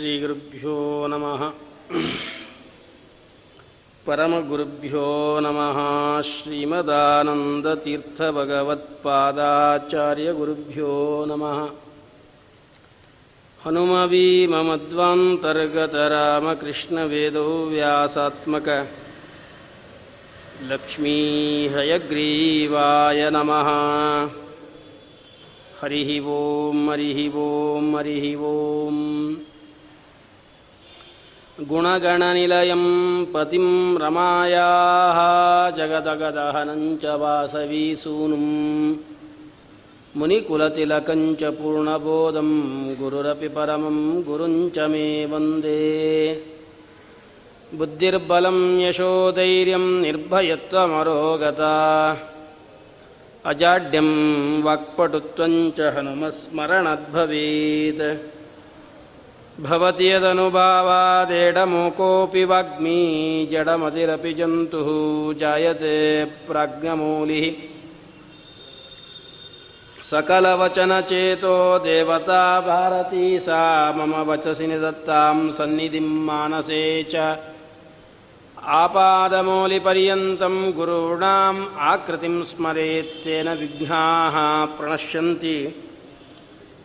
श्रीगुरुभ्यो नमः। परमगुरुभ्यो नमः। श्रीमदानन्दतीर्थभगवत्पादाचार्यगुरुभ्यो नमः। हनुमवीमममद्वान्तर्गतरामकृष्णवेदो व्यासात्मकलक्ष्मीहयग्रीवाय नमः। हरिः ओं हरिः ओं हरिः ओं गुणगणनिलयं पतिं रमायाः जगदगदहनं च वासवीसूनुं मुनिकुलतिलकञ्च पूर्णबोधं गुरुरपि परमं गुरुञ्च मे वन्दे। बुद्धिर्बलं यशोधैर्यं निर्भयत्वमरोगता। अजाड्यं वाक्पटुत्वञ्च हनुमस्मरणद्भवेत् भवति यदनुभावादेडमोकोऽपि वाग्मी जडमतिरपि जन्तुः जायते प्राज्ञमूलिः। सकलवचनचेतो देवता भारती सा मम वचसि निदत्तां सन्निधिं मानसे च। आपादमौलिपर्यन्तं गुरूणाम् आकृतिं स्मरेत्तेन विघ्नाः प्रणश्यन्ति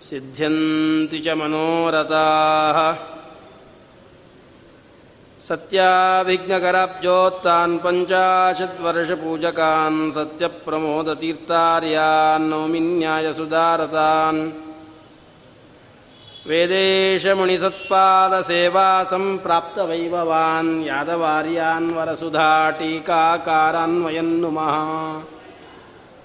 सिद्ध्यन्ति च मनोरथाः। सत्याभिघ्नकराब्जोत्तान् पञ्चाशद्वर्षपूजकान् सत्यप्रमोदतीर्थार्यान् नौमिन्यायसुधारतान् वेदेशमुनिसत्पादसेवासम्प्राप्तवैभवान् यादवार्यान् वरसुधा टीकाकारान्वयन्नुमः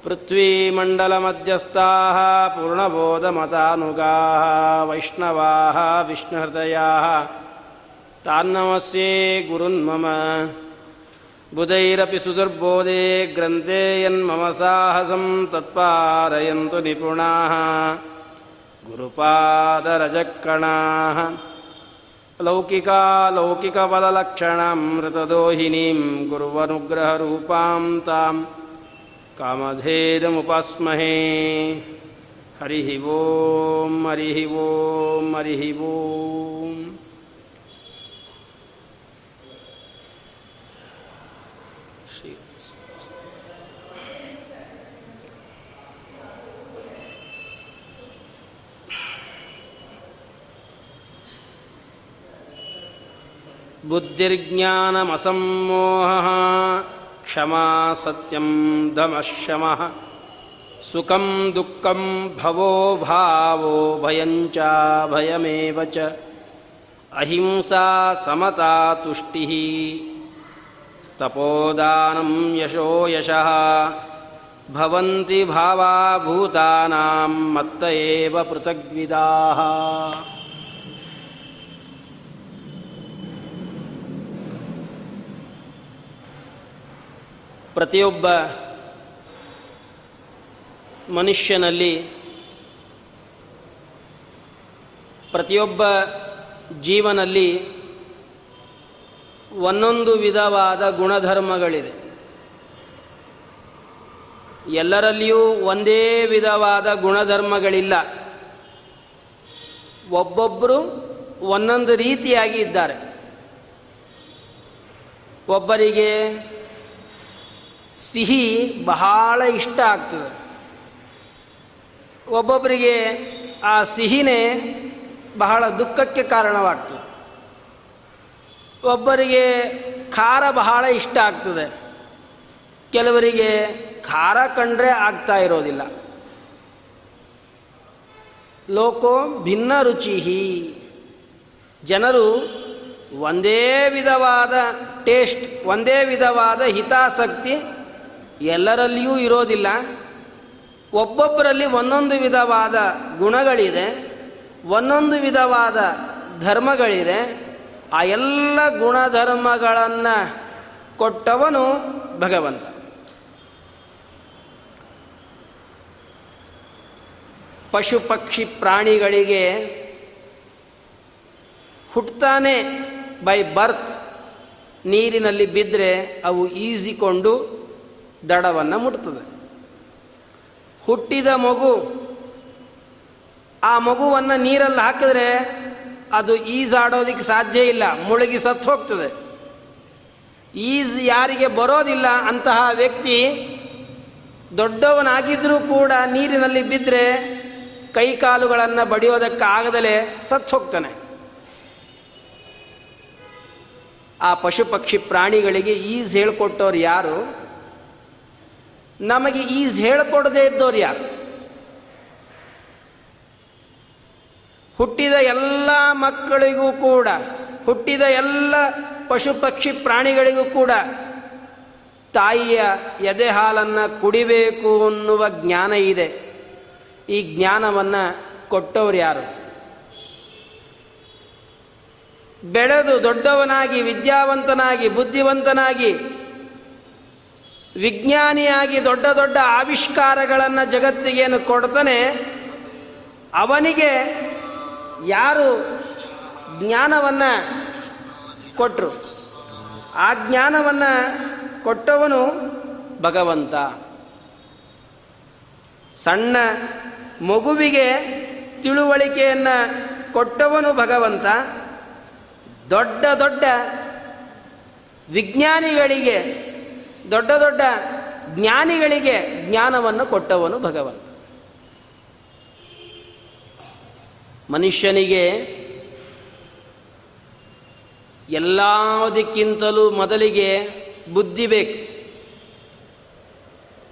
पृथ्वीमण्डलमध्यस्थाः पूर्णबोधमतानुगाः वैष्णवाः विष्णुहृदयाः। तान्नमस्ये गुरुन्मम बुधैरपि सुदुर्बोधे ग्रन्थे यन्मम साहसं तत्पारयन्तु निपुणाः। गुरुपादरजक्कणाः लौकिका लौकिकपदलक्षणामृतदोहिनीं गुरुवनुग्रहरूपां तां कामधेदमुपास्महे। हरिः ॐ हरिः ॐ हरिः ॐ बुद्धिर्ज्ञानमसम्मोहः क्षमा सत्यं दमशमः सुखं दुःखं भवो भावो भयञ्च भयमेव च। अहिंसा समता तुष्टिः। तपोदानं यशो यशः। भवन्ति भावा भूतानां मत्त एव पृथग्विदाः ಪ್ರತಿಯೊಬ್ಬ ಮನುಷ್ಯನಲ್ಲಿ ಪ್ರತಿಯೊಬ್ಬ ಜೀವನಲ್ಲಿ ಒಂದೊಂದು ವಿಧವಾದ ಗುಣಧರ್ಮಗಳಿದೆ. ಎಲ್ಲರಲ್ಲಿಯೂ ಒಂದೇ ವಿಧವಾದ ಗುಣಧರ್ಮಗಳಿಲ್ಲ. ಒಬ್ಬೊಬ್ಬರು ಒಂದೊಂದು ರೀತಿಯಾಗಿ ಇದ್ದಾರೆ. ಒಬ್ಬರಿಗೆ ಸಿಹಿ ಬಹಳ ಇಷ್ಟ ಆಗ್ತದೆ. ಒಬ್ಬೊಬ್ಬರಿಗೆ ಆ ಸಿಹಿನೇ ಬಹಳ ದುಃಖಕ್ಕೆ ಕಾರಣವಾಗ್ತದೆ. ಒಬ್ಬರಿಗೆ ಖಾರ ಬಹಳ ಇಷ್ಟ ಆಗ್ತದೆ. ಕೆಲವರಿಗೆ ಖಾರ ಕಂಡ್ರೆ ಆಗ್ತಾ ಇರೋದಿಲ್ಲ. ಲೋಕೋ ಭಿನ್ನ ರುಚಿಹಿ. ಜನರು ಒಂದೇ ವಿಧವಾದ ಟೇಸ್ಟ್, ಒಂದೇ ವಿಧವಾದ ಹಿತಾಸಕ್ತಿ ಎಲ್ಲರಲ್ಲಿಯೂ ಇರೋದಿಲ್ಲ. ಒಬ್ಬೊಬ್ಬರಲ್ಲಿ ಒಂದೊಂದು ವಿಧವಾದ ಗುಣಗಳಿದೆ, ಒಂದೊಂದು ವಿಧವಾದ ಧರ್ಮಗಳಿದೆ. ಆ ಎಲ್ಲ ಗುಣಧರ್ಮಗಳನ್ನು ಕೊಟ್ಟವನು ಭಗವಂತ. ಪಶು ಪಕ್ಷಿ ಪ್ರಾಣಿಗಳಿಗೆ ಹುಟ್ಟತಾನೆ ಬೈ ಬರ್ತ್, ನೀರಿನಲ್ಲಿ ಬಿದ್ದರೆ ಅವು ಈಸಿಕೊಂಡು ದಡವನ್ನು ಮುಟ್ತದೆ. ಹುಟ್ಟಿದ ಮಗು, ಆ ಮಗುವನ್ನು ನೀರಲ್ಲಿ ಹಾಕಿದ್ರೆ ಅದು ಈಜಾಡೋದಕ್ಕೆ ಸಾಧ್ಯ ಇಲ್ಲ, ಮುಳುಗಿ ಸತ್ತು ಹೋಗ್ತದೆ. ಈಜ್ ಯಾರಿಗೆ ಬರೋದಿಲ್ಲ, ಅಂತಹ ವ್ಯಕ್ತಿ ದೊಡ್ಡವನಾಗಿದ್ರೂ ಕೂಡ ನೀರಿನಲ್ಲಿ ಬಿದ್ದರೆ ಕೈಕಾಲುಗಳನ್ನು ಬಡಿಯೋದಕ್ಕಾಗದಲೇ ಸತ್ತು ಹೋಗ್ತಾನೆ. ಆ ಪಶು ಪಕ್ಷಿ ಪ್ರಾಣಿಗಳಿಗೆ ಈಜ್ ಹೇಳ್ಕೊಟ್ಟವ್ರು ಯಾರು? ನಮಗೆ ಈಜ್ ಹೇಳಿಕೊಡದೇ ಇದ್ದವ್ರು ಯಾರು? ಹುಟ್ಟಿದ ಎಲ್ಲ ಮಕ್ಕಳಿಗೂ ಕೂಡ, ಹುಟ್ಟಿದ ಎಲ್ಲ ಪಶು ಪಕ್ಷಿ ಪ್ರಾಣಿಗಳಿಗೂ ಕೂಡ ತಾಯಿಯ ಎದೆ ಹಾಲನ್ನು ಕುಡಿಬೇಕು ಅನ್ನುವ ಜ್ಞಾನ ಇದೆ. ಈ ಜ್ಞಾನವನ್ನು ಕೊಟ್ಟವರು ಯಾರು? ಬೆಳೆದು ದೊಡ್ಡವನಾಗಿ, ವಿದ್ಯಾವಂತನಾಗಿ, ಬುದ್ಧಿವಂತನಾಗಿ ವಿಜ್ಞಾನಿಯಾಗಿ ದೊಡ್ಡ ದೊಡ್ಡ ಆವಿಷ್ಕಾರಗಳನ್ನು ಜಗತ್ತಿಗೇನು ಕೊಡ್ತಾನೆ, ಅವನಿಗೆ ಯಾರು ಜ್ಞಾನವನ್ನು ಕೊಟ್ಟರು ಆ ಜ್ಞಾನವನ್ನು ಕೊಟ್ಟವನು ಭಗವಂತ. ಸಣ್ಣ ಮಗುವಿಗೆ ತಿಳುವಳಿಕೆಯನ್ನು ಕೊಟ್ಟವನು ಭಗವಂತ. ದೊಡ್ಡ ದೊಡ್ಡ ವಿಜ್ಞಾನಿಗಳಿಗೆ ದೊಡ್ಡ ದೊಡ್ಡ ಜ್ಞಾನಿಗಳಿಗೆ ಜ್ಞಾನವನ್ನು ಕೊಟ್ಟವನು ಭಗವಂತ. ಮನುಷ್ಯನಿಗೆ ಎಲ್ಲದಕ್ಕಿಂತಲೂ ಮೊದಲಿಗೆ ಬುದ್ಧಿ ಬೇಕು.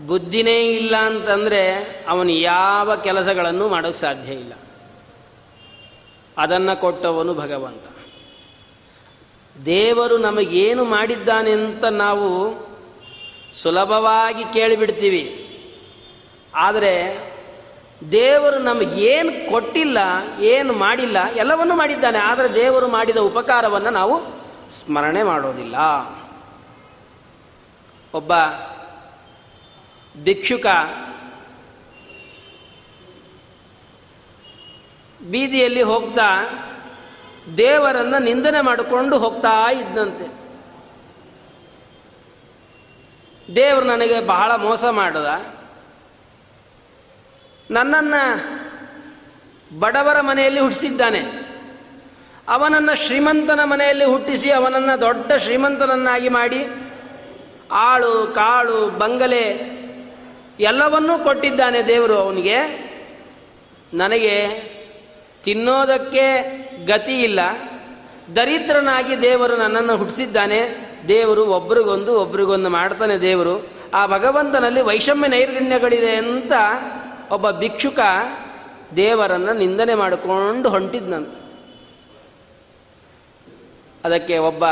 ಬುದ್ಧಿನೇ ಇಲ್ಲ ಅಂತಂದರೆ ಅವನು ಯಾವ ಕೆಲಸಗಳನ್ನು ಮಾಡೋಕ್ಕೆ ಸಾಧ್ಯ ಇಲ್ಲ. ಅದನ್ನು ಕೊಟ್ಟವನು ಭಗವಂತ. ದೇವರು ನಮಗೇನು ಮಾಡಿದ್ದಾನೆ ಅಂತ ನಾವು ಸುಲಭವಾಗಿ ಕೇಳಿಬಿಡ್ತೀವಿ. ಆದರೆ ದೇವರು ನಮಗೇನು ಕೊಟ್ಟಿಲ್ಲ, ಏನು ಮಾಡಿಲ್ಲ, ಎಲ್ಲವನ್ನೂ ಮಾಡಿದ್ದಾನೆ. ಆದರೆ ದೇವರು ಮಾಡಿದ ಉಪಕಾರವನ್ನು ನಾವು ಸ್ಮರಣೆ ಮಾಡೋದಿಲ್ಲ. ಒಬ್ಬ ಭಿಕ್ಷುಕ ಬೀದಿಯಲ್ಲಿ ಹೋಗ್ತಾ ದೇವರನ್ನು ನಿಂದನೆ ಮಾಡಿಕೊಂಡು ಹೋಗ್ತಾ ಇದ್ದಂತೆ ದೇವರು ನನಗೆ ಬಹಳ ಮೋಸ ಮಾಡದ. ನನ್ನನ್ನು ಬಡವರ ಮನೆಯಲ್ಲಿ ಹುಟ್ಟಿಸಿದ್ದಾನೆ. ಅವನನ್ನು ಶ್ರೀಮಂತನ ಮನೆಯಲ್ಲಿ ಹುಟ್ಟಿಸಿ ಅವನನ್ನು ದೊಡ್ಡ ಶ್ರೀಮಂತನನ್ನಾಗಿ ಮಾಡಿ ಆಳು, ಕಾಳು, ಬಂಗಲೆ ಎಲ್ಲವನ್ನೂ ಕೊಟ್ಟಿದ್ದಾನೆ ದೇವರು ಅವನಿಗೆ. ನನಗೆ ತಿನ್ನೋದಕ್ಕೆ ಗತಿ ಇಲ್ಲ. ದರಿದ್ರನಾಗಿ ದೇವರು ನನ್ನನ್ನು ಹುಟ್ಟಿಸಿದ್ದಾನೆ. ದೇವರು ಒಬ್ರಿಗೊಂದು ಒಬ್ರಿಗೊಂದು ಮಾಡ್ತಾನೆ ದೇವರು. ಆ ಭಗವಂತನಲ್ಲಿ ವೈಷಮ್ಯ ನೈರ್ಗಣ್ಯಗಳಿದೆ ಅಂತ ಒಬ್ಬ ಭಿಕ್ಷುಕ ದೇವರನ್ನು ನಿಂದನೆ ಮಾಡಿಕೊಂಡು ಹೊಂಟಿದ್ನಂತ. ಅದಕ್ಕೆ ಒಬ್ಬ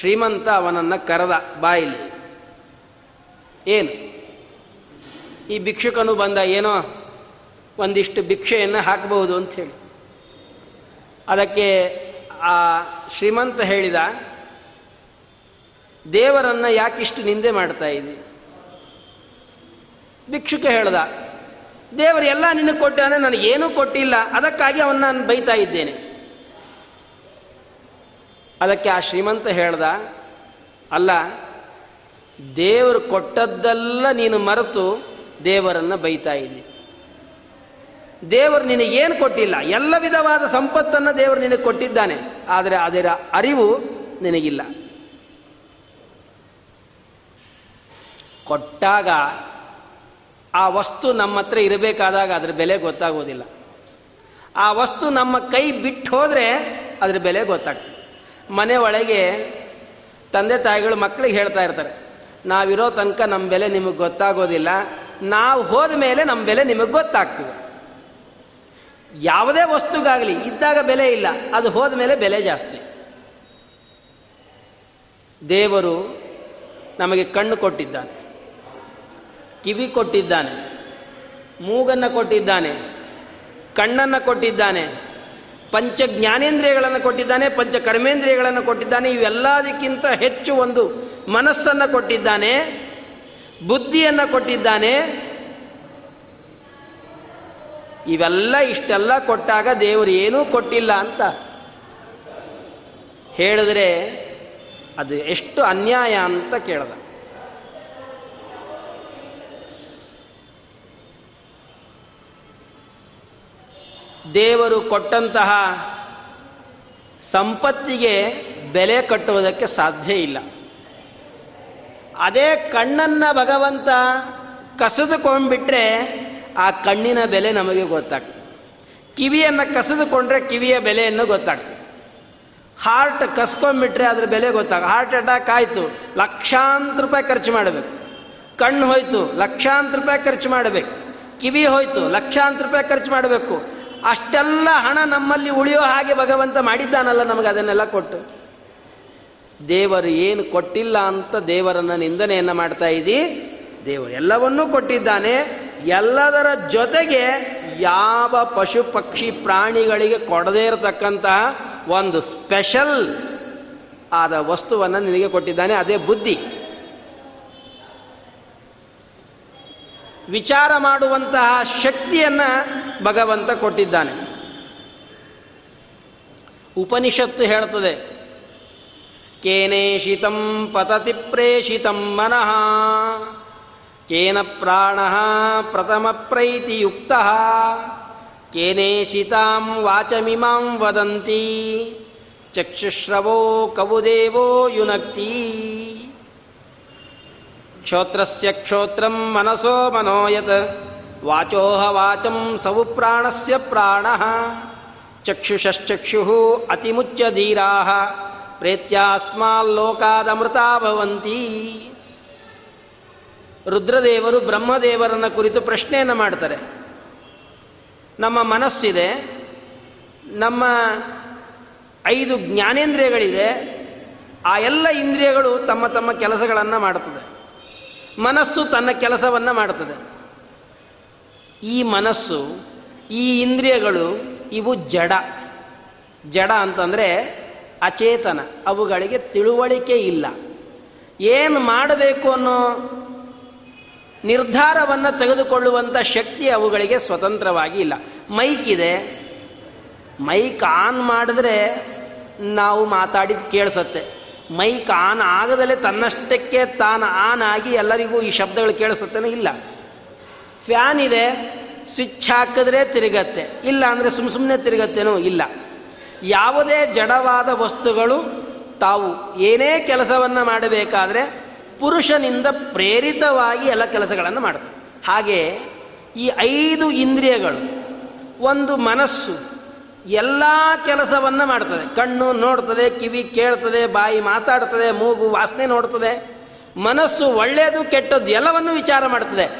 ಶ್ರೀಮಂತ ಅವನನ್ನು ಕರೆದ ಬಾಯಿಲಿ ಏನು? ಈ ಭಿಕ್ಷುಕನು ಬಂದ, ಏನೋ ಒಂದಿಷ್ಟು ಭಿಕ್ಷೆಯನ್ನು ಹಾಕಬಹುದು ಅಂಥೇಳಿ ಅದಕ್ಕೆ ಆ ಶ್ರೀಮಂತ ಹೇಳಿದ ದೇವರನ್ನು ಯಾಕಿಷ್ಟು ನಿಂದೆ ಮಾಡ್ತಾ ಇದ್ದಿ? ಭಿಕ್ಷುಕ ಹೇಳ್ದ, ದೇವರು ಎಲ್ಲ ನಿನಗೆ ಕೊಟ್ಟಾನೆ ನನಗೇನೂ ಕೊಟ್ಟಿಲ್ಲ, ಅದಕ್ಕಾಗಿ ಅವನ್ನ ನಾನು ಬೈತಾ ಇದ್ದೇನೆ. ಅದಕ್ಕೆ ಆ ಶ್ರೀಮಂತ ಹೇಳ್ದ, ಅಲ್ಲ, ದೇವರು ಕೊಟ್ಟದ್ದೆಲ್ಲ ನೀನು ಮರೆತು ದೇವರನ್ನು ಬೈತಾ ಇದ್ದಿ. ದೇವರು ನಿನಗೇನು ಕೊಟ್ಟಿಲ್ಲ, ಎಲ್ಲ ವಿಧವಾದ ಸಂಪತ್ತನ್ನು ದೇವರು ನಿನಗೆ ಕೊಟ್ಟಿದ್ದಾನೆ, ಆದರೆ ಅದರ ಅರಿವು ನಿನಗಿಲ್ಲ. ಕೊಟ್ಟಾಗ ಆ ವಸ್ತು ನಮ್ಮ ಹತ್ರ ಇರಬೇಕಾದಾಗ ಅದ್ರ ಬೆಲೆ ಗೊತ್ತಾಗೋದಿಲ್ಲ. ಆ ವಸ್ತು ನಮ್ಮ ಕೈ ಬಿಟ್ಟು ಹೋದರೆ ಅದ್ರ ಬೆಲೆ ಗೊತ್ತಾಗ್ತದೆ. ಮನೆ ಒಳಗೆ ತಂದೆ ತಾಯಿಗಳು ಮಕ್ಕಳಿಗೆ ಹೇಳ್ತಾ ಇರ್ತಾರೆ, ನಾವಿರೋ ತನಕ ನಮ್ಮ ಬೆಲೆ ನಿಮಗೆ ಗೊತ್ತಾಗೋದಿಲ್ಲ, ನಾವು ಹೋದ ಮೇಲೆ ನಮ್ಮ ಬೆಲೆ ನಿಮಗೆ ಗೊತ್ತಾಗ್ತದೆ. ಯಾವುದೇ ವಸ್ತುಗಾಗಲಿ, ಇದ್ದಾಗ ಬೆಲೆ ಇಲ್ಲ, ಅದು ಹೋದ ಮೇಲೆ ಬೆಲೆ ಜಾಸ್ತಿ. ದೇವರು ನಮಗೆ ಕಣ್ಣು ಕೊಟ್ಟಿದ್ದಾನೆ. ಕಿವಿ ಕೊಟ್ಟಿದ್ದಾನೆ, ಮೂಗನ್ನು ಕೊಟ್ಟಿದ್ದಾನೆ, ಕಣ್ಣನ್ನು ಕೊಟ್ಟಿದ್ದಾನೆ ಪಂಚ ಜ್ಞಾನೇಂದ್ರಿಯಗಳನ್ನು ಕೊಟ್ಟಿದ್ದಾನೆ ಪಂಚ ಕರ್ಮೇಂದ್ರಿಯಗಳನ್ನು ಕೊಟ್ಟಿದ್ದಾನೆ, ಇವೆಲ್ಲದಕ್ಕಿಂತ ಹೆಚ್ಚು ಒಂದು ಮನಸ್ಸನ್ನು ಕೊಟ್ಟಿದ್ದಾನೆ, ಬುದ್ಧಿಯನ್ನು ಕೊಟ್ಟಿದ್ದಾನೆ. ಇವೆಲ್ಲ ಇಷ್ಟೆಲ್ಲ ಕೊಟ್ಟಾಗ ದೇವರು ಏನೂ ಕೊಟ್ಟಿಲ್ಲ ಅಂತ ಹೇಳಿದ್ರೆ ಅದು ಎಷ್ಟು ಅನ್ಯಾಯ ಅಂತ ಕೇಳ್ದ. ದೇವರು ಕೊಟ್ಟಂತಹ ಸಂಪತ್ತಿಗೆ ಬೆಲೆ ಕಟ್ಟುವುದಕ್ಕೆ ಸಾಧ್ಯ ಇಲ್ಲ. ಅದೇ ಕಣ್ಣನ್ನು ಭಗವಂತ ಕಸಿದುಕೊಂಡ್ಬಿಟ್ರೆ ಆ ಕಣ್ಣಿನ ಬೆಲೆ ನಮಗೆ ಗೊತ್ತಾಗ್ತದೆ. ಕಿವಿಯನ್ನು ಕಸಿದುಕೊಂಡ್ರೆ ಕಿವಿಯ ಬೆಲೆಯನ್ನು ಗೊತ್ತಾಗ್ತದೆ. ಹಾರ್ಟ್ ಕಸ್ಕೊಂಡ್ಬಿಟ್ರೆ ಅದ್ರ ಬೆಲೆ ಗೊತ್ತಾಗ, ಹಾರ್ಟ್ ಅಟ್ಯಾಕ್ ಆಯಿತು, ಲಕ್ಷಾಂತರ ರೂಪಾಯಿ ಖರ್ಚು ಮಾಡಬೇಕು. ಕಣ್ಣು ಹೋಯ್ತು, ಲಕ್ಷಾಂತರ ರೂಪಾಯಿ ಖರ್ಚು ಮಾಡಬೇಕು. ಕಿವಿ ಹೋಯ್ತು, ಲಕ್ಷಾಂತರ ರೂಪಾಯಿ ಖರ್ಚು ಮಾಡಬೇಕು. ಅಷ್ಟೆಲ್ಲ ಹಣ ನಮ್ಮಲ್ಲಿ ಉಳಿಯೋ ಹಾಗೆ ಭಗವಂತ ಮಾಡಿದ್ದಾನಲ್ಲ ನಮಗೆ ಅದನ್ನೆಲ್ಲ ಕೊಟ್ಟು. ದೇವರು ಏನು ಕೊಟ್ಟಿಲ್ಲ ಅಂತ ದೇವರನ್ನ ನಿಂದನೆಯನ್ನು ಮಾಡ್ತಾ ಇದ್ದೀ? ದೇವರು ಎಲ್ಲವನ್ನೂ ಕೊಟ್ಟಿದ್ದಾನೆ. ಎಲ್ಲದರ ಜೊತೆಗೆ ಯಾವ ಪಶು ಪಕ್ಷಿ ಪ್ರಾಣಿಗಳಿಗೆ ಕೊಡದೇ ಇರತಕ್ಕಂತಹ ಒಂದು ಸ್ಪೆಷಲ್ ಆದ ವಸ್ತುವನ್ನು ನಿನಗೆ ಕೊಟ್ಟಿದ್ದಾನೆ. ಅದೇ ಬುದ್ಧಿ. ವಿಚಾರ ಮಾಡುವಂತಹ ಶಕ್ತಿಯನ್ನು ಭಗವಂತ ಕೊಟ್ಟಿದ್ದಾನೆ. ಉಪನಿಷತ್ತು ಹೇಳ್ತದೆ ಕೇನೇಷಿತಂ ಪತತಿ ಪ್ರೇಷಿತಂ ಮನಃ, ಕೇನ ಪ್ರಾಣ ಪ್ರಥಮ ಪ್ರೈತಿಯುಕ್ತ ಕೇನೇಷಿತಾಂ ವಾಚಮಿಮಾಂ ವದಂತಿ, ಚಕ್ಷುಶ್ರವೋ ಕವುದೇವೋ ಯುನಕ್ತಿ. ಕ್ಷೋತ್ರಸ್ಯ ಕ್ಷೋತ್ರಂ ಮನಸೋ ಮನೋಯತ್. ವಾಚೋಹ ವಾಚಂ ಸವು ಪ್ರಾಣಸ್ಯ ಪ್ರಾಣ. ಚಕ್ಷುಷಶ್ಚಕ್ಷು ಅತಿಮುಚ್ಯ ಧೀರಾ ಪ್ರೇತ್ಯಾಸ್ಮಾಲ್ಲೋಕಾದಮೃತಾ ಭವಂತಿ. ರುದ್ರದೇವರು ಬ್ರಹ್ಮದೇವರನ್ನ ಕುರಿತು ಪ್ರಶ್ನೆಯನ್ನು ಮಾಡ್ತಾರೆ. ನಮ್ಮ ಮನಸ್ಸಿದೆ, ನಮ್ಮ ಐದು ಜ್ಞಾನೇಂದ್ರಿಯಗಳಿದೆ, ಆ ಎಲ್ಲ ಇಂದ್ರಿಯಗಳು ತಮ್ಮ ತಮ್ಮ ಕೆಲಸಗಳನ್ನು ಮಾಡುತ್ತದೆ ಮನಸ್ಸು ತನ್ನ ಕೆಲಸವನ್ನು ಮಾಡುತ್ತದೆ. ಈ ಮನಸ್ಸು, ಈ ಇಂದ್ರಿಯಗಳು ಇವು ಜಡ. ಜಡ ಅಂತಂದರೆ ಅಚೇತನ, ಅವುಗಳಿಗೆ ತಿಳುವಳಿಕೆ ಇಲ್ಲ. ಏನು ಮಾಡಬೇಕು ಅನ್ನೋ ನಿರ್ಧಾರವನ್ನು ತೆಗೆದುಕೊಳ್ಳುವಂಥ ಶಕ್ತಿ ಅವುಗಳಿಗೆ ಸ್ವತಂತ್ರವಾಗಿ ಇಲ್ಲ. ಮೈಕ್ ಇದೆ. ಮೈಕ್ ಆನ್ ಮಾಡಿದ್ರೆ ನಾವು ಮಾತಾಡಿದ್ದು ಕೇಳಿಸತ್ತೆ. ಮೈಕ್ ಆನ್ ಆಗದಲ್ಲೇ ತನ್ನಷ್ಟಕ್ಕೆ ತಾನು ಆನ್ ಆಗಿ ಎಲ್ಲರಿಗೂ ಈ ಶಬ್ದಗಳು ಕೇಳಿಸುತ್ತೇನೆ? ಇಲ್ಲ. ಫ್ಯಾನ್ ಇದೆ, ಸ್ವಿಚ್ ಹಾಕಿದ್ರೆ ತಿರುಗತ್ತೆ. ಇಲ್ಲ ಅಂದರೆ ಸುಮ್ಮ ಸುಮ್ಮನೆ ತಿರುಗತ್ತೇನೋ? ಇಲ್ಲ. ಯಾವುದೇ ಜಡವಾದ ವಸ್ತುಗಳು ತಾವು ಏನೇ ಕೆಲಸವನ್ನು ಮಾಡಬೇಕಾದ್ರೆ ಪುರುಷನಿಂದ ಪ್ರೇರಿತವಾಗಿ ಎಲ್ಲ ಕೆಲಸಗಳನ್ನು ಮಾಡುತ್ತೆ. ಹಾಗೆ ಈ ಐದು ಇಂದ್ರಿಯಗಳು, ಒಂದು ಮನಸ್ಸು ಎಲ್ಲ ಕೆಲಸವನ್ನು ಮಾಡ್ತದೆ. ಕಣ್ಣು ನೋಡ್ತದೆ, ಕಿವಿ ಕೇಳ್ತದೆ, ಬಾಯಿ ಮಾತಾಡ್ತದೆ, ಮೂಗು ವಾಸನೆ ನೋಡ್ತದೆ. ಮನಸ್ಸು ಒಳ್ಳೆಯದು ಕೆಟ್ಟದ್ದು ಎಲ್ಲವನ್ನು ವಿಚಾರ ಮಾಡ್ತದೆ.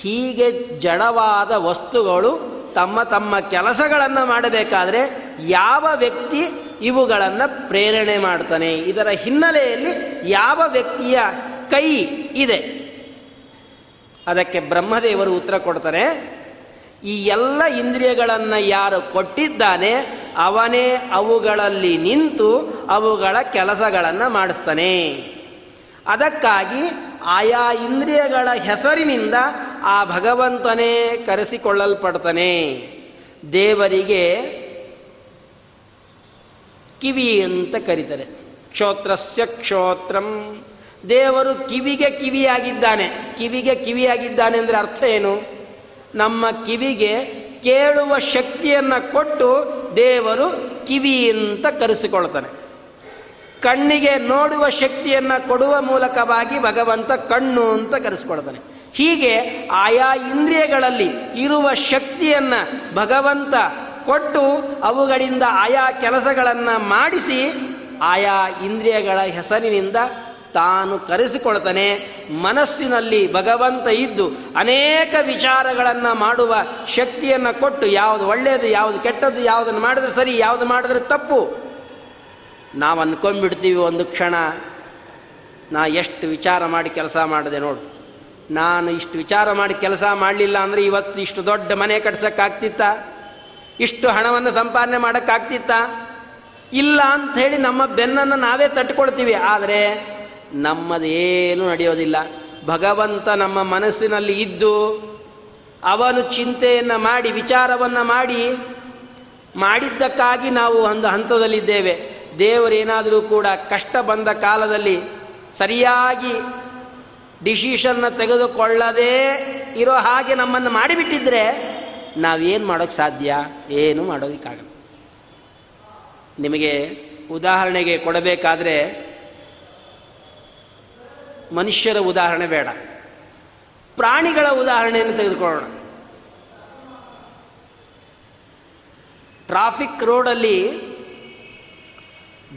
ಹೀಗೆ ಜಡವಾದ ವಸ್ತುಗಳು ತಮ್ಮ ತಮ್ಮ ಕೆಲಸಗಳನ್ನು ಮಾಡಬೇಕಾದ್ರೆ ಯಾವ ವ್ಯಕ್ತಿ ಇವುಗಳನ್ನು ಪ್ರೇರಣೆ ಮಾಡ್ತಾನೆ? ಇದರ ಹಿನ್ನೆಲೆಯಲ್ಲಿ ಯಾವ ವ್ಯಕ್ತಿಯ ಕೈ ಇದೆ? ಅದಕ್ಕೆ ಬ್ರಹ್ಮದೇವರು ಉತ್ತರ ಕೊಡ್ತಾರೆ. ಈ ಎಲ್ಲ ಇಂದ್ರಿಯಗಳನ್ನು ಯಾರು ಕೊಟ್ಟಿದ್ದಾನೆ, ಅವನೇ ಅವುಗಳಲ್ಲಿ ನಿಂತು ಅವುಗಳ ಕೆಲಸಗಳನ್ನು ಮಾಡಿಸ್ತಾನೆ. ಅದಕ್ಕಾಗಿ ಆಯಾ ಇಂದ್ರಿಯಗಳ ಹೆಸರಿನಿಂದ ಆ ಭಗವಂತನೇ ಕರೆಸಿಕೊಳ್ಳಲ್ಪಡ್ತಾನೆ. ದೇವರಿಗೆ ಕಿವಿ ಅಂತ ಕರೀತಾರೆ. ಕ್ಷೋತ್ರಸ್ಯ ಕ್ಷೋತ್ರಂ. ದೇವರು ಕಿವಿಗೆ ಕಿವಿಯಾಗಿದ್ದಾನೆ. ಕಿವಿಗೆ ಕಿವಿಯಾಗಿದ್ದಾನೆ ಅಂದರೆ ಅರ್ಥ ಏನು? ನಮ್ಮ ಕಿವಿಗೆ ಕೇಳುವ ಶಕ್ತಿಯನ್ನು ಕೊಟ್ಟು ದೇವರು ಕಿವಿ ಅಂತ ಕರೆಸಿಕೊಳ್ತಾನೆ. ಕಣ್ಣಿಗೆ ನೋಡುವ ಶಕ್ತಿಯನ್ನು ಕೊಡುವ ಮೂಲಕವಾಗಿ ಭಗವಂತ ಕಣ್ಣು ಅಂತ ಕರೆಸಿಕೊಳ್ತಾನೆ. ಹೀಗೆ ಆಯಾ ಇಂದ್ರಿಯಗಳಲ್ಲಿ ಇರುವ ಶಕ್ತಿಯನ್ನು ಭಗವಂತ ಕೊಟ್ಟು ಅವುಗಳಿಂದ ಆಯಾ ಕೆಲಸಗಳನ್ನು ಮಾಡಿಸಿ ಆಯಾ ಇಂದ್ರಿಯಗಳ ಹೆಸರಿನಿಂದ ತಾನು ಕರೆಸಿಕೊಳ್ತಾನೆ. ಮನಸ್ಸಿನಲ್ಲಿ ಭಗವಂತ ಇದ್ದು ಅನೇಕ ವಿಚಾರಗಳನ್ನು ಮಾಡುವ ಶಕ್ತಿಯನ್ನು ಕೊಟ್ಟು ಯಾವುದು ಒಳ್ಳೆಯದು ಯಾವುದು ಕೆಟ್ಟದ್ದು, ಯಾವುದನ್ನು ಮಾಡಿದ್ರೆ ಸರಿ, ಯಾವುದು ಮಾಡಿದ್ರೆ ತಪ್ಪು. ನಾವು ಅಂದ್ಕೊಂಡ್ಬಿಡ್ತೀವಿ ಒಂದು ಕ್ಷಣ, ನಾ ಎಷ್ಟು ವಿಚಾರ ಮಾಡಿ ಕೆಲಸ ಮಾಡಿದೆ ನೋಡು. ನಾನು ಇಷ್ಟು ವಿಚಾರ ಮಾಡಿ ಕೆಲಸ ಮಾಡಲಿಲ್ಲ ಅಂದರೆ ಇವತ್ತು ಇಷ್ಟು ದೊಡ್ಡ ಮನೆ ಕಟ್ಸೋಕ್ಕಾಗ್ತಿತ್ತ? ಇಷ್ಟು ಹಣವನ್ನು ಸಂಪಾದನೆ ಮಾಡೋಕ್ಕಾಗ್ತಿತ್ತ? ಇಲ್ಲ ಅಂತ ಹೇಳಿ ನಮ್ಮ ಬೆನ್ನನ್ನು ನಾವೇ ತಟ್ಕೊಳ್ತೀವಿ. ಆದರೆ ನಮ್ಮದೇನು ನಡೆಯೋದಿಲ್ಲ. ಭಗವಂತ ನಮ್ಮ ಮನಸ್ಸಿನಲ್ಲಿ ಇದ್ದು ಅವನು ಚಿಂತೆಯನ್ನು ಮಾಡಿ, ವಿಚಾರವನ್ನು ಮಾಡಿ, ಮಾಡಿದ್ದಕ್ಕಾಗಿ ನಾವು ಒಂದು ಹಂತದಲ್ಲಿದ್ದೇವೆ. ದೇವರೇನಾದರೂ ಕೂಡ ಕಷ್ಟ ಬಂದ ಕಾಲದಲ್ಲಿ ಸರಿಯಾಗಿ ಡಿಸಿಷನ್ನ ತೆಗೆದುಕೊಳ್ಳದೇ ಇರೋ ಹಾಗೆ ನಮ್ಮನ್ನು ಮಾಡಿಬಿಟ್ಟಿದ್ರೆ ನಾವೇನು ಮಾಡೋಕ್ಕೆ ಸಾಧ್ಯ? ಏನು ಮಾಡೋದಕ್ಕಾಗಲ್ಲ. ನಿಮಗೆ ಉದಾಹರಣೆಗೆ ಕೊಡಬೇಕಾದ್ರೆ ಮನುಷ್ಯರ ಉದಾಹರಣೆ ಬೇಡ. ಪ್ರಾಣಿಗಳ ಉದಾಹರಣೆಯನ್ನು ತೆಗೆದುಕೊಳ್ಳೋಣ. ಟ್ರಾಫಿಕ್ ರೋಡಲ್ಲಿ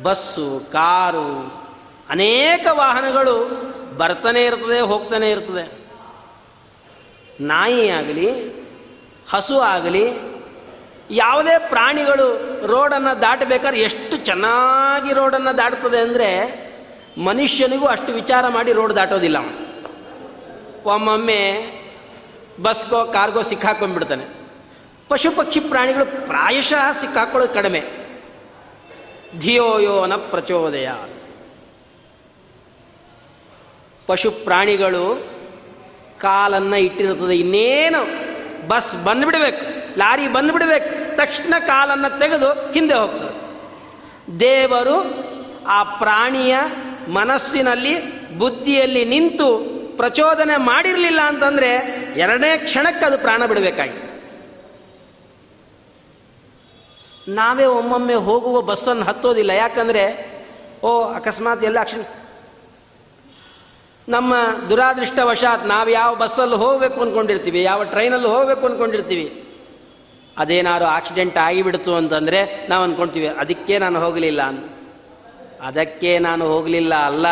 ಬಸ್ಸು, ಕಾರು, ಅನೇಕ ವಾಹನಗಳು ಬರ್ತಾನೆ ಇರ್ತದೆ, ಹೋಗ್ತಾನೆ ಇರ್ತದೆ. ನಾಯಿ ಆಗಲಿ, ಹಸು ಆಗಲಿ, ಯಾವುದೇ ಪ್ರಾಣಿಗಳು ರೋಡನ್ನು ದಾಟಬೇಕಾದ್ರೆ ಎಷ್ಟು ಚೆನ್ನಾಗಿ ರೋಡನ್ನು ದಾಟ್ತದೆ ಅಂದರೆ ಮನುಷ್ಯನಿಗೂ ಅಷ್ಟು ವಿಚಾರ ಮಾಡಿ ರೋಡ್ ದಾಟೋದಿಲ್ಲ ಅವನು. ಒಮ್ಮೊಮ್ಮೆ ಬಸ್ಗೋ ಕಾರ್ಗೋ ಸಿಕ್ಕಾಕೊಂಡ್ಬಿಡ್ತಾನೆ. ಪಶು ಪಕ್ಷಿ ಪ್ರಾಣಿಗಳು ಪ್ರಾಯಶಃ ಸಿಕ್ಕಾಕೊಳ್ಳೋದು ಕಡಿಮೆ. ಧಿಯೋಯೋನ ಪ್ರಚೋದಯ. ಪಶು ಪ್ರಾಣಿಗಳು ಕಾಲನ್ನು ಇಟ್ಟಿರುತ್ತದೆ ಇನ್ನೇನು? ಬಸ್ ಬಂದ್ಬಿಡ್ಬೇಕು, ಲಾರಿ ಬಂದ್ಬಿಡ್ಬೇಕು, ತಕ್ಷಣ ಕಾಲನ್ನು ತೆಗೆದು ಹಿಂದೆ ಹೋಗ್ತದೆ. ದೇವರು ಆ ಪ್ರಾಣಿಯ ಮನಸ್ಸಿನಲ್ಲಿ, ಬುದ್ಧಿಯಲ್ಲಿ ನಿಂತು ಪ್ರಚೋದನೆ ಮಾಡಿರಲಿಲ್ಲ ಅಂತಂದರೆ ಎರಡನೇ ಕ್ಷಣಕ್ಕೆ ಅದು ಪ್ರಾಣ ಬಿಡಬೇಕಾಗಿತ್ತು. ನಾವೇ ಒಮ್ಮೊಮ್ಮೆ ಹೋಗುವ ಬಸ್ಸನ್ನು ಹತ್ತೋದಿಲ್ಲ. ಯಾಕಂದರೆ, ಓ, ಅಕಸ್ಮಾತ್ ಎಲ್ಲ ಅಕ್ಷಣ. ನಮ್ಮ ದುರಾದೃಷ್ಟವಶಾತ್ ನಾವು ಯಾವ ಬಸ್ಸಲ್ಲಿ ಹೋಗಬೇಕು ಅಂದ್ಕೊಂಡಿರ್ತೀವಿ ಯಾವ ಟ್ರೈನಲ್ಲಿ ಹೋಗಬೇಕು ಅಂದ್ಕೊಂಡಿರ್ತೀವಿ ಅದೇನಾದ್ರು ಆಕ್ಸಿಡೆಂಟ್ ಆಗಿಬಿಡ್ತು ಅಂತಂದರೆ ನಾವು ಅಂದ್ಕೊಳ್ತೀವಿ ಅದಕ್ಕೆ ನಾನು ಹೋಗಲಿಲ್ಲ ಅಂತ. ಅದಕ್ಕೆ ನಾನು ಹೋಗಲಿಲ್ಲ ಅಲ್ಲ.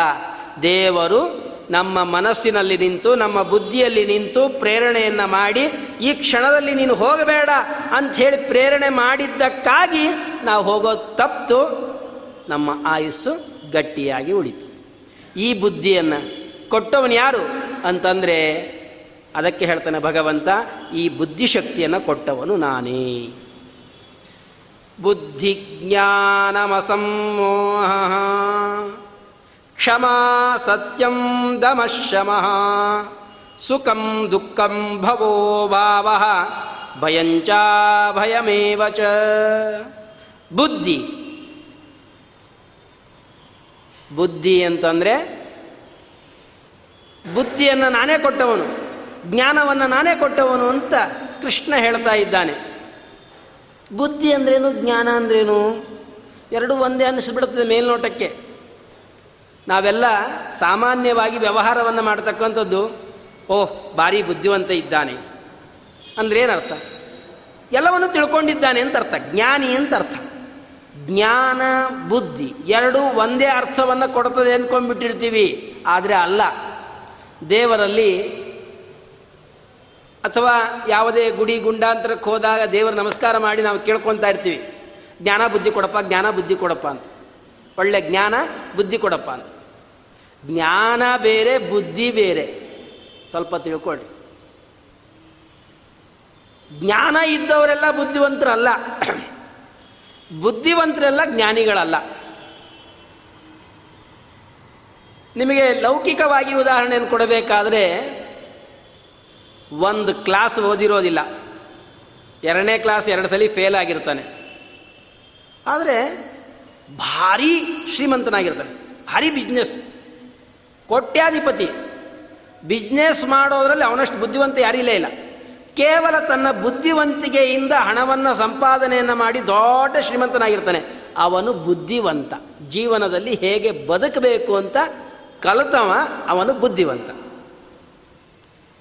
ದೇವರು ನಮ್ಮ ಮನಸ್ಸಿನಲ್ಲಿ ನಿಂತು, ನಮ್ಮ ಬುದ್ಧಿಯಲ್ಲಿ ನಿಂತು ಪ್ರೇರಣೆಯನ್ನು ಮಾಡಿ, ಈ ಕ್ಷಣದಲ್ಲಿ ನೀನು ಹೋಗಬೇಡ ಅಂಥೇಳಿ ಪ್ರೇರಣೆ ಮಾಡಿದ್ದಕ್ಕಾಗಿ ನಾವು ಹೋಗೋದು ತಪ್ಪು ನಮ್ಮ ಆಯುಸ್ಸು ಗಟ್ಟಿಯಾಗಿ ಉಳಿತು. ಈ ಬುದ್ಧಿಯನ್ನು ಕೊಟ್ಟವನು ಯಾರು ಅಂತಂದರೆ, ಅದಕ್ಕೆ ಹೇಳ್ತಾನೆ ಭಗವಂತ, ಈ ಬುದ್ಧಿಶಕ್ತಿಯನ್ನು ಕೊಟ್ಟವನು ನಾನೇ. ಬುದ್ಧಿಜ್ಞಾನಮಸಮೋಹ ಕ್ಷಮಾ ಸತ್ಯಂ ಸುಖಂ ದುಃಖಂ ಭವೋ ಭಾವ. ಭಯಂಚ ಭಯಮೇವ ಚ. ಬುದ್ಧಿ. ಬುದ್ಧಿ ಅಂತಂದರೆ ಬುದ್ಧಿಯನ್ನು ನಾನೇ ಕೊಟ್ಟವನು, ಜ್ಞಾನವನ್ನು ನಾನೇ ಕೊಟ್ಟವನು ಅಂತ ಕೃಷ್ಣ ಹೇಳ್ತಾ ಇದ್ದಾನೆ. ಬುದ್ಧಿ ಅಂದ್ರೇನು, ಜ್ಞಾನ ಅಂದ್ರೇನು? ಎರಡು ಒಂದೇ ಅನ್ನಿಸ್ಬಿಡುತ್ತದೆ ಮೇಲ್ನೋಟಕ್ಕೆ. ನಾವೆಲ್ಲ ಸಾಮಾನ್ಯವಾಗಿ ವ್ಯವಹಾರವನ್ನು ಮಾಡ್ತಕ್ಕಂಥದ್ದು ಓಹ್ ಭಾರಿ ಬುದ್ಧಿವಂತ ಇದ್ದಾನೆ. ಅಂದ್ರೆ ಏನರ್ಥ ಎಲ್ಲವನ್ನು ತಿಳ್ಕೊಂಡಿದ್ದಾನೆ ಅಂತ ಅರ್ಥ ಜ್ಞಾನಿ ಅಂತ ಅರ್ಥ ಜ್ಞಾನ, ಬುದ್ಧಿ ಎರಡು ಒಂದೇ ಅರ್ಥವನ್ನು ಕೊಡ್ತದೆ ಅಂದ್ಕೊಂಡ್ಬಿಟ್ಟಿರ್ತೀವಿ. ಆದರೆ ಅಲ್ಲ. ದೇವರಲ್ಲಿ ಅಥವಾ ಯಾವುದೇ ಗುಡಿ ಗುಂಡಾಂತರಕ್ಕೆ ಹೋದಾಗ ದೇವರು ನಮಸ್ಕಾರ ಮಾಡಿ ನಾವು ಕೇಳ್ಕೊತಾ ಇರ್ತೀವಿ. ಜ್ಞಾನ ಬುದ್ಧಿ ಕೊಡಪ್ಪ, ಜ್ಞಾನ ಬುದ್ಧಿ ಕೊಡಪ್ಪ ಅಂತ. ಒಳ್ಳೆ ಜ್ಞಾನ ಬುದ್ಧಿ ಕೊಡಪ್ಪ ಅಂತ. ಜ್ಞಾನ ಬೇರೆ, ಬುದ್ಧಿ ಬೇರೆ. ಸ್ವಲ್ಪ ತಿಳ್ಕೊಳ್ಳಿ ಜ್ಞಾನ ಇದ್ದವರೆಲ್ಲ ಬುದ್ಧಿವಂತರಲ್ಲ. ಬುದ್ಧಿವಂತರೆಲ್ಲ ಜ್ಞಾನಿಗಳಲ್ಲ. ನಿಮಗೆ ಲೌಕಿಕವಾಗಿ ಉದಾಹರಣೆಯನ್ನು ಕೊಡಬೇಕಾದ್ರೆ ಒಂದು ಕ್ಲಾಸ್ ಓದಿರೋದಿಲ್ಲ. ಎರಡನೇ ಕ್ಲಾಸ್ ಎರಡು ಸಲ ಫೇಲ್ ಆಗಿರ್ತಾನೆ. ಆದರೆ ಭಾರಿ ಶ್ರೀಮಂತನಾಗಿರ್ತಾನೆ. ಭಾರಿ ಬಿಸ್ನೆಸ್ ಕೋಟ್ಯಾಧಿಪತಿ. ಬಿಸ್ನೆಸ್ ಮಾಡೋದ್ರಲ್ಲಿ ಅವನಷ್ಟು ಬುದ್ಧಿವಂತ ಯಾರಿಲ್ಲೇ ಇಲ್ಲ. ಕೇವಲ ತನ್ನ ಬುದ್ಧಿವಂತಿಕೆಯಿಂದ ಹಣವನ್ನು ಸಂಪಾದನೆಯನ್ನು ಮಾಡಿ ದೊಡ್ಡ ಶ್ರೀಮಂತನಾಗಿರ್ತಾನೆ. ಅವನು ಬುದ್ಧಿವಂತ. ಜೀವನದಲ್ಲಿ ಹೇಗೆ ಬದುಕಬೇಕು ಅಂತ ಕಲಿತವ ಅವನು ಬುದ್ಧಿವಂತ.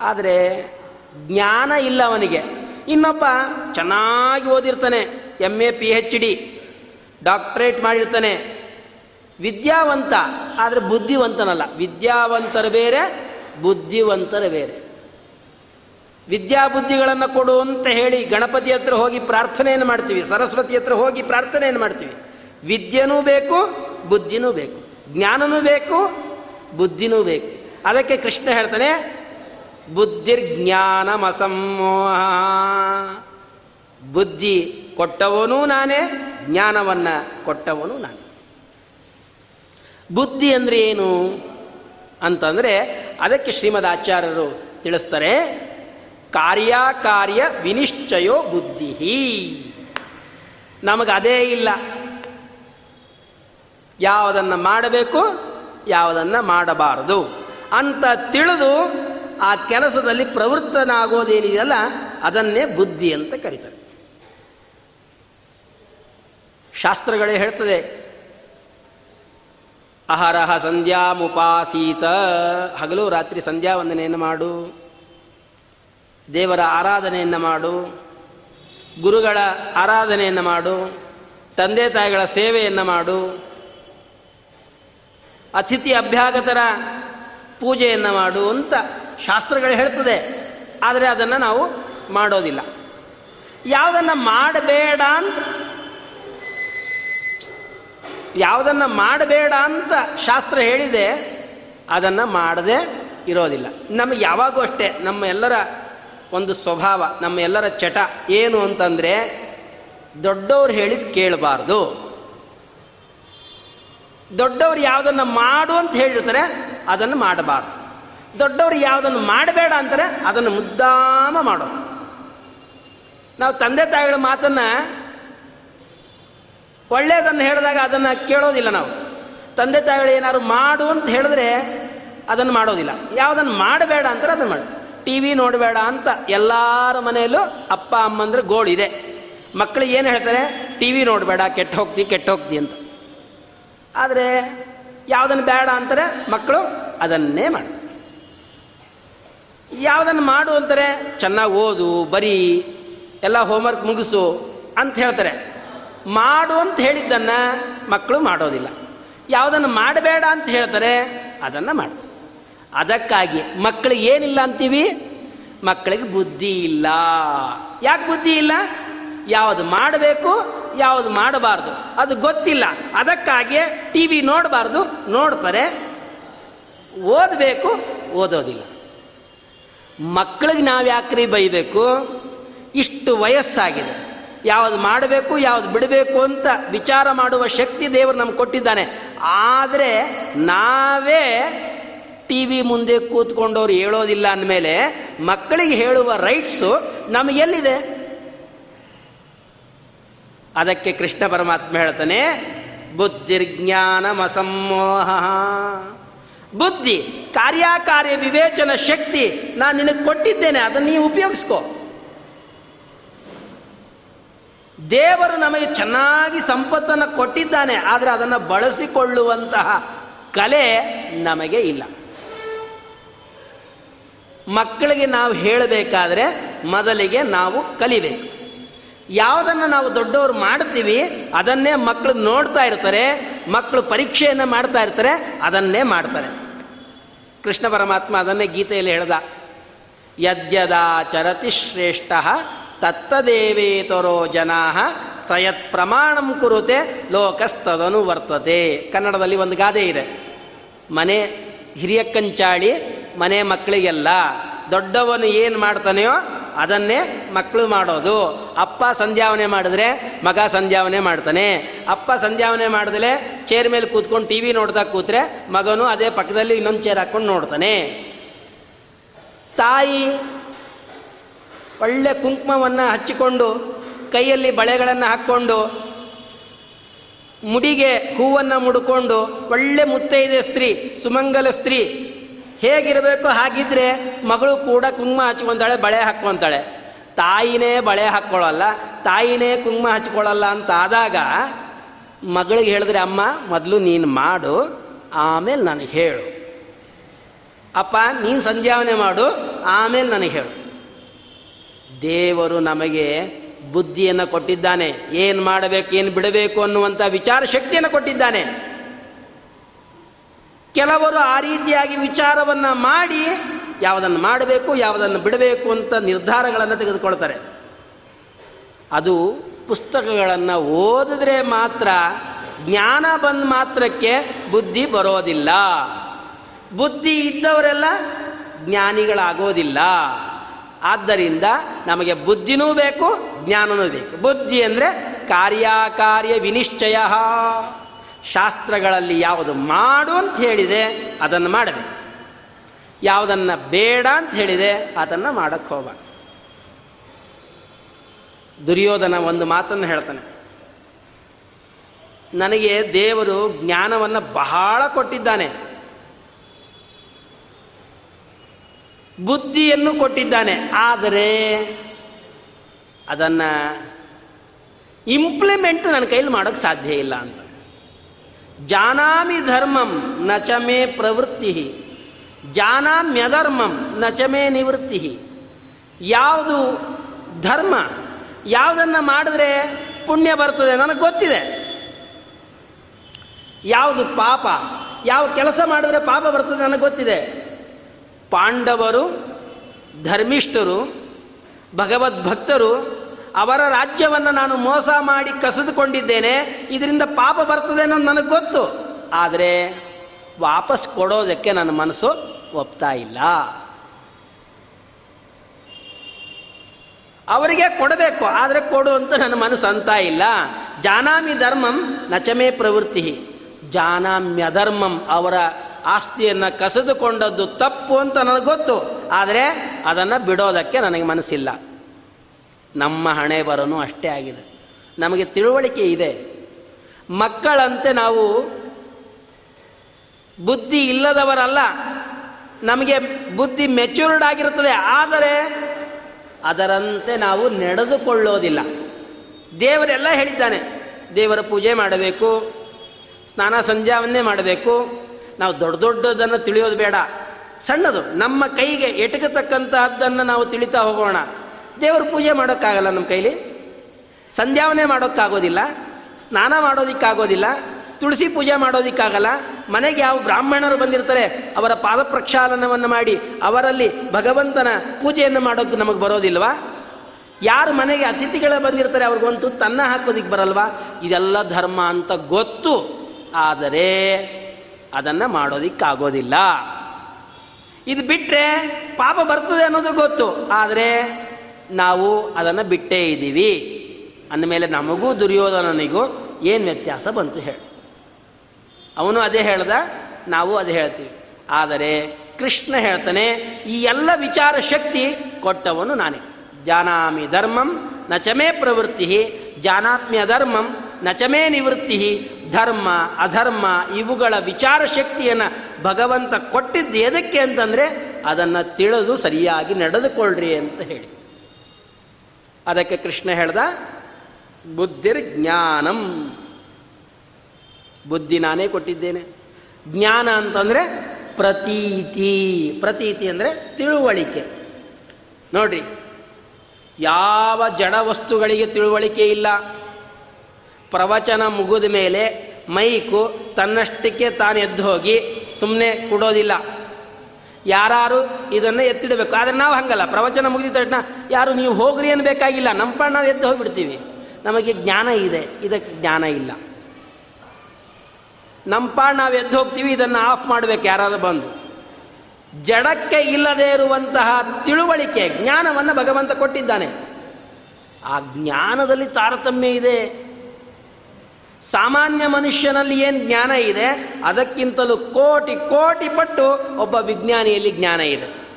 ಆದರೆ ಜ್ಞಾನ ಇಲ್ಲ ಅವನಿಗೆ ಇನ್ನೊಬ್ಬ ಚೆನ್ನಾಗಿ ಓದಿರ್ತಾನೆ M A P H D doctorate ಮಾಡಿರ್ತಾನೆ. ವಿದ್ಯಾವಂತ, ಆದರೆ ಬುದ್ಧಿವಂತನಲ್ಲ. ವಿದ್ಯಾವಂತರು ಬೇರೆ, ಬುದ್ಧಿವಂತರು ಬೇರೆ. ವಿದ್ಯಾಬುದ್ಧಿಗಳನ್ನು ಕೊಡು ಅಂತ ಹೇಳಿ ಗಣಪತಿ ಹತ್ರ ಹೋಗಿ ಪ್ರಾರ್ಥನೆಯನ್ನು ಮಾಡ್ತೀವಿ, ಸರಸ್ವತಿ ಹತ್ರ ಹೋಗಿ ಪ್ರಾರ್ಥನೆಯನ್ನು ಮಾಡ್ತೀವಿ. ವಿದ್ಯೆನೂ ಬೇಕು, ಬುದ್ಧಿನೂ ಬೇಕು. ಜ್ಞಾನನೂ ಬೇಕು, ಬುದ್ಧಿನೂ ಬೇಕು. ಅದಕ್ಕೆ ಕೃಷ್ಣ ಹೇಳ್ತಾನೆ ಬುದ್ಧಿರ್ಜ್ಞಾನಮಸಮೋಹ ಬುದ್ಧಿ ಕೊಟ್ಟವನು ನಾನೇ, ಜ್ಞಾನವನ್ನು ಕೊಟ್ಟವನು ನಾನು. ಬುದ್ಧಿ ಅಂದರೆ ಏನು ಅಂತಂದರೆ ಅದಕ್ಕೆ ಶ್ರೀಮದ್ ಆಚಾರ್ಯರು ತಿಳಿಸ್ತಾರೆ, ಕಾರ್ಯಕಾರ್ಯ ವಿನಿಶ್ಚಯೋ ಬುದ್ಧಿ ನಮಗೆ ಅದೇ ಇಲ್ಲ. ಯಾವುದನ್ನು ಮಾಡಬೇಕು, ಯಾವುದನ್ನು ಮಾಡಬಾರದು. ಅಂತ ತಿಳಿದು ಆ ಕೆಲಸದಲ್ಲಿ ಪ್ರವೃತ್ತನಾಗೋದೇನಿದೆಯಲ್ಲ, ಅದನ್ನೇ ಬುದ್ಧಿ ಅಂತ ಕರೀತಾರೆ. ಶಾಸ್ತ್ರಗಳೇ ಹೇಳ್ತದೆ, ಅಹರಹ ಸಂಧ್ಯಾ ಮುಪಾಸೀತ ಹಗಲು ರಾತ್ರಿ ಸಂಧ್ಯಾ ವಂದನೆಯನ್ನು ಮಾಡು, ದೇವರ ಆರಾಧನೆಯನ್ನು ಮಾಡು, ಗುರುಗಳ ಆರಾಧನೆಯನ್ನು ಮಾಡು, ತಂದೆ ತಾಯಿಗಳ ಸೇವೆಯನ್ನು ಮಾಡು, ಅತಿಥಿ ಅಭ್ಯಾಗತರ ಪೂಜೆಯನ್ನು ಮಾಡು ಅಂತ ಶಾಸ್ತ್ರಗಳು ಹೇಳ್ತದೆ, ಆದರೆ ಅದನ್ನು ನಾವು ಮಾಡೋದಿಲ್ಲ. ಯಾವುದನ್ನು ಮಾಡಬೇಡ ಅಂತ, ಯಾವುದನ್ನು ಮಾಡಬೇಡ ಅಂತ ಶಾಸ್ತ್ರ ಹೇಳಿದೆ, ಅದನ್ನು ಮಾಡದೆ ಇರೋದಿಲ್ಲ. ನಮಗೆ ಯಾವಾಗೂ ಅಷ್ಟೇ, ನಮ್ಮ ಎಲ್ಲರ ಒಂದು ಸ್ವಭಾವ, ನಮ್ಮ ಎಲ್ಲರ ಚಟ ಏನು ಅಂತಂದರೆ, ದೊಡ್ಡವ್ರು ಹೇಳಿದ ಕೇಳಬಾರ್ದು. ದೊಡ್ಡವ್ರು ಯಾವುದನ್ನು ಮಾಡು ಅಂತ ಹೇಳಿರ್ತಾರೆ, ಅದನ್ನು ಮಾಡಬಾರ್ದು. ದೊಡ್ಡವ್ರು ಯಾವುದನ್ನು ಮಾಡಬೇಡ ಅಂತಾರೆ ಅದನ್ನು ಮುದ್ದಾಮ ಮಾಡೋ ನಾವು ತಂದೆ ತಾಯಿಗಳ ಮಾತನ್ನು ಒಳ್ಳೆಯದನ್ನು ಹೇಳಿದಾಗ ಅದನ್ನು ಕೇಳೋದಿಲ್ಲ ನಾವು. ತಂದೆ ತಾಯಿಗಳು ಏನಾದ್ರು ಮಾಡು ಅಂತ ಹೇಳಿದ್ರೆ ಅದನ್ನು ಮಾಡೋದಿಲ್ಲ. ಯಾವುದನ್ನು ಮಾಡಬೇಡ ಅಂತಾರೆ ಅದನ್ನು ಮಾಡಿ. ಟಿ ವಿ ನೋಡಬೇಡ ಅಂತ ಎಲ್ಲರ ಮನೆಯಲ್ಲೂ ಅಪ್ಪ ಅಮ್ಮಂದ್ರೆ ಗೋಳಿದೆ ಮಕ್ಕಳಿಗೆ ಏನು ಹೇಳ್ತಾರೆ? ಟಿ ವಿ ನೋಡಬೇಡ, ಕೆಟ್ಟ ಹೋಗ್ತಿ ಕೆಟ್ಟ ಹೋಗ್ತಿ ಅಂತ. ಆದರೆ ಯಾವುದನ್ನು ಬೇಡ ಅಂತಾರೆ ಮಕ್ಕಳು ಅದನ್ನೇ ಮಾಡ್ತಾರೆ. ಯಾವುದನ್ನು ಮಾಡು ಅಂತಾರೆ, ಚೆನ್ನಾಗಿ ಓದು, ಬರೀ ಎಲ್ಲ ಹೋಮ್ವರ್ಕ್ ಮುಗಿಸು ಅಂತ ಹೇಳ್ತಾರೆ. ಮಾಡು ಅಂತ ಹೇಳಿದ್ದನ್ನು ಮಕ್ಕಳು ಮಾಡೋದಿಲ್ಲ. ಯಾವುದನ್ನು ಮಾಡಬೇಡ ಅಂತ ಹೇಳ್ತಾರೆ, ಅದನ್ನು ಮಾಡ್ತಾರೆ. ಅದಕ್ಕಾಗಿ ಮಕ್ಕಳಿಗೆ ಏನಿಲ್ಲ ಅಂತೀವಿ? ಮಕ್ಕಳಿಗೆ ಬುದ್ಧಿ ಇಲ್ಲ. ಯಾಕೆ ಬುದ್ಧಿ ಇಲ್ಲ? ಯಾವುದು ಮಾಡಬೇಕು, ಯಾವುದು ಮಾಡಬಾರ್ದು, ಅದು ಗೊತ್ತಿಲ್ಲ. ಅದಕ್ಕಾಗಿ ಟಿ ವಿ ನೋಡಬಾರ್ದು, ನೋಡ್ತಾರೆ. ಓದಬೇಕು, ಓದೋದಿಲ್ಲ. ಮಕ್ಕಳಿಗೆ ನಾವು ಯಾಕ್ರಿ ಬೈಬೇಕು? ಇಷ್ಟು ವಯಸ್ಸಾಗಿದೆ. ಯಾವುದು ಮಾಡಬೇಕು, ಯಾವುದು ಬಿಡಬೇಕು ಅಂತ ವಿಚಾರ ಮಾಡುವ ಶಕ್ತಿ ದೇವರು ನಮ್ಗೆ ಕೊಟ್ಟಿದ್ದಾನೆ. ಆದರೆ ನಾವೇ ಟಿ ವಿ ಮುಂದೆ ಕೂತ್ಕೊಂಡವ್ರು ಹೇಳೋದಿಲ್ಲ ಅಂದಮೇಲೆ ಮಕ್ಕಳಿಗೆ ಹೇಳುವ ರೈಟ್ಸು ನಮಗೆಲ್ಲಿದೆ ಅದಕ್ಕೆ ಕೃಷ್ಣ ಪರಮಾತ್ಮ ಹೇಳ್ತಾನೆ, ಬುದ್ಧಿರ್ಜ್ಞಾನಮಸಮ್ಮೋಹ. ಬುದ್ಧಿ, ಕಾರ್ಯಕಾರ್ಯ, ವಿವೇಚನ ಶಕ್ತಿ ನಾನು ನಿನಗೆ ಕೊಟ್ಟಿದ್ದೇನೆ, ಅದನ್ನು ನೀವು ಉಪಯೋಗಿಸ್ಕೋ. ದೇವರು ನಮಗೆ ಚೆನ್ನಾಗಿ ಸಂಪತ್ತನ್ನು ಕೊಟ್ಟಿದ್ದಾನೆ, ಆದರೆ ಅದನ್ನು ಬಳಸಿಕೊಳ್ಳುವಂತಹ ಕಲೆ ನಮಗೆ ಇಲ್ಲ. ಮಕ್ಕಳಿಗೆ ನಾವು ಹೇಳಬೇಕಾದ್ರೆ ಮೊದಲಿಗೆ ನಾವು ಕಲಿಬೇಕು. ಯಾವುದನ್ನು ನಾವು ದೊಡ್ಡವರು ಮಾಡ್ತೀವಿ, ಅದನ್ನೇ ಮಕ್ಕಳು ನೋಡ್ತಾ ಇರ್ತಾರೆ ಮಕ್ಕಳು ಪರೀಕ್ಷೆಯನ್ನು ಮಾಡ್ತಾ ಇರ್ತಾರೆ, ಅದನ್ನೇ ಮಾಡ್ತಾರೆ. ಕೃಷ್ಣ ಪರಮಾತ್ಮ ಅದನ್ನೇ ಗೀತೆಯಲ್ಲಿ ಹೇಳ್ದ. ಯದ್ಯದಾಚರತಿ ಶ್ರೇಷ್ಠ, ತತ್ತದೇವೇತರೋ ಜನಾ ಸಯತ್ ಪ್ರಮಾಣಂ ಕುರುತೆ, ಲೋಕಸ್ತದನು ವರ್ತತೆ. ಕನ್ನಡದಲ್ಲಿ ಒಂದು ಗಾದೆ ಇದೆ. ಮನೆ ಹಿರಿಯ ಕಂಚಾಳಿ, ಮನೆ ಮಕ್ಕಳಿಗೆಲ್ಲ ದೊಡ್ಡವನು ಏನು ಮಾಡ್ತಾನೆಯೋ ಅದನ್ನೇ ಮಕ್ಕಳು ಮಾಡೋದು. ಅಪ್ಪ ಸಂಧ್ಯಾವನೆ ಮಾಡಿದ್ರೆ ಮಗ ಸಂಧ್ಯಾವನೆ ಮಾಡ್ತಾನೆ. ಅಪ್ಪ ಸಂಧ್ಯಾವನೆ ಮಾಡಿದ್ರೆ ಚೇರ್ ಮೇಲೆ ಕೂತ್ಕೊಂಡು ಟಿ ವಿ ನೋಡ್ತಾ ಕೂತ್ರೆ ಮಗನು ಅದೇ ಪಕ್ಕದಲ್ಲಿ ಇನ್ನೊಂದು ಚೇರ್ ಹಾಕ್ಕೊಂಡು ನೋಡ್ತಾನೆ. ತಾಯಿ ಒಳ್ಳೆ ಕುಂಕುಮವನ್ನು ಹಚ್ಚಿಕೊಂಡು ಕೈಯಲ್ಲಿ ಬಳೆಗಳನ್ನು ಹಾಕ್ಕೊಂಡು ಮುಡಿಗೆ ಹೂವನ್ನು ಮುಡ್ಕೊಂಡು ಒಳ್ಳೆ ಮುತ್ತೈದೆ ಸ್ತ್ರೀ, ಸುಮಂಗಲ ಸ್ತ್ರೀ ಹೇಗಿರಬೇಕು ಹಾಗಿದ್ರೆ ಮಗಳು ಕೂಡ ಕುಂಕುಮ ಹಚ್ಕೊಂತಾಳೆ ಬಳೆ ಹಾಕ್ಕೊಂತಾಳೆ. ತಾಯಿನೇ ಬಳೆ ಹಾಕ್ಕೊಳ್ಳಲ್ಲ, ತಾಯಿನೇ ಕುಂಕುಮ ಹಚ್ಕೊಳ್ಳಲ್ಲ ಅಂತ ಆದಾಗ ಮಗಳಿಗೆ ಹೇಳಿದ್ರೆ, ಅಮ್ಮ, ಮೊದಲು ನೀನು ಮಾಡು, ಆಮೇಲೆ ನನಗೆ ಹೇಳು. ಅಪ್ಪ, ನೀನು ಸಂಜಾವನೆ ಮಾಡು, ಆಮೇಲೆ ನನಗೆ ಹೇಳು. ದೇವರು ನಮಗೆ ಬುದ್ಧಿಯನ್ನು ಕೊಟ್ಟಿದ್ದಾನೆ. ಏನು ಮಾಡಬೇಕು, ಏನು ಬಿಡಬೇಕು ಅನ್ನುವಂಥ ವಿಚಾರ ಶಕ್ತಿಯನ್ನು ಕೊಟ್ಟಿದ್ದಾನೆ. ಕೆಲವರು ಆ ರೀತಿಯಾಗಿ ವಿಚಾರವನ್ನು ಮಾಡಿ ಯಾವುದನ್ನು ಮಾಡಬೇಕು, ಯಾವುದನ್ನು ಬಿಡಬೇಕು ಅಂತ ನಿರ್ಧಾರಗಳನ್ನು ತೆಗೆದುಕೊಳ್ತಾರೆ. ಅದು ಪುಸ್ತಕಗಳನ್ನು ಓದಿದ್ರೆ ಮಾತ್ರ ಜ್ಞಾನ ಬಂದ ಮಾತ್ರಕ್ಕೆ ಬುದ್ಧಿ ಬರೋದಿಲ್ಲ. ಬುದ್ಧಿ ಇದ್ದವರೆಲ್ಲ ಜ್ಞಾನಿಗಳಾಗೋದಿಲ್ಲ. ಆದ್ದರಿಂದ ನಮಗೆ ಬುದ್ಧಿನೂ ಬೇಕು, ಜ್ಞಾನನೂ ಬೇಕು. ಬುದ್ಧಿ ಅಂದರೆ ಕಾರ್ಯಕಾರ್ಯ ವಿನಿಶ್ಚಯ. ಶಾಸ್ತ್ರಗಳಲ್ಲಿ ಯಾವುದು ಮಾಡು ಅಂತ ಹೇಳಿದೆ, ಅದನ್ನು ಮಾಡಬೇಕು. ಯಾವುದನ್ನು ಬೇಡ ಅಂತ ಹೇಳಿದೆ, ಅದನ್ನು ಮಾಡಕ್ಕೆ ಹೋಗಬಾರ್ದು. ದುರ್ಯೋಧನ ಒಂದು ಮಾತನ್ನು ಹೇಳ್ತಾನೆ. ನನಗೆ ದೇವರು ಜ್ಞಾನವನ್ನು ಬಹಳ ಕೊಟ್ಟಿದ್ದಾನೆ. ಬುದ್ಧಿಯನ್ನು ಕೊಟ್ಟಿದ್ದಾನೆ. ಆದರೆ ಅದನ್ನು ಇಂಪ್ಲಿಮೆಂಟ್ ನನ್ನ ಕೈಲಿ ಮಾಡೋಕ್ಕೆ ಸಾಧ್ಯ ಇಲ್ಲ ಅಂತ. ಜಾನಾಮಿ ಧರ್ಮಂ ನಚಮೇ ಪ್ರವೃತ್ತಿ, ಜಾನಾಮ್ಯಧರ್ಮಂ ನಚಮೇ ನಿವೃತ್ತಿ. ಯಾವುದು ಧರ್ಮ, ಯಾವುದನ್ನು ಮಾಡಿದ್ರೆ ಪುಣ್ಯ ಬರ್ತದೆ ನನಗೆ ಗೊತ್ತಿದೆ. ಯಾವುದು ಪಾಪ, ಯಾವ ಕೆಲಸ ಮಾಡಿದ್ರೆ ಪಾಪ ಬರ್ತದೆ ನನಗೆ ಗೊತ್ತಿದೆ. ಪಾಂಡವರು, ಧರ್ಮಿಷ್ಠರು, ಭಗವದ್ಭಕ್ತರು ಅವರ ರಾಜ್ಯವನ್ನು ನಾನು ಮೋಸ ಮಾಡಿ ಕಸಿದುಕೊಂಡಿದ್ದೇನೆ, ಇದರಿಂದ ಪಾಪ ಬರ್ತದೆ ಅನ್ನೋದು ನನಗೆ ಗೊತ್ತು. ಆದರೆ ವಾಪಸ್ ಕೊಡೋದಕ್ಕೆ ನನ್ನ ಮನಸ್ಸು ಒಪ್ತಾ ಇಲ್ಲ. ಅವರಿಗೆ ಕೊಡಬೇಕು, ಆದರೆ ಕೊಡು ಅಂತ ನನ್ನ ಮನಸ್ಸು ಅಂತ ಇಲ್ಲ. ಜಾನಾಮಿ ಧರ್ಮಂ ನಚಮೇ ಪ್ರವೃತ್ತಿ. ಜಾನಾಮ್ಯಧರ್ಮಂ ಅವರ ಆಸ್ತಿಯನ್ನು ಕಸಿದುಕೊಂಡದ್ದು ತಪ್ಪು ಅಂತ ನನಗೆ ಗೊತ್ತು. ಆದರೆ ಅದನ್ನು ಬಿಡೋದಕ್ಕೆ ನನಗೆ ಮನಸ್ಸಿಲ್ಲ. ನಮ್ಮ ಹಣೆ ಬರೋನು ಅಷ್ಟೇ ಆಗಿದೆ. ನಮಗೆ ತಿಳುವಳಿಕೆ ಇದೆ. ಮಕ್ಕಳಂತೆ ನಾವು ಬುದ್ಧಿ ಇಲ್ಲದವರಲ್ಲ. ನಮಗೆ ಬುದ್ಧಿ ಮೆಚ್ಯೂರ್ಡ್ ಆಗಿರುತ್ತದೆ. ಆದರೆ ಅದರಂತೆ ನಾವು ನಡೆದುಕೊಳ್ಳೋದಿಲ್ಲ. ದೇವರೆಲ್ಲ ಹೇಳಿದ್ದಾನೆ, ದೇವರ ಪೂಜೆ ಮಾಡಬೇಕು, ಸ್ನಾನ ಸಂಧ್ಯಾವನ್ನೇ ಮಾಡಬೇಕು. ನಾವು ದೊಡ್ಡ ದೊಡ್ಡದನ್ನು ತಿಳಿಯೋದು ಬೇಡ. ಸಣ್ಣದು, ನಮ್ಮ ಕೈಗೆ ಎಟಕತಕ್ಕಂತಹದ್ದನ್ನು ನಾವು ತಿಳಿತಾ ಹೋಗೋಣ. ದೇವರ ಪೂಜೆ ಮಾಡೋಕ್ಕಾಗಲ್ಲ ನಮ್ಮ ಕೈಲಿ. ಸಂಧ್ಯಾವನೆ ಮಾಡೋಕ್ಕಾಗೋದಿಲ್ಲ. ಸ್ನಾನ ಮಾಡೋದಕ್ಕಾಗೋದಿಲ್ಲ. ತುಳಸಿ ಪೂಜೆ ಮಾಡೋದಕ್ಕಾಗಲ್ಲ. ಮನೆಗೆ ಯಾವ ಬ್ರಾಹ್ಮಣರು ಬಂದಿರ್ತಾರೆ, ಅವರ ಪಾದ ಪ್ರಕ್ಷಾಲನವನ್ನು ಮಾಡಿ, ಅವರಲ್ಲಿ ಭಗವಂತನ ಪೂಜೆಯನ್ನು ಮಾಡೋಕ್ಕೆ ನಮಗೆ ಬರೋದಿಲ್ವಾ? ಯಾರು ಮನೆಗೆ ಅತಿಥಿಗಳೇ ಬಂದಿರ್ತಾರೆ, ಅವ್ರಿಗೊಂತು ತನ್ನ ಹಾಕೋದಿಕ್ಕೆ ಬರಲ್ವಾ? ಇದೆಲ್ಲ ಧರ್ಮ ಅಂತ ಗೊತ್ತು. ಆದರೆ ಅದನ್ನು ಮಾಡೋದಿಕ್ಕಾಗೋದಿಲ್ಲ. ಇದು ಬಿಟ್ಟರೆ ಪಾಪ ಬರ್ತದೆ ಅನ್ನೋದು ಗೊತ್ತು. ಆದರೆ ನಾವು ಅದನ್ನು ಬಿಟ್ಟೇ ಇದ್ದೀವಿ. ಅಂದಮೇಲೆ ನಮಗೂ ದುರ್ಯೋಧನನಿಗೂ ಏನು ವ್ಯತ್ಯಾಸ ಬಂತು ಹೇಳಿ. ಅವನು ಅದೇ ಹೇಳ್ದ, ನಾವು ಅದೇ ಹೇಳ್ತೀವಿ. ಆದರೆ ಕೃಷ್ಣ ಹೇಳ್ತಾನೆ, ಈ ಎಲ್ಲ ವಿಚಾರ ಶಕ್ತಿ ಕೊಟ್ಟವನು ನಾನೇ. ಜಾನಾಮಿ ಧರ್ಮಂ ನಚಮೇ ಪ್ರವೃತ್ತಿ, ಜಾನಾತ್ಮ್ಯ ಧರ್ಮಂ ನಚಮೇ ನಿವೃತ್ತಿ, ಧರ್ಮ, ಅಧರ್ಮ ಇವುಗಳ ವಿಚಾರ ಶಕ್ತಿಯನ್ನು ಭಗವಂತ ಕೊಟ್ಟಿದ್ದು ಎದಕ್ಕೆ ಅಂತಂದರೆ ಅದನ್ನು ತಿಳಿದು ಸರಿಯಾಗಿ ನಡೆದುಕೊಳ್ಳ್ರಿ ಅಂತ ಹೇಳಿ. ಅದಕ್ಕೆ ಕೃಷ್ಣ ಹೇಳ್ದ ಬುದ್ಧಿರ್ಜ್ಞಾನಂ ಬುದ್ಧಿ ನಾನೇ ಕೊಟ್ಟಿದ್ದೇನೆ. ಜ್ಞಾನ ಅಂತಂದರೆ ಪ್ರತೀತಿ. ಪ್ರತೀತಿ ಅಂದರೆ ತಿಳುವಳಿಕೆ. ನೋಡ್ರಿ, ಯಾವ ಜಡ ವಸ್ತುಗಳಿಗೆ ತಿಳುವಳಿಕೆ ಇಲ್ಲ. ಪ್ರವಚನ ಮುಗಿದ ಮೇಲೆ ಮೈಕು ತನ್ನಷ್ಟಕ್ಕೆ ತಾನು ಎದ್ದು ಹೋಗಿ ಸುಮ್ಮನೆ ಕೊಡೋದಿಲ್ಲ. ಯಾರು ಇದನ್ನು ಎತ್ತಿಡಬೇಕು. ಆದರೆ ನಾವು ಹಂಗಲ್ಲ. ಪ್ರವಚನ ಮುಗಿದ ತಕ್ಷಣ ಯಾರು ನೀವು ಹೋಗ್ರಿ ಏನು ಬೇಕಾಗಿಲ್ಲ ನಮ್ಮ ನಾವು ಎದ್ದು ಹೋಗಿಬಿಡ್ತೀವಿ. ನಮಗೆ ಜ್ಞಾನ ಇದೆ. ಇದಕ್ಕೆ ಜ್ಞಾನ ಇಲ್ಲ. ನಮ್ಮ ನಾವು ಎದ್ದು ಹೋಗ್ತೀವಿ. ಇದನ್ನು ಆಫ್ ಮಾಡಬೇಕು ಯಾರಾದರೂ ಬಂದು. ಜಡಕ್ಕೆ ಇಲ್ಲದೇ ಇರುವಂತಹ ತಿಳುವಳಿಕೆ, ಜ್ಞಾನವನ್ನು ಭಗವಂತ ಕೊಟ್ಟಿದ್ದಾನೆ. ಆ ಜ್ಞಾನದಲ್ಲಿ ತಾರತಮ್ಯ ಇದೆ. ಸಾಮಾನ್ಯ ಮನುಷ್ಯನಲ್ಲಿ ಏನು ಜ್ಞಾನ ಇದೆ? ಅದಕ್ಕಿಂತಲೂ ಕೋಟಿ ಕೋಟಿ ಪಟ್ಟು ಒಬ್ಬ ವಿಜ್ಞಾನಿಯಲ್ಲಿ ಜ್ಞಾನ ಇದೆ.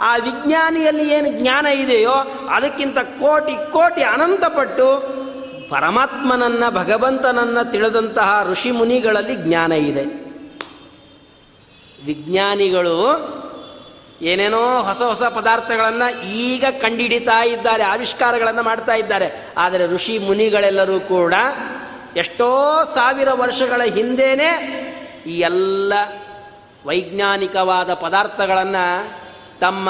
ಆ ವಿಜ್ಞಾನಿಯಲ್ಲಿ ಏನು ಜ್ಞಾನ ಇದೆಯೋ, ಅದಕ್ಕಿಂತ ಕೋಟಿ ಕೋಟಿ ಅನಂತಪಟ್ಟು ಪರಮಾತ್ಮನನ್ನ, ಭಗವಂತನನ್ನ ತಿಳಿದಂತಹ ಋಷಿ ಮುನಿಗಳಲ್ಲಿ ಜ್ಞಾನ ಇದೆ. ವಿಜ್ಞಾನಿಗಳು ಏನೇನೋ ಹೊಸ ಹೊಸ ಪದಾರ್ಥಗಳನ್ನು ಈಗ ಕಂಡಿಡಿತಾ ಇದ್ದಾರೆ, ಆವಿಷ್ಕಾರಗಳನ್ನು ಮಾಡ್ತಾ ಇದ್ದಾರೆ. ಆದರೆ ಋಷಿ ಮುನಿಗಳೆಲ್ಲರೂ ಕೂಡ ಎಷ್ಟೋ ಸಾವಿರ ವರ್ಷಗಳ ಹಿಂದೇನೆ ಈ ಎಲ್ಲ ವೈಜ್ಞಾನಿಕವಾದ ಪದಾರ್ಥಗಳನ್ನು ತಮ್ಮ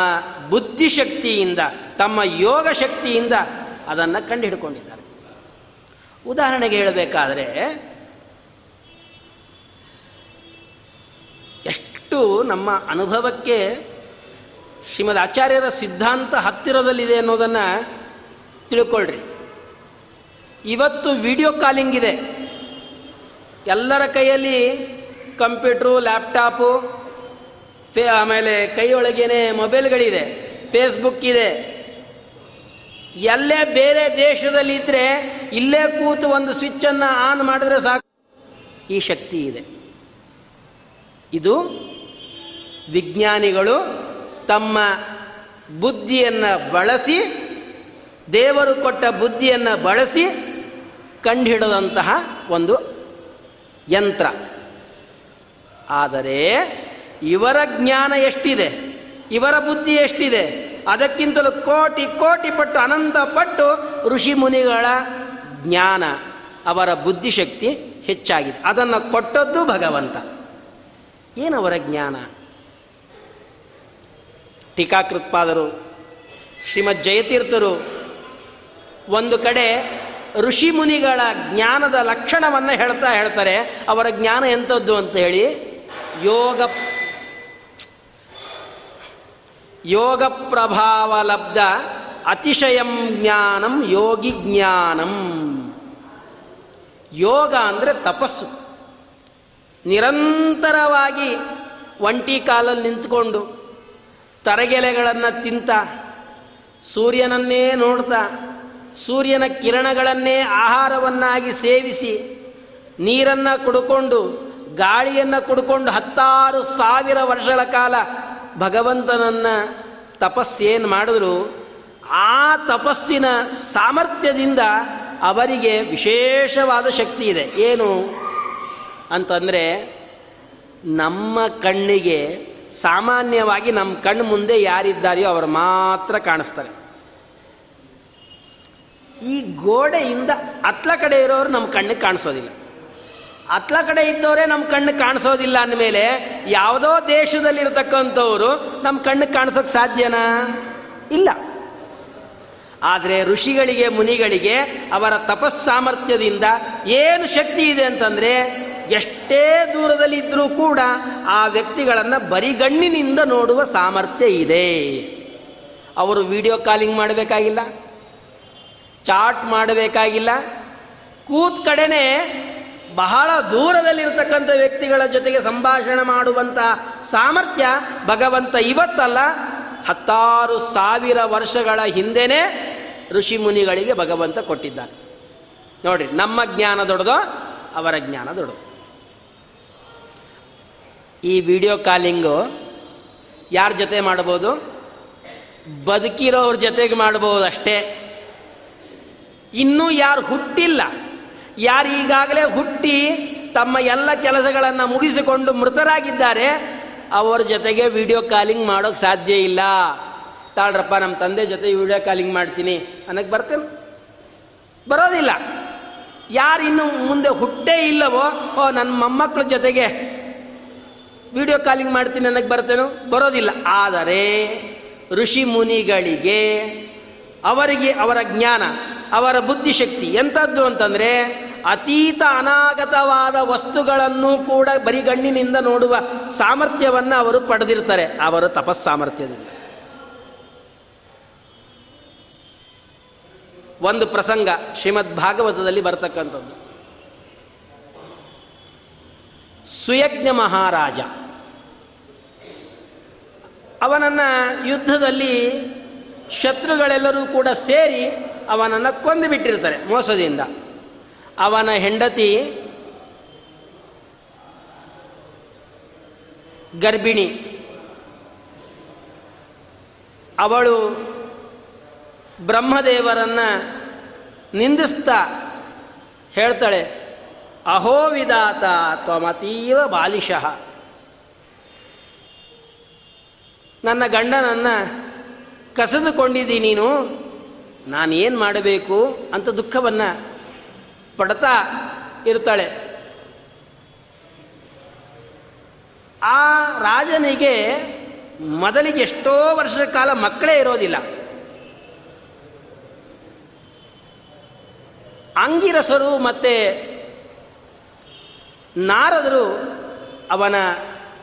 ಬುದ್ಧಿಶಕ್ತಿಯಿಂದ, ತಮ್ಮ ಯೋಗ ಶಕ್ತಿಯಿಂದ ಅದನ್ನು ಕಂಡುಹಿಡ್ಕೊಂಡಿದ್ದಾರೆ. ಉದಾಹರಣೆಗೆ ಹೇಳಬೇಕಾದ್ರೆ, ಎಷ್ಟು ನಮ್ಮ ಅನುಭವಕ್ಕೆ ಶ್ರೀಮದ್ ಆಚಾರ್ಯರ ಸಿದ್ಧಾಂತ ಹತ್ತಿರದಲ್ಲಿದೆ ಅನ್ನೋದನ್ನು ತಿಳ್ಕೊಳ್ರಿ. ಇವತ್ತು ವಿಡಿಯೋ ಕಾಲಿಂಗ್ ಇದೆ. ಎಲ್ಲರ ಕೈಯಲ್ಲಿ ಕಂಪ್ಯೂಟ್ರು, ಲ್ಯಾಪ್ಟಾಪು, ಫೇ ಆಮೇಲೆ ಕೈಯೊಳಗೇನೆ ಮೊಬೈಲ್ಗಳಿದೆ, ಫೇಸ್ಬುಕ್ ಇದೆ. ಎಲ್ಲೇ ಬೇರೆ ದೇಶದಲ್ಲಿ ಇದ್ದರೆ ಇಲ್ಲೇ ಕೂತು ಒಂದು ಸ್ವಿಚ್ಚನ್ನು ಆನ್ ಮಾಡಿದ್ರೆ ಸಾಕು. ಈ ಶಕ್ತಿ ಇದೆ. ಇದು ವಿಜ್ಞಾನಿಗಳು ತಮ್ಮ ಬುದ್ಧಿಯನ್ನು ಬಳಸಿ, ದೇವರು ಕೊಟ್ಟ ಬುದ್ಧಿಯನ್ನು ಬಳಸಿ ಕಂಡುಹಿಡದಂತಹ ಒಂದು ಯಂತ್ರ. ಆದರೆ ಇವರ ಜ್ಞಾನ ಎಷ್ಟಿದೆ? ಇವರ ಬುದ್ಧಿ ಎಷ್ಟಿದೆ? ಅದಕ್ಕಿಂತಲೂ ಕೋಟಿ ಕೋಟಿ ಪಟ್ಟು ಅನಂತ ಪಟ್ಟು ಋಷಿ ಮುನಿಗಳ ಜ್ಞಾನ, ಅವರ ಬುದ್ಧಿಶಕ್ತಿ ಹೆಚ್ಚಾಗಿದೆ. ಅದನ್ನು ಕೊಟ್ಟದ್ದು ಭಗವಂತ. ಏನವರ ಜ್ಞಾನ? ಟೀಕಾಕೃತ್ಪಾದರು ಶ್ರೀಮದ್ ಜಯತೀರ್ಥರು ಒಂದು ಕಡೆ ಋಷಿ ಮುನಿಗಳ ಜ್ಞಾನದ ಲಕ್ಷಣವನ್ನು ಹೇಳ್ತಾ ಹೇಳ್ತಾರೆ. ಅವರ ಜ್ಞಾನ ಎಂಥದ್ದು ಅಂತ ಹೇಳಿ? ಯೋಗ ಯೋಗ ಪ್ರಭಾವ ಲಬ್ಧ ಅತಿಶಯಂ ಜ್ಞಾನಂ ಯೋಗಿ ಜ್ಞಾನಂ. ಯೋಗ ಅಂದರೆ ತಪಸ್ಸು. ನಿರಂತರವಾಗಿ ಒಂಟಿ ಕಾಲಲ್ಲಿ ನಿಂತ್ಕೊಂಡು ತರಗೆಲೆಗಳನ್ನು ತಿಂತ, ಸೂರ್ಯನನ್ನೇ ನೋಡ್ತಾ ಸೂರ್ಯನ ಕಿರಣಗಳನ್ನೇ ಆಹಾರವನ್ನಾಗಿ ಸೇವಿಸಿ ನೀರನ್ನು ಕುಡ್ಕೊಂಡು ಗಾಳಿಯನ್ನು ಕುಡ್ಕೊಂಡು ಹತ್ತಾರು ಸಾವಿರ ವರ್ಷಗಳ ಕಾಲ ಭಗವಂತನನ್ನು ತಪಸ್ಸೇನು ಮಾಡಿದ್ರು? ಆ ತಪಸ್ಸಿನ ಸಾಮರ್ಥ್ಯದಿಂದ ಅವರಿಗೆ ವಿಶೇಷವಾದ ಶಕ್ತಿ ಇದೆ. ಏನು? ಅಂತಂದರೆ ನಮ್ಮ ಕಣ್ಣಿಗೆ ಸಾಮಾನ್ಯವಾಗಿ ನಮ್ಮ ಕಣ್ಣು ಮುಂದೆ ಯಾರಿದ್ದಾರೆಯೋ ಅವರು ಮಾತ್ರ ಕಾಣಿಸ್ತಾರೆ. ಈ ಗೋಡೆಯಿಂದ ಅತ್ಲ ಕಡೆ ಇರೋರು ನಮ್ಮ ಕಣ್ಣಿಗೆ ಕಾಣಿಸೋದಿಲ್ಲ. ಅತ್ಲ ಕಡೆ ಇದ್ದವರೇ ನಮ್ಮ ಕಣ್ಣು ಕಾಣಿಸೋದಿಲ್ಲ ಅಂದಮೇಲೆ ಯಾವುದೋ ದೇಶದಲ್ಲಿರ್ತಕ್ಕಂಥವ್ರು ನಮ್ಮ ಕಣ್ಣಿಗೆ ಕಾಣಿಸೋಕೆ ಸಾಧ್ಯನಾ? ಇಲ್ಲ. ಆದರೆ ಋಷಿಗಳಿಗೆ, ಮುನಿಗಳಿಗೆ ಅವರ ತಪಸ್ಸಾಮರ್ಥ್ಯದಿಂದ ಏನು ಶಕ್ತಿ ಇದೆ ಅಂತಂದರೆ ಎಷ್ಟೇ ದೂರದಲ್ಲಿದ್ದರೂ ಕೂಡ ಆ ವ್ಯಕ್ತಿಗಳನ್ನು ಬರಿಗಣ್ಣಿನಿಂದ ನೋಡುವ ಸಾಮರ್ಥ್ಯ ಇದೆ. ಅವರು ವಿಡಿಯೋ ಕಾಲಿಂಗ್ ಮಾಡಬೇಕಾಗಿಲ್ಲ. ಚಾಟ್ ಮಾಡಬೇಕಾಗಿಲ್ಲ. ಕೂತ್ ಕಡೆನೇ ಬಹಳ ದೂರದಲ್ಲಿರ್ತಕ್ಕಂಥ ವ್ಯಕ್ತಿಗಳ ಜೊತೆಗೆ ಸಂಭಾಷಣೆ ಮಾಡುವಂಥ ಸಾಮರ್ಥ್ಯ ಭಗವಂತ ಇವತ್ತಲ್ಲ. ಹತ್ತಾರು ಸಾವಿರ ವರ್ಷಗಳ ಹಿಂದೆನೇ ಋಷಿ ಮುನಿಗಳಿಗೆ ಭಗವಂತ ಕೊಟ್ಟಿದ್ದಾನೆ. ನೋಡ್ರಿ, ನಮ್ಮ ಜ್ಞಾನ ದೊಡ್ಡದೋ, ಅವರ ಜ್ಞಾನ ದೊಡ್ಡದು. ಈ ವಿಡಿಯೋ ಕಾಲಿಂಗು ಯಾರ ಜೊತೆ ಮಾಡ್ಬೋದು? ಬದುಕಿರೋವ್ರ ಜೊತೆಗೆ ಮಾಡ್ಬೋದು ಅಷ್ಟೇ ಇನ್ನೂ ಯಾರು ಹುಟ್ಟಿಲ್ಲ. ಯಾರು ಈಗಾಗಲೇ ಹುಟ್ಟಿ ತಮ್ಮ ಎಲ್ಲ ಕೆಲಸಗಳನ್ನು ಮುಗಿಸಿಕೊಂಡು ಮೃತರಾಗಿದ್ದಾರೆ, ಅವರ ಜೊತೆಗೆ ವಿಡಿಯೋ ಕಾಲಿಂಗ್ ಮಾಡೋಕೆ ಸಾಧ್ಯ ಇಲ್ಲ. ತಾಳ್ರಪ್ಪ ನಮ್ಮ ತಂದೆ ಜೊತೆ ವಿಡಿಯೋ ಕಾಲಿಂಗ್ ಮಾಡ್ತೀನಿ ಅನ್ನಕ್ಕೆ ಬರ್ತೇನೆ. ಬರೋದಿಲ್ಲ. ಯಾರು ಇನ್ನು ಮುಂದೆ ಹುಟ್ಟೇ ಇಲ್ಲವೋ, ಓ ನನ್ನ ಮೊಮ್ಮಕ್ಕಳ ಜೊತೆಗೆ ವಿಡಿಯೋ ಕಾಲಿಂಗ್ ಮಾಡ್ತೀನಿ ಅನ್ನಕ್ಕೆ ಬರ್ತೇನೋ, ಬರೋದಿಲ್ಲ. ಆದರೆ ಋಷಿ ಮುನಿಗಳಿಗೆ ಅವರಿಗೆ ಅವರ ಜ್ಞಾನ ಅವರ ಬುದ್ಧಿಶಕ್ತಿ ಎಂಥದ್ದು ಅಂತಂದರೆ ಅತೀತ ಅನಾಗತವಾದ ವಸ್ತುಗಳನ್ನು ಕೂಡ ಬರಿಗಣ್ಣಿನಿಂದ ನೋಡುವ ಸಾಮರ್ಥ್ಯವನ್ನು ಅವರು ಪಡೆದಿರ್ತಾರೆ. ಅವರ ತಪಸ್ಸಾಮರ್ಥ್ಯದಿಂದ ಒಂದು ಪ್ರಸಂಗ ಶ್ರೀಮದ್ ಭಾಗವತದಲ್ಲಿ ಬರ್ತಕ್ಕಂಥದ್ದು. ಸುಯಜ್ಞ ಮಹಾರಾಜ. ಅವನನ್ನು ಯುದ್ಧದಲ್ಲಿ ಶತ್ರುಗಳೆಲ್ಲರೂ ಕೂಡ ಸೇರಿ ಅವನನ್ನು ಕೊಂದು ಬಿಟ್ಟಿರ್ತಾರೆ ಮೋಸದಿಂದ. ಅವನ ಹೆಂಡತಿ ಗರ್ಭಿಣಿ. ಅವಳು ಬ್ರಹ್ಮದೇವರನ್ನ ನಿಂದಿಸ್ತಾ ಹೇಳ್ತಾಳೆ, ಅಹೋ ವಿಧಾತ ತ್ವಮತೀವ ಬಾಲಿಶಃ. ನನ್ನ ಗಂಡನನ್ನು ಕಸಿದುಕೊಂಡಿದ್ದೀನಿ ನೀನು ನಾನೇನು ಮಾಡಬೇಕು ಅಂತ ದುಃಖವನ್ನು ಪಡ್ತಾ ಇರ್ತಾಳೆ ಆ ರಾಜನಿಗೆ ಮೊದಲಿಗೆ ಎಷ್ಟೋ ವರ್ಷದ ಕಾಲ ಮಕ್ಕಳೇ ಇರೋದಿಲ್ಲ. ಅಂಗಿರಸರು ಮತ್ತೆ ನಾರದರು ಅವನ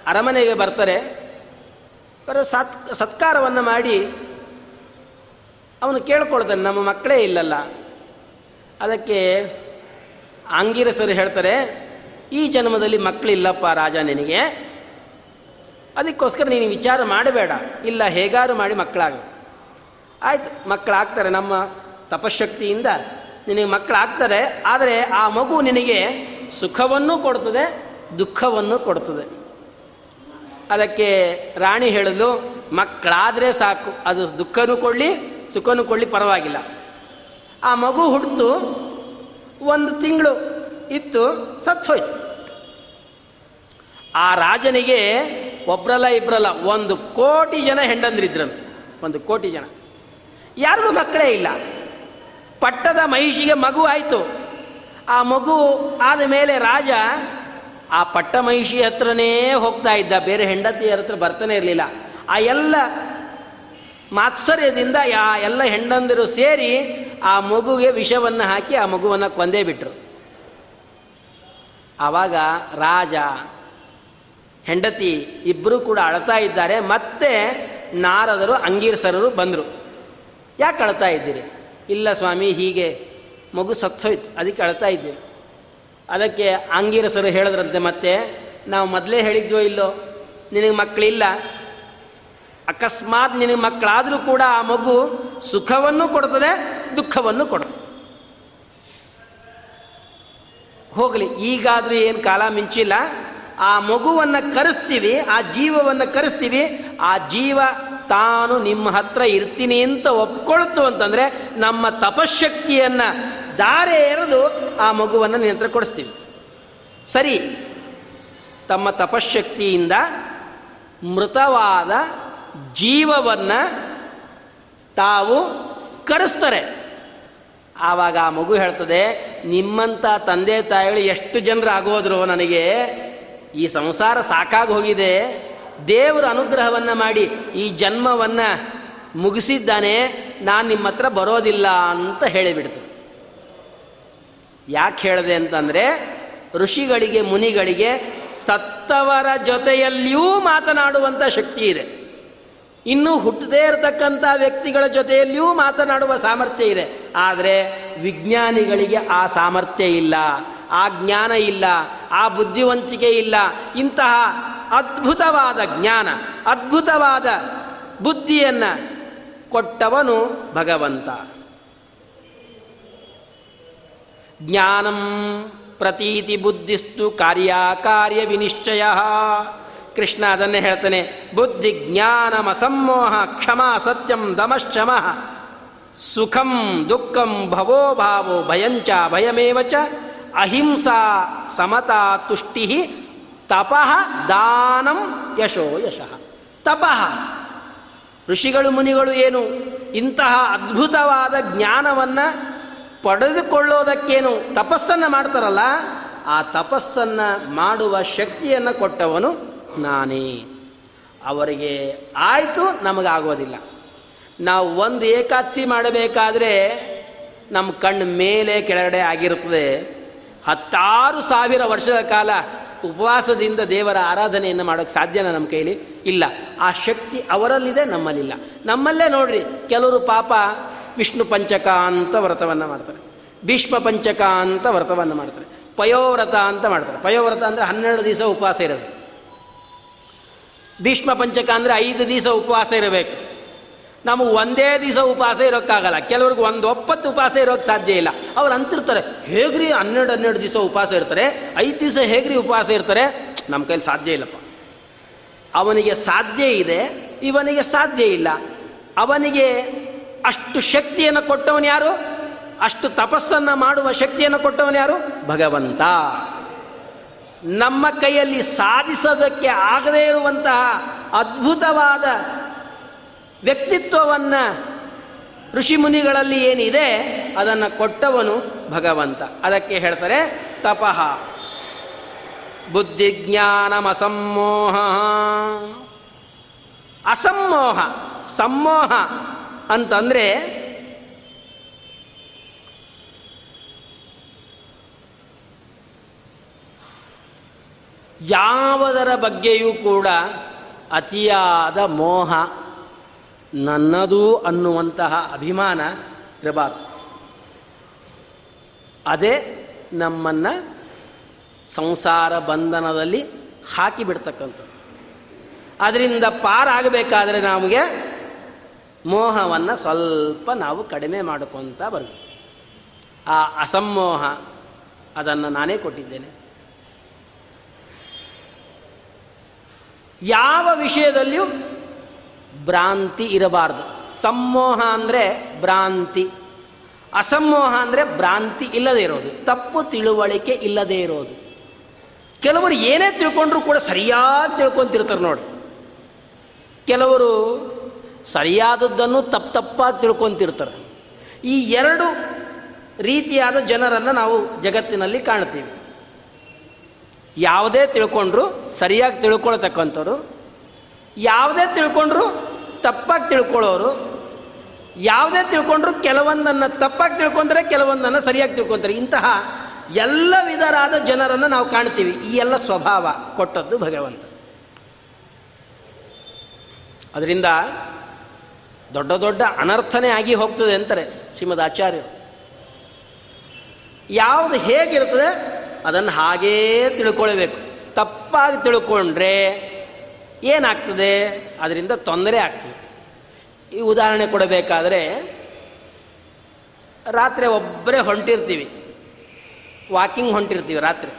ಅರಮನೆಗೆ ಬರ್ತಾರೆ. ಬರೋ ಸತ್, ಸತ್ಕಾರವನ್ನು ಮಾಡಿ ಅವನು ಕೇಳ್ಕೊಳ್ತಾನೆ, ನಮ್ಮ ಮಕ್ಕಳೇ ಇಲ್ಲಲ್ಲ. ಅದಕ್ಕೆ ಆಂಗಿರಸರು ಹೇಳ್ತಾರೆ, ಈ ಜನ್ಮದಲ್ಲಿ ಮಕ್ಕಳಿಲ್ಲಪ್ಪ ರಾಜ ನಿನಗೆ. ಅದಕ್ಕೋಸ್ಕರ ನೀನು ವಿಚಾರ ಮಾಡಬೇಡ. ಇಲ್ಲ ಹೇಗಾರು ಮಾಡಿ ಮಕ್ಕಳಾಗ. ಆಯಿತು, ಮಕ್ಕಳಾಗ್ತಾರೆ ನಮ್ಮ ತಪಶಕ್ತಿಯಿಂದ ನಿನಗೆ ಮಕ್ಕಳಾಗ್ತಾರೆ, ಆದರೆ ಆ ಮಗು ನಿನಗೆ ಸುಖವನ್ನು ಕೊಡ್ತದೆ, ದುಃಖವನ್ನು ಕೊಡ್ತದೆ. ಅದಕ್ಕೆ ರಾಣಿ ಹೇಳಲು ಮಕ್ಕಳಾದರೆ ಸಾಕು, ಅದು ದುಃಖನೂ ಕೊಡಲಿ ಸುಖನೂ ಕೊಡಲಿ ಪರವಾಗಿಲ್ಲ. ಆ ಮಗು ಹುಡ್ತು, ಒಂದು ತಿಂಗಳು ಇತ್ತು ಸತ್ತು ಹೋಯ್ತು ಆ ರಾಜನಿಗೆ ಒಬ್ರಲ್ಲ ಇಬ್ರಲ್ಲ ಒಂದು ಕೋಟಿ ಜನ ಹೆಂಡಂದ್ರಿದ್ರಂತೆ ಒಂದು ಕೋಟಿ ಜನ. ಯಾರಿಗೂ ಮಕ್ಕಳೇ ಇಲ್ಲ. ಪಟ್ಟದ ಮಹಿಷಿಗೆ ಮಗು ಆಯಿತು. ಆ ಮಗು ಆದ ಮೇಲೆ ರಾಜ ಆ ಪಟ್ಟ ಮಹಿಷಿ ಹತ್ರನೇ ಹೋಗ್ತಾ ಇದ್ದ. ಬೇರೆ ಹೆಂಡತಿಯರ ಹತ್ರ ಬರ್ತಾನೆ ಇರಲಿಲ್ಲ. ಆ ಎಲ್ಲ ಮಾತ್ಸರ್ಯದಿಂದ ಆ ಎಲ್ಲ ಹೆಂಡಂದಿರು ಸೇರಿ ಆ ಮಗುಗೆ ವಿಷವನ್ನು ಹಾಕಿ ಆ ಮಗುವನ್ನು ಕೊಂದೇ ಬಿಟ್ರು. ಆವಾಗ ರಾಜ, ಹೆಂಡತಿ ಇಬ್ಬರೂ ಕೂಡ ಅಳ್ತಾ ಇದ್ದಾರೆ. ಮತ್ತೆ ನಾರದರು, ಅಂಗೀರಸರರು ಬಂದರು. ಯಾಕೆ ಅಳ್ತಾ ಇದ್ದೀರಿ? ಇಲ್ಲ ಸ್ವಾಮಿ, ಹೀಗೆ ಮಗು ಸತ್ತೋಯ್ತು. ಅದಕ್ಕೆ ಅಳ್ತಾ ಇದ್ದೀವಿ. ಅದಕ್ಕೆ ಅಂಗೀರಸರು ಹೇಳಿದ್ರಂತೆ, ಮತ್ತೆ ನಾವು ಮೊದಲೇ ಹೇಳಿದ್ವೋ ಇಲ್ಲೋ? ನಿನಗೆ ಮಕ್ಕಳಿಲ್ಲ ಅಕಸ್ಮಾತ್ ನಿನಗೆ ಮಕ್ಕಳಾದರೂ ಕೂಡ ಆ ಮಗು ಸುಖವನ್ನು ಕೊಡ್ತದೆ, ದುಃಖವನ್ನು ಕೊಡ್ತದೆ. ಹೋಗಲಿ, ಈಗಾದರೂ ಏನು ಕಾಲ ಮಿಂಚಿಲ್ಲ. ಆ ಮಗುವನ್ನು ಕರೆಸ್ತೀವಿ, ಆ ಜೀವವನ್ನು ಕರೆಸ್ತೀವಿ. ಆ ಜೀವ ತಾನು ನಿಮ್ಮ ಹತ್ರ ಇರ್ತೀನಿ ಅಂತ ಒಪ್ಕೊಳ್ತು ಅಂತಂದರೆ ನಮ್ಮ ತಪಶಕ್ತಿಯನ್ನು ದಾರೆ ಎರೆದು ಆ ಮಗುವನ್ನು ನಿಯಂತ್ರ ಕೊಡಿಸ್ತೀವಿ. ಸರಿ, ತಮ್ಮ ತಪಶಕ್ತಿಯಿಂದ ಮೃತವಾದ ಜೀವವನ್ನು ತಾವು ಕರೆಸ್ತಾರೆ ಆವಾಗ ಆ ಮಗು ಹೇಳ್ತದೆ ನಿಮ್ಮಂಥ ತಂದೆ ತಾಯಿಗಳು ಎಷ್ಟು ಜನರು ಆಗೋದ್ರು ನನಗೆ, ಈ ಸಂಸಾರ ಸಾಕಾಗಿ ಹೋಗಿದೆ. ದೇವರ ಅನುಗ್ರಹವನ್ನು ಮಾಡಿ, ಈ ಜನ್ಮವನ್ನು ಮುಗಿಸಿದ್ದಾನೆ, ನಾನು ನಿಮ್ಮ ಹತ್ರ ಬರೋದಿಲ್ಲ ಅಂತ ಹೇಳಿಬಿಡ್ತು ಯಾಕೆ ಹೇಳಿದೆ ಅಂತಂದರೆ, ಋಷಿಗಳಿಗೆ, ಮುನಿಗಳಿಗೆ ಸತ್ತವರ ಜೊತೆಯಲ್ಲಿಯೂ ಮಾತನಾಡುವಂಥ ಶಕ್ತಿ ಇದೆ. ಇನ್ನು ಹುಟ್ಟದೇ ಇರತಕ್ಕಂಥ ವ್ಯಕ್ತಿಗಳ ಜೊತೆಯಲ್ಲಿಯೂ ಮಾತನಾಡುವ ಸಾಮರ್ಥ್ಯ ಇದೆ. ಆದರೆ ವಿಜ್ಞಾನಿಗಳಿಗೆ ಆ ಸಾಮರ್ಥ್ಯ ಇಲ್ಲ, ಆ ಜ್ಞಾನ ಇಲ್ಲ, ಆ ಬುದ್ಧಿವಂತಿಕೆ ಇಲ್ಲ. ಇಂತಹ ಅದ್ಭುತವಾದ ಜ್ಞಾನ, ಅದ್ಭುತವಾದ ಬುದ್ಧಿಯನ್ನು ಕೊಟ್ಟವನು ಭಗವಂತ. ಜ್ಞಾನಂ ಪ್ರತೀತಿ ಬುದ್ಧಿಸ್ತು ಕಾರ್ಯಕಾರ್ಯ ವಿನಿಶ್ಚಯ. ಕೃಷ್ಣ ಅದನ್ನೇ ಹೇಳ್ತಾನೆ, ಬುದ್ಧಿ ಜ್ಞಾನಮಸಮ್ಮೋಹ ಕ್ಷಮ ಸತ್ಯಂ ದಮಶ್ಚಮ, ಸುಖಂ ದುಃಖಂ ಭವೋ ಭಾವೋ ಭಯಂಚ ಭಯಮೇವ ಚ ಅಹಿಂಸಾ ಸಮತಾ ತುಷ್ಟಿ ತಪಃ ದಾನಂ ಯಶೋ ಯಶಃ. ತಪಃ. ಋಷಿಗಳು ಮುನಿಗಳು ಏನು, ಇಂತಹ ಅದ್ಭುತವಾದ ಜ್ಞಾನವನ್ನು ಪಡೆದುಕೊಳ್ಳೋದಕ್ಕೇನು ತಪಸ್ಸನ್ನು ಮಾಡ್ತಾರಲ್ಲ, ಆ ತಪಸ್ಸನ್ನು ಮಾಡುವ ಶಕ್ತಿಯನ್ನು ಕೊಟ್ಟವನು ನಾನೇ. ಅವರಿಗೆ ಆಯಿತು, ನಮಗಾಗೋದಿಲ್ಲ. ನಾವು ಒಂದು ಏಕಾದಶಿ ಮಾಡಬೇಕಾದ್ರೆ ನಮ್ಮ ಕಣ್ಣು ಮೇಲೆ ಕೆಳಗಡೆ ಆಗಿರುತ್ತದೆ. ಹತ್ತಾರು ಸಾವಿರ ವರ್ಷಗಳ ಕಾಲ ಉಪವಾಸದಿಂದ ದೇವರ ಆರಾಧನೆಯನ್ನು ಮಾಡೋಕ್ಕೆ ಸಾಧ್ಯನ ನಮ್ಮ ಕೈಲಿ? ಇಲ್ಲ. ಆ ಶಕ್ತಿ ಅವರಲ್ಲಿದೆ, ನಮ್ಮಲ್ಲಿಲ್ಲ. ನಮ್ಮಲ್ಲೇ ನೋಡ್ರಿ, ಕೆಲವರು ಪಾಪ ವಿಷ್ಣು ಪಂಚಕ ಅಂತ ವ್ರತವನ್ನು ಮಾಡ್ತಾರೆ. ಭೀಷ್ಮ ಪಂಚಕ ಅಂತ ವ್ರತವನ್ನು ಮಾಡ್ತಾರೆ. ಪಯೋವ್ರತ ಅಂತ ಮಾಡ್ತಾರೆ. ಪಯೋವ್ರತ ಅಂದರೆ ಹನ್ನೆರಡು ದಿವಸ ಉಪವಾಸ ಇರೋದು. ಭೀಷ್ಮ ಪಂಚಕ ಅಂದರೆ ಐದು ದಿವಸ ಉಪವಾಸ ಇರಬೇಕು. ನಮಗೆ ಒಂದೇ ದಿವಸ ಉಪವಾಸ ಇರೋಕ್ಕಾಗಲ್ಲ. ಕೆಲವ್ರಿಗೆ ಒಂದು ಒಪ್ಪತ್ತು ಉಪವಾಸ ಇರೋಕ್ಕೆ ಸಾಧ್ಯ ಇಲ್ಲ. ಅವ್ರು ಅಂತಿರ್ತಾರೆ, ಹೇಗ್ರಿ ಹನ್ನೆರಡು ಹನ್ನೆರಡು ದಿವಸ ಉಪವಾಸ ಇರ್ತಾರೆ? ಐದು ದಿವಸ ಹೇಗ್ರಿ ಉಪವಾಸ ಇರ್ತಾರೆ? ನಮ್ಮ ಕೈಲಿ ಸಾಧ್ಯ ಇಲ್ಲಪ್ಪ. ಅವನಿಗೆ ಸಾಧ್ಯ ಇದೆ, ಇವನಿಗೆ ಸಾಧ್ಯ ಇಲ್ಲ. ಅವನಿಗೆ ಅಷ್ಟು ಶಕ್ತಿಯನ್ನು ಕೊಟ್ಟವನು ಯಾರು? ಅಷ್ಟು ತಪಸ್ಸನ್ನು ಮಾಡುವ ಶಕ್ತಿಯನ್ನು ಕೊಟ್ಟವನು ಯಾರು? ಭಗವಂತ. ನಮ್ಮ ಕೈಯಲ್ಲಿ ಸಾಧಿಸೋದಕ್ಕೆ ಆಗದೇ ಇರುವಂತಹ ಅದ್ಭುತವಾದ ವ್ಯಕ್ತಿತ್ವವನ್ನು ಋಷಿಮುನಿಗಳಲ್ಲಿ ಏನಿದೆ, ಅದನ್ನು ಕೊಟ್ಟವನು ಭಗವಂತ. ಅದಕ್ಕೆ ಹೇಳ್ತಾರೆ, ತಪಃ. ಬುದ್ಧಿಜ್ಞಾನಮಸಮ್ಮೋಹ. ಅಸಮ್ಮೋಹ, ಸಮ್ಮೋಹ ಅಂತಂದರೆ ಯಾವುದರ ಬಗ್ಗೆಯೂ ಕೂಡ ಅತಿಯಾದ ಮೋಹ ನನ್ನದು ಅನ್ನುವಂತಹ ಅಭಿಮಾನ ಇರಬಾರ್ದು. ಅದೇ ನಮ್ಮನ್ನು ಸಂಸಾರ ಬಂಧನದಲ್ಲಿ ಹಾಕಿಬಿಡ್ತಕ್ಕಂಥದ್ದು ಅದರಿಂದ ಪಾರಾಗಬೇಕಾದರೆ ನಮಗೆ ಮೋಹವನ್ನು ಸ್ವಲ್ಪ ನಾವು ಕಡಿಮೆ ಮಾಡ್ಕೊತ ಬರಬೇಕು. ಆ ಅಸಮೋಹ ಅದನ್ನು ನಾನೇ ಕೊಟ್ಟಿದ್ದೇನೆ. ಯಾವ ವಿಷಯದಲ್ಲಿಯೂ ಭ್ರಾಂತಿ ಇರಬಾರ್ದು. ಸಮ್ಮೋಹ ಅಂದರೆ ಭ್ರಾಂತಿ. ಅಸಮ್ಮೋಹ ಅಂದರೆ ಭ್ರಾಂತಿ ಇಲ್ಲದೇ ಇರೋದು. ತಪ್ಪು ತಿಳುವಳಿಕೆ ಇಲ್ಲದೇ ಇರೋದು. ಕೆಲವರು ಏನೇ ತಿಳ್ಕೊಂಡ್ರೂ ಕೂಡ ಸರಿಯಾಗಿ ತಿಳ್ಕೊತಿರ್ತಾರೆ ನೋಡಿ. ಕೆಲವರು ಸರಿಯಾದದ್ದನ್ನು ತಪ್ಪು ತಪ್ಪಾಗಿ ತಿಳ್ಕೊತಿರ್ತಾರೆ. ಈ ಎರಡು ರೀತಿಯಾದ ಜನರನ್ನು ನಾವು ಜಗತ್ತಿನಲ್ಲಿ ಕಾಣ್ತೀವಿ. ಯಾವುದೇ ತಿಳ್ಕೊಂಡ್ರು ಸರಿಯಾಗಿ ತಿಳ್ಕೊಳ್ತಕ್ಕಂಥವ್ರು, ಯಾವುದೇ ತಿಳ್ಕೊಂಡ್ರು ತಪ್ಪಾಗಿ ತಿಳ್ಕೊಳ್ಳೋರು, ಯಾವುದೇ ತಿಳ್ಕೊಂಡ್ರು ಕೆಲವೊಂದನ್ನು ತಪ್ಪಾಗಿ ತಿಳ್ಕೊಂಡ್ರೆ ಕೆಲವೊಂದನ್ನು ಸರಿಯಾಗಿ ತಿಳ್ಕೊತಾರೆ. ಇಂತಹ ಎಲ್ಲ ವಿಧರಾದ ಜನರನ್ನು ನಾವು ಕಾಣ್ತೀವಿ. ಈ ಎಲ್ಲ ಸ್ವಭಾವ ಕೊಟ್ಟದ್ದು ಭಗವಂತ. ಅದರಿಂದ ದೊಡ್ಡ ದೊಡ್ಡ ಅನರ್ಥನೇ ಆಗಿ ಹೋಗ್ತದೆ ಅಂತಾರೆ ಶ್ರೀಮದ್ ಆಚಾರ್ಯರು. ಯಾವುದು ಹೇಗಿರ್ತದೆ ಅದನ್ನು ಹಾಗೇ ತಿಳ್ಕೊಳ್ಬೇಕು. ತಪ್ಪಾಗಿ ತಿಳ್ಕೊಂಡ್ರೆ ಏನಾಗ್ತದೆ? ಅದರಿಂದ ತೊಂದರೆ ಆಗ್ತದೆ. ಈ ಉದಾಹರಣೆ ಕೊಡಬೇಕಾದ್ರೆ, ರಾತ್ರಿ ಒಬ್ಬರೇ ಹೊಂಟಿರ್ತೀವಿ. ವಾಕಿಂಗ್ ಹೊಂಟಿರ್ತೀವಿ ರಾತ್ರಿ.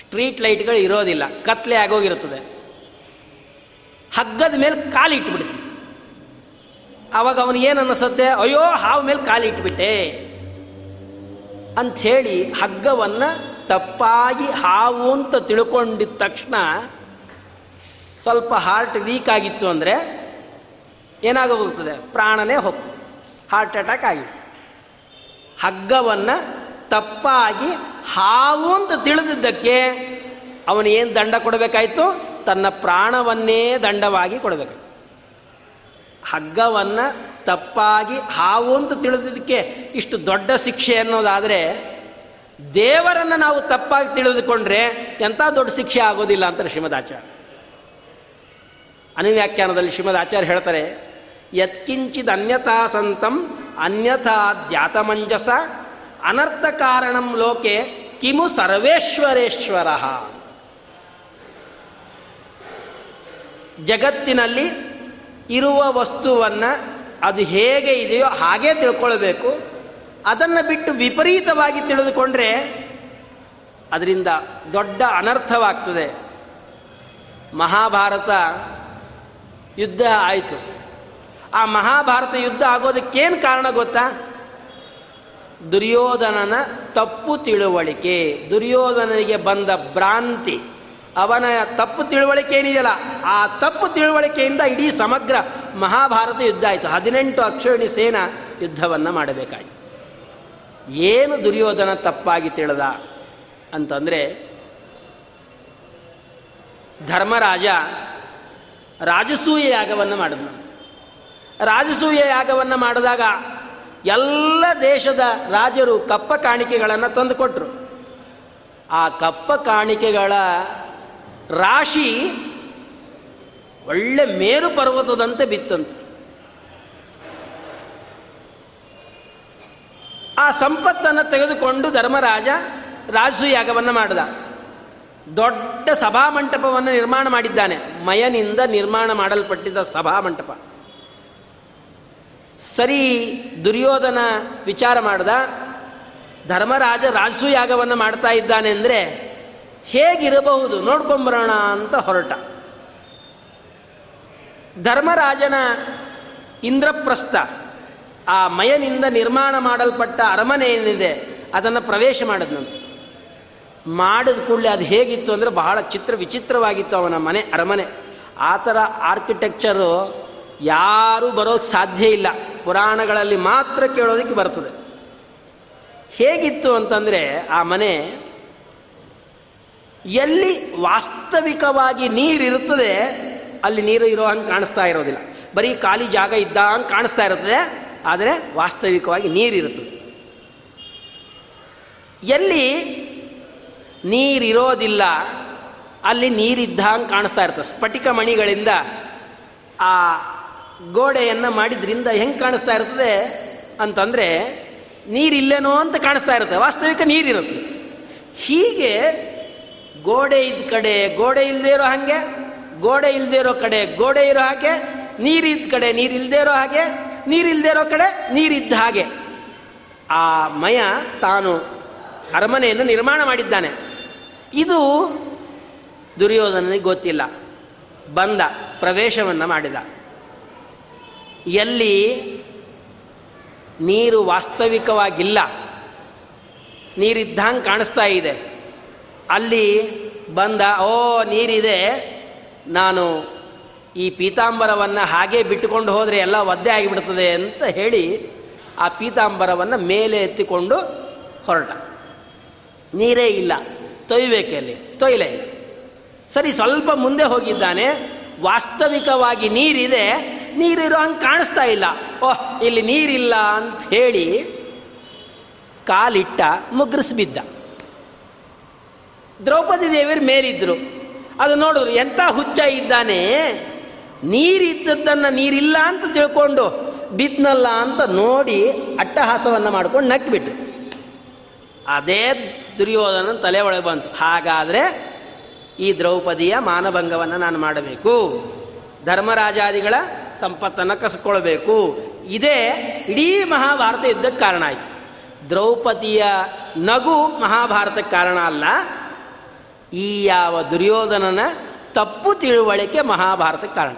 ಸ್ಟ್ರೀಟ್ ಲೈಟ್ಗಳು ಇರೋದಿಲ್ಲ. ಕತ್ಲೆ ಆಗೋಗಿರ್ತದೆ ಹಗ್ಗದ ಮೇಲೆ ಕಾಲು ಇಟ್ಬಿಡ್ತೀವಿ. ಆವಾಗ ಅವನಿಗೇನು ಅನ್ನಿಸುತ್ತೆ? ಅಯ್ಯೋ, ಹಾವು ಮೇಲೆ ಕಾಲು ಇಟ್ಬಿಟ್ಟೆ. ಅಂಥೇಳಿ ಹಗ್ಗವನ್ನು ತಪ್ಪಾಗಿ ಹಾವು ಅಂತ ತಿಳ್ಕೊಂಡಿದ್ದ ತಕ್ಷಣ ಸ್ವಲ್ಪ ಹಾರ್ಟ್ ವೀಕ್ ಆಗಿತ್ತು ಅಂದರೆ ಏನಾಗೋಗ್ತದೆ? ಪ್ರಾಣನೇ ಹೋಗ್ತದೆ. ಹಾರ್ಟ್ ಅಟ್ಯಾಕ್ ಆಗಿ ಹಗ್ಗವನ್ನು ತಪ್ಪಾಗಿ ಹಾವು ಅಂತ ತಿಳಿದಿದ್ದಕ್ಕೆ ಅವನು ಏನು ದಂಡ ಕೊಡಬೇಕಾಯಿತು? ತನ್ನ ಪ್ರಾಣವನ್ನೇ ದಂಡವಾಗಿ ಕೊಡಬೇಕು ಹಗ್ಗವನ್ನು ತಪ್ಪಾಗಿ ಹಾವು ಅಂತ ತಿಳಿದಿದ್ದಕ್ಕೆ ಇಷ್ಟು ದೊಡ್ಡ ಶಿಕ್ಷೆ ಅನ್ನೋದಾದರೆ ದೇವರನ್ನು ನಾವು ತಪ್ಪಾಗಿ ತಿಳಿದುಕೊಂಡ್ರೆ ಎಂಥ ದೊಡ್ಡ ಶಿಕ್ಷೆ ಆಗೋದಿಲ್ಲ ಅಂತ ಶ್ರೀಮದಾಚಾರ್ಯ. ಅನುವ್ಯಾಖ್ಯಾನದಲ್ಲಿ ಶ್ರೀಮದ್ ಆಚಾರ್ಯ ಹೇಳ್ತಾರೆ, ಯತ್ಕಿಂಚಿದ ಅನ್ಯಥಾ ಸಂತಂ, ಅನ್ಯಥಾ ಧ್ಯಾತಮಂಜಸ ಅನರ್ಥ ಕಾರಣಂ ಲೋಕೆ ಕಿಮು ಸರ್ವೇಶ್ವರೇಶ್ವರ. ಜಗತ್ತಿನಲ್ಲಿ ಇರುವ ವಸ್ತುವನ್ನು ಅದು ಹೇಗೆ ಇದೆಯೋ ಹಾಗೇ ತಿಳ್ಕೊಳ್ಬೇಕು. ಅದನ್ನು ಬಿಟ್ಟು ವಿಪರೀತವಾಗಿ ತಿಳಿದುಕೊಂಡ್ರೆ ಅದರಿಂದ ದೊಡ್ಡ ಅನರ್ಥವಾಗ್ತದೆ. ಮಹಾಭಾರತ ಯುದ್ಧ ಆಯಿತು. ಆ ಮಹಾಭಾರತ ಯುದ್ಧ ಆಗೋದಕ್ಕೇನು ಕಾರಣ ಗೊತ್ತಾ? ದುರ್ಯೋಧನನ ತಪ್ಪು ತಿಳುವಳಿಕೆ, ದುರ್ಯೋಧನನಿಗೆ ಬಂದ ಭ್ರಾಂತಿ, ಅವನ ತಪ್ಪು ತಿಳುವಳಿಕೆ ಏನಿದೆಯಲ್ಲ ಆ ತಪ್ಪು ತಿಳುವಳಿಕೆಯಿಂದ ಇಡೀ ಸಮಗ್ರ ಮಹಾಭಾರತ ಯುದ್ಧ ಆಯಿತು. ಹದಿನೆಂಟು ಅಕ್ಷರಣಿ ಸೇನಾ ಯುದ್ಧವನ್ನು ಮಾಡಬೇಕಾಯಿತು. ಏನು ದುರ್ಯೋಧನ ತಪ್ಪಾಗಿ ತಿಳಿದ ಅಂತಂದರೆ ಧರ್ಮರಾಜ ರಾಜಸೂಯ ಯಾಗವನ್ನು ಮಾಡಿದ್ನು. ರಾಜಸೂಯ ಯಾಗವನ್ನು ಮಾಡಿದಾಗ ಎಲ್ಲ ದೇಶದ ರಾಜರು ಕಪ್ಪ ಕಾಣಿಕೆಗಳನ್ನು ತಂದುಕೊಟ್ರು ಆ ಕಪ್ಪ ಕಾಣಿಕೆಗಳ ರಾಶಿ ಒಳ್ಳೆ ಮೇರು ಪರ್ವತದಂತೆ ಬಿತ್ತಂತೆ. ಆ ಸಂಪತ್ತನ್ನು ತೆಗೆದುಕೊಂಡು ಧರ್ಮರಾಜ ರಾಜಸೂಯಾಗವನ್ನು ಮಾಡಿದ. ದೊಡ್ಡ ಸಭಾಮಂಟಪವನ್ನು ನಿರ್ಮಾಣ ಮಾಡಿದ್ದಾನೆ. ಮಯನಿಂದ ನಿರ್ಮಾಣ ಮಾಡಲ್ಪಟ್ಟಿದ್ದ ಸಭಾಮಂಟಪ ಸರಿ ದುರ್ಯೋಧನ ವಿಚಾರ ಮಾಡ್ದ. ಧರ್ಮರಾಜ ರಾಜಸೂಯಾಗವನ್ನು ಮಾಡ್ತಾ ಇದ್ದಾನೆ ಅಂದರೆ ಹೇಗಿರಬಹುದು? ನೋಡ್ಕೊಂಬರೋಣ ಅಂತ ಹೊರಟ. ಧರ್ಮರಾಜನ ಇಂದ್ರಪ್ರಸ್ಥ ಆ ಮಯನಿಂದ ನಿರ್ಮಾಣ ಮಾಡಲ್ಪಟ್ಟ ಅರಮನೆ ಏನಿದೆ, ಅದನ್ನು ಪ್ರವೇಶ ಮಾಡಿದ್ನಂತೆ. ಮಾಡಿದ ಕೂಡಲೇ ಅದು ಹೇಗಿತ್ತು ಅಂದರೆ ಬಹಳ ಚಿತ್ರ ವಿಚಿತ್ರವಾಗಿತ್ತು ಅವನ ಮನೆ, ಅರಮನೆ. ಆ ಥರ ಆರ್ಕಿಟೆಕ್ಚರು ಯಾರೂ ಬರೋಕ್ಕೆ ಸಾಧ್ಯ ಇಲ್ಲ. ಪುರಾಣಗಳಲ್ಲಿ ಮಾತ್ರ ಕೇಳೋದಕ್ಕೆ ಬರ್ತದೆ. ಹೇಗಿತ್ತು ಅಂತಂದರೆ ಆ ಮನೆ ಎಲ್ಲಿ ವಾಸ್ತವಿಕವಾಗಿ ನೀರಿರುತ್ತದೆ ಅಲ್ಲಿ ನೀರು ಇರೋ ಹಂಗೆ ಕಾಣಿಸ್ತಾ ಇರೋದಿಲ್ಲ. ಬರೀ ಖಾಲಿ ಜಾಗ ಇದ್ದಂಗೆ ಕಾಣಿಸ್ತಾ ಇರ್ತದೆ ಆದರೆ ವಾಸ್ತವಿಕವಾಗಿ ನೀರಿರುತ್ತದೆ. ಎಲ್ಲಿ ನೀರಿರೋದಿಲ್ಲ, ಅಲ್ಲಿ ನೀರಿದ್ದಂಗೆ ಕಾಣಿಸ್ತಾ ಇರ್ತದೆ. ಸ್ಫಟಿಕ ಮಣಿಗಳಿಂದ ಆ ಗೋಡೆಯನ್ನು ಮಾಡಿದ್ರಿಂದ ಹೆಂಗೆ ಕಾಣಿಸ್ತಾ ಇರ್ತದೆ ಅಂತಂದರೆ ನೀರಿಲ್ಲೇನೋ ಅಂತ ಕಾಣಿಸ್ತಾ ಇರುತ್ತೆ, ವಾಸ್ತವಿಕ ನೀರಿರುತ್ತೆ. ಹೀಗೆ ಗೋಡೆ ಇದ್ದ ಕಡೆ, ಗೋಡೆ ಇಲ್ಲದೆ ಇರೋ ಹಾಗೆ, ಗೋಡೆ ಇಲ್ಲದೆ ಇರೋ ಕಡೆ, ಗೋಡೆ ಇರೋ ಹಾಗೆ ನೀರಿದ್ದ ಕಡೆ ನೀರಿಲ್ಲದೆ ಇರೋ ಹಾಗೆ ನೀರಿಲ್ಲದೆ ಇರೋ ಕಡೆ ನೀರಿದ್ದ ಹಾಗೆ. ಆ ಮಯ ತಾನು ಅರಮನೆಯನ್ನು ನಿರ್ಮಾಣ ಮಾಡಿದ್ದಾನೆ. ಇದು ದುರ್ಯೋಧನನಿಗೆ ಗೊತ್ತಿಲ್ಲ. ಬಂದ ಪ್ರವೇಶವನ್ನು ಮಾಡಿದ. ಎಲ್ಲಿ ನೀರು ವಾಸ್ತವಿಕವಾಗಿಲ್ಲ, ನೀರಿದ್ದಂಗೆ ಕಾಣಿಸ್ತಾ ಇದೆ. ಅಲ್ಲಿ ಬಂದ, ಓ, ನೀರಿದೆ, ನಾನು ಈ ಪೀತಾಂಬರವನ್ನು ಹಾಗೆ ಬಿಟ್ಟುಕೊಂಡು ಹೋದರೆ ಎಲ್ಲ ಒದ್ದೆ ಆಗಿಬಿಡ್ತದೆ ಅಂತ ಹೇಳಿ ಆ ಪೀತಾಂಬರವನ್ನು ಮೇಲೆ ಎತ್ತಿಕೊಂಡು ಹೊರಟ. ನೀರೇ ಇಲ್ಲ. ತೊಯ್ಬೇಕಲ್ಲಿ ತೊಯ್ಲೇ ಸರಿ, ಸ್ವಲ್ಪ ಮುಂದೆ ಹೋಗಿದ್ದಾನೆ. ವಾಸ್ತವಿಕವಾಗಿ ನೀರಿದೆ. ನೀರಿರೋ ಹಂಗೆ ಕಾಣಿಸ್ತಾ ಇಲ್ಲ. ಓಹ್, ಇಲ್ಲಿ ನೀರಿಲ್ಲ ಅಂತ ಹೇಳಿ ಕಾಲಿಟ್ಟ, ಮುಗ್ರಿಸ್ಬಿದ್ದ. ದ್ರೌಪದಿ ದೇವಿಯರು ಮೇಲಿದ್ರು. ಅದು ನೋಡಿದ್ರು ಎಂಥ ಹುಚ್ಚ ಇದ್ದಾನೆ. ನೀರಿದ್ದದ್ದನ್ನು ನೀರಿಲ್ಲ ಅಂತ ತಿಳ್ಕೊಂಡು ಬಿದ್ನಲ್ಲ ಅಂತ ನೋಡಿ ಅಟ್ಟಹಾಸವನ್ನು ಮಾಡ್ಕೊಂಡು ನಕ್ಬಿಟ್ರು. ಅದೇ ದುರ್ಯೋಧನ ತಲೆ ಒಳಗೆ ಬಂತು. ಹಾಗಾದರೆ ಈ ದ್ರೌಪದಿಯ ಮಾನಭಂಗವನ್ನು ನಾನು ಮಾಡಬೇಕು. ಧರ್ಮರಾಜಾದಿಗಳ ಸಂಪತ್ತನ್ನು ಕಸ್ಕೊಳ್ಬೇಕು. ಇದೇ ಇಡೀ ಮಹಾಭಾರತ ಯುದ್ಧಕ್ಕೆ ಕಾರಣ ಆಯಿತು. ದ್ರೌಪದಿಯ ನಗು ಮಹಾಭಾರತಕ್ಕೆ ಕಾರಣ ಅಲ್ಲ, ಈ ಯಾವ ದುರ್ಯೋಧನನ ತಪ್ಪು ತಿಳುವಳಿಕೆ ಮಹಾಭಾರತಕ್ಕೆ ಕಾರಣ.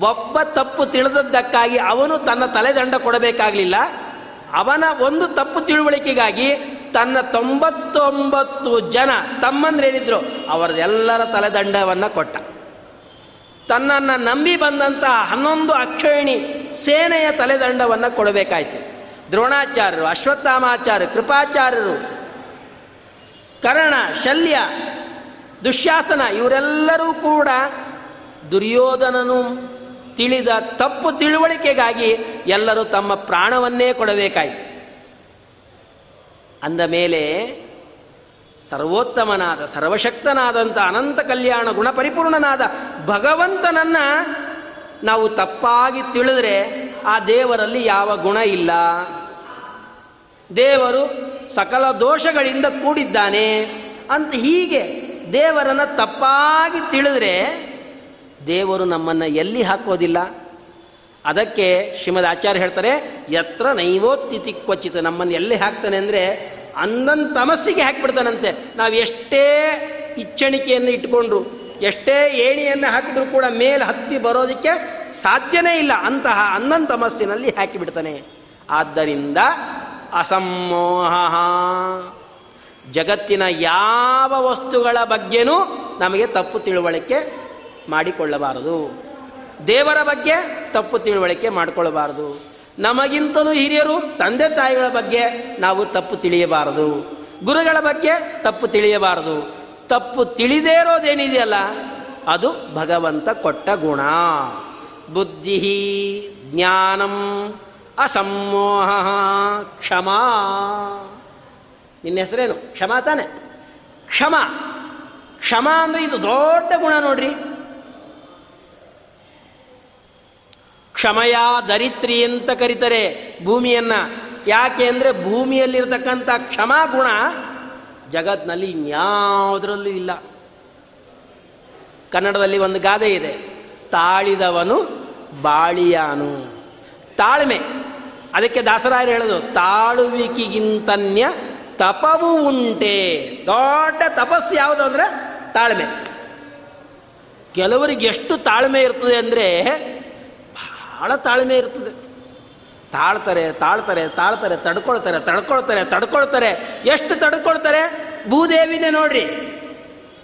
ಒಬ್ಬ ತಪ್ಪು ತಿಳಿದದ್ದಕ್ಕಾಗಿ ಅವನು ತನ್ನ ತಲೆದಂಡ ಕೊಡಬೇಕಾಗಲಿಲ್ಲ. ಅವನ ಒಂದು ತಪ್ಪು ತಿಳುವಳಿಕೆಗಾಗಿ ತನ್ನ ತೊಂಬತ್ತೊಂಬತ್ತು ಜನ ತಮ್ಮಂದ್ರೇನಿದ್ರು ಅವರದೆಲ್ಲರ ತಲೆದಂಡವನ್ನು ಕೊಟ್ಟ. ತನ್ನನ್ನು ನಂಬಿ ಬಂದಂತಹ ಹನ್ನೊಂದು ಅಕ್ಷಯಣಿ ಸೇನೆಯ ತಲೆದಂಡವನ್ನು ಕೊಡಬೇಕಾಯ್ತು. ದ್ರೋಣಾಚಾರ್ಯರು, ಅಶ್ವತ್ಥಾಮಾಚಾರ್ಯರು, ಕೃಪಾಚಾರ್ಯರು, ಕರ್ಣ, ಶಲ್ಯ, ದುಶ್ಯಾಸನ ಇವರೆಲ್ಲರೂ ಕೂಡ ದುರ್ಯೋಧನನು ತಿಳಿದ ತಪ್ಪು ತಿಳುವಳಿಕೆಗಾಗಿ ಎಲ್ಲರೂ ತಮ್ಮ ಪ್ರಾಣವನ್ನೇ ಕೊಡಬೇಕಾಯಿತು. ಅಂದ ಮೇಲೆ ಸರ್ವೋತ್ತಮನಾದ, ಸರ್ವಶಕ್ತನಾದಂಥ ಅನಂತ ಕಲ್ಯಾಣ ಗುಣ ಪರಿಪೂರ್ಣನಾದ ಭಗವಂತನನ್ನ ನಾವು ತಪ್ಪಾಗಿ ತಿಳಿದ್ರೆ ಆ ದೇವರಲ್ಲಿ ಯಾವ ಗುಣ ಇಲ್ಲ. ದೇವರು ಸಕಲ ದೋಷಗಳಿಂದ ಕೂಡಿದ್ದಾನೆ ಅಂತ ಹೀಗೆ ದೇವರನ್ನು ತಪ್ಪಾಗಿ ತಿಳಿದ್ರೆ ದೇವರು ನಮ್ಮನ್ನು ಎಲ್ಲಿ ಹಾಕೋದಿಲ್ಲ? ಅದಕ್ಕೆ ಶ್ರೀಮದ್ ಆಚಾರ್ಯ ಹೇಳ್ತಾರೆ ಎತ್ರ ನೈವೋತ್ತಿತಿ ಕ್ವಚಿತ, ನಮ್ಮನ್ನು ಎಲ್ಲಿ ಹಾಕ್ತಾನೆ ಅಂದರೆ ಅಂದನ್ ತಮಸ್ಸಿಗೆ ಹಾಕಿಬಿಡ್ತಾನಂತೆ. ನಾವು ಎಷ್ಟೇ ಇಚ್ಛಣಿಕೆಯನ್ನು ಇಟ್ಕೊಂಡ್ರು, ಎಷ್ಟೇ ಏಣಿಯನ್ನು ಹಾಕಿದ್ರು ಕೂಡ ಮೇಲೆ ಹತ್ತಿ ಬರೋದಕ್ಕೆ ಸಾಧ್ಯನೇ ಇಲ್ಲ. ಅಂತಹ ಅನ್ನನ್ ತಮಸ್ಸಿನಲ್ಲಿ ಹಾಕಿಬಿಡ್ತಾನೆ. ಆದ್ದರಿಂದ ಅಸಮ್ಮೋಹ ಜಗತ್ತಿನ ಯಾವ ವಸ್ತುಗಳ ಬಗ್ಗೆನೂ ನಮಗೆ ತಪ್ಪು ತಿಳುವಳಿಕೆ ಮಾಡಿಕೊಳ್ಳಬಾರದು. ದೇವರ ಬಗ್ಗೆ ತಪ್ಪು ತಿಳುವಳಿಕೆ ಮಾಡಿಕೊಳ್ಳಬಾರದು. ನಮಗಿಂತಲೂ ಹಿರಿಯರು, ತಂದೆ ತಾಯಿಗಳ ಬಗ್ಗೆ ನಾವು ತಪ್ಪು ತಿಳಿಯಬಾರದು. ಗುರುಗಳ ಬಗ್ಗೆ ತಪ್ಪು ತಿಳಿಯಬಾರದು. ತಪ್ಪು ತಿಳಿದೇ ಇರೋದೇನಿದೆಯಲ್ಲ, ಅದು ಭಗವಂತ ಕೊಟ್ಟ ಗುಣ. ಬುದ್ಧಿ ಜ್ಞಾನಂ ಅಸಮ್ಮೋಹ ಕ್ಷಮಾ. ನಿನ್ನ ಹೆಸರೇನು? ಕ್ಷಮಾ ತಾನೆ? ಕ್ಷಮ. ಕ್ಷಮ ಅಂದರೆ ಇದು ದೊಡ್ಡ ಗುಣ ನೋಡ್ರಿ. ಕ್ಷಮಯ ದರಿತ್ರಿ ಅಂತ ಕರೀತಾರೆ ಭೂಮಿಯನ್ನ. ಯಾಕೆ ಅಂದರೆ ಭೂಮಿಯಲ್ಲಿರತಕ್ಕಂಥ ಕ್ಷಮಾ ಗುಣ ಜಗತ್ನಲ್ಲಿ ಇನ್ಯಾವುದರಲ್ಲೂ ಇಲ್ಲ. ಕನ್ನಡದಲ್ಲಿ ಒಂದು ಗಾದೆ ಇದೆ, ತಾಳಿದವನು ಬಾಳಿಯಾನು. ತಾಳ್ಮೆ. ಅದಕ್ಕೆ ದಾಸರಾಯರು ಹೇಳೋದು, ತಾಳುವಿಕೆಗಿಂತನ್ಯ ತಪವು ಉಂಟೆ. ದೊಡ್ಡ ತಪಸ್ಸು ಯಾವುದು ಅಂದರೆ ತಾಳ್ಮೆ. ಕೆಲವರಿಗೆ ಎಷ್ಟು ತಾಳ್ಮೆ ಇರ್ತದೆ ಅಂದರೆ ಬಹಳ ತಾಳ್ಮೆ ಇರ್ತದೆ. ತಾಳ್ತಾರೆ ತಾಳ್ತಾರೆ ತಾಳ್ತಾರೆ, ತಡ್ಕೊಳ್ತಾರೆ ತಡ್ಕೊಳ್ತಾರೆ ತಡ್ಕೊಳ್ತಾರೆ. ಎಷ್ಟು ತಡ್ಕೊಳ್ತಾರೆ? ಭೂದೇವಿನೇ ನೋಡ್ರಿ.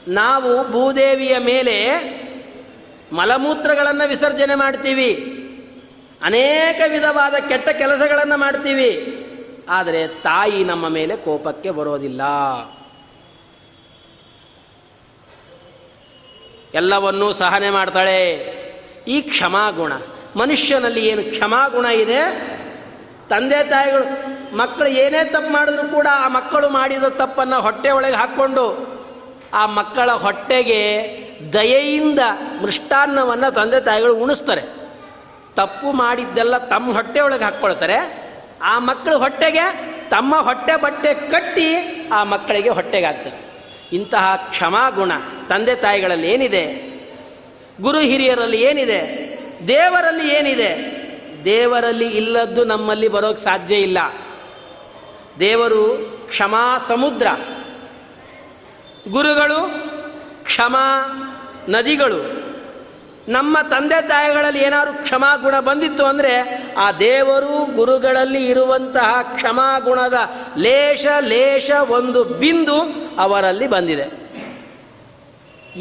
ನಾವು ಭೂದೇವಿಯ ಮೇಲೆ ಮಲಮೂತ್ರಗಳನ್ನು ವಿಸರ್ಜನೆ ಮಾಡ್ತೀವಿ. ಅನೇಕ ವಿಧವಾದ ಕೆಟ್ಟ ಕೆಲಸಗಳನ್ನು ಮಾಡ್ತೀವಿ. ಆದರೆ ತಾಯಿ ನಮ್ಮ ಮೇಲೆ ಕೋಪಕ್ಕೆ ಬರೋದಿಲ್ಲ. ಎಲ್ಲವನ್ನೂ ಸಹನೆ ಮಾಡ್ತಾಳೆ. ಈ ಕ್ಷಮಾಗುಣ. ಮನುಷ್ಯನಲ್ಲಿ ಏನು ಕ್ಷಮಾಗುಣ ಇದೆ? ತಂದೆ ತಾಯಿಗಳು, ಮಕ್ಕಳು ಏನೇ ತಪ್ಪು ಮಾಡಿದ್ರು ಕೂಡ ಆ ಮಕ್ಕಳು ಮಾಡಿದ ತಪ್ಪನ್ನು ಹೊಟ್ಟೆ ಒಳಗೆ ಹಾಕ್ಕೊಂಡು ಆ ಮಕ್ಕಳ ಹೊಟ್ಟೆಗೆ ದಯೆಯಿಂದ ಮೃಷ್ಟಾನ್ನವನ್ನು ತಂದೆ ತಾಯಿಗಳು ಉಣಿಸ್ತಾರೆ. ತಪ್ಪು ಮಾಡಿದ್ದೆಲ್ಲ ತಮ್ಮ ಹೊಟ್ಟೆ ಒಳಗೆ ಹಾಕ್ಕೊಳ್ತಾರೆ. ಆ ಮಕ್ಕಳು ಹೊಟ್ಟೆಗೆ, ತಮ್ಮ ಹೊಟ್ಟೆ ಬಟ್ಟೆ ಕಟ್ಟಿ ಆ ಮಕ್ಕಳಿಗೆ ಹೊಟ್ಟೆಗೆ ಹಾಕ್ತಾರೆ. ಇಂತಹ ಕ್ಷಮಾಗುಣ ತಂದೆ ತಾಯಿಗಳಲ್ಲಿ ಏನಿದೆ? ಗುರು ಹಿರಿಯರಲ್ಲಿ ಏನಿದೆ? ದೇವರಲ್ಲಿ ಏನಿದೆ? ದೇವರಲ್ಲಿ ಇಲ್ಲದ್ದು ನಮ್ಮಲ್ಲಿ ಬರೋಕ್ಕೆ ಸಾಧ್ಯ ಇಲ್ಲ. ದೇವರು ಕ್ಷಮಾ ಸಮುದ್ರ. ಗುರುಗಳು ಕ್ಷಮಾ ನದಿಗಳು. ನಮ್ಮ ತಂದೆ ತಾಯಿಗಳಲ್ಲಿ ಏನಾದ್ರು ಕ್ಷಮಾಗುಣ ಬಂದಿತ್ತು ಅಂದರೆ ಆ ದೇವರು ಗುರುಗಳಲ್ಲಿ ಇರುವಂತಹ ಕ್ಷಮಾ ಗುಣದ ಲೇಷ ಲೇಷ ಒಂದು ಬಿಂದು ಅವರಲ್ಲಿ ಬಂದಿದೆ.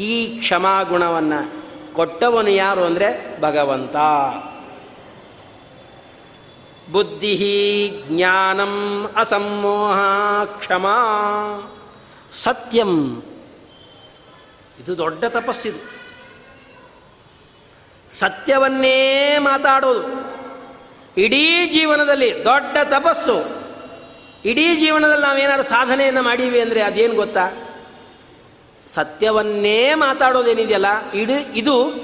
ಈ ಕ್ಷಮಾಗುಣವನ್ನು ಕೊಟ್ಟವನು ಯಾರು ಅಂದರೆ ಭಗವಂತ. ಬುದ್ಧಿ ಜ್ಞಾನಂ ಅಸಮ್ಮೋಹ ಕ್ಷಮ. ಸತ್ಯಂ. ಇದು ದೊಡ್ಡ ತಪಸ್ಸಿದು. ಸತ್ಯವನ್ನೇ ಮಾತಾಡೋದು. ಇಡೀ ಜೀವನದಲ್ಲಿ ದೊಡ್ಡ ತಪಸ್ಸು. ಇಡೀ ಜೀವನದಲ್ಲಿ ನಾವೇನಾದ್ರು ಸಾಧನೆಯನ್ನು ಮಾಡೀವಿ ಅಂದರೆ ಅದೇನು ಗೊತ್ತಾ? ಸತ್ಯವನ್ನೇ ಮಾತಾಡೋದೇನಿದೆಯಲ್ಲ, ಇಡೀ, ಇದು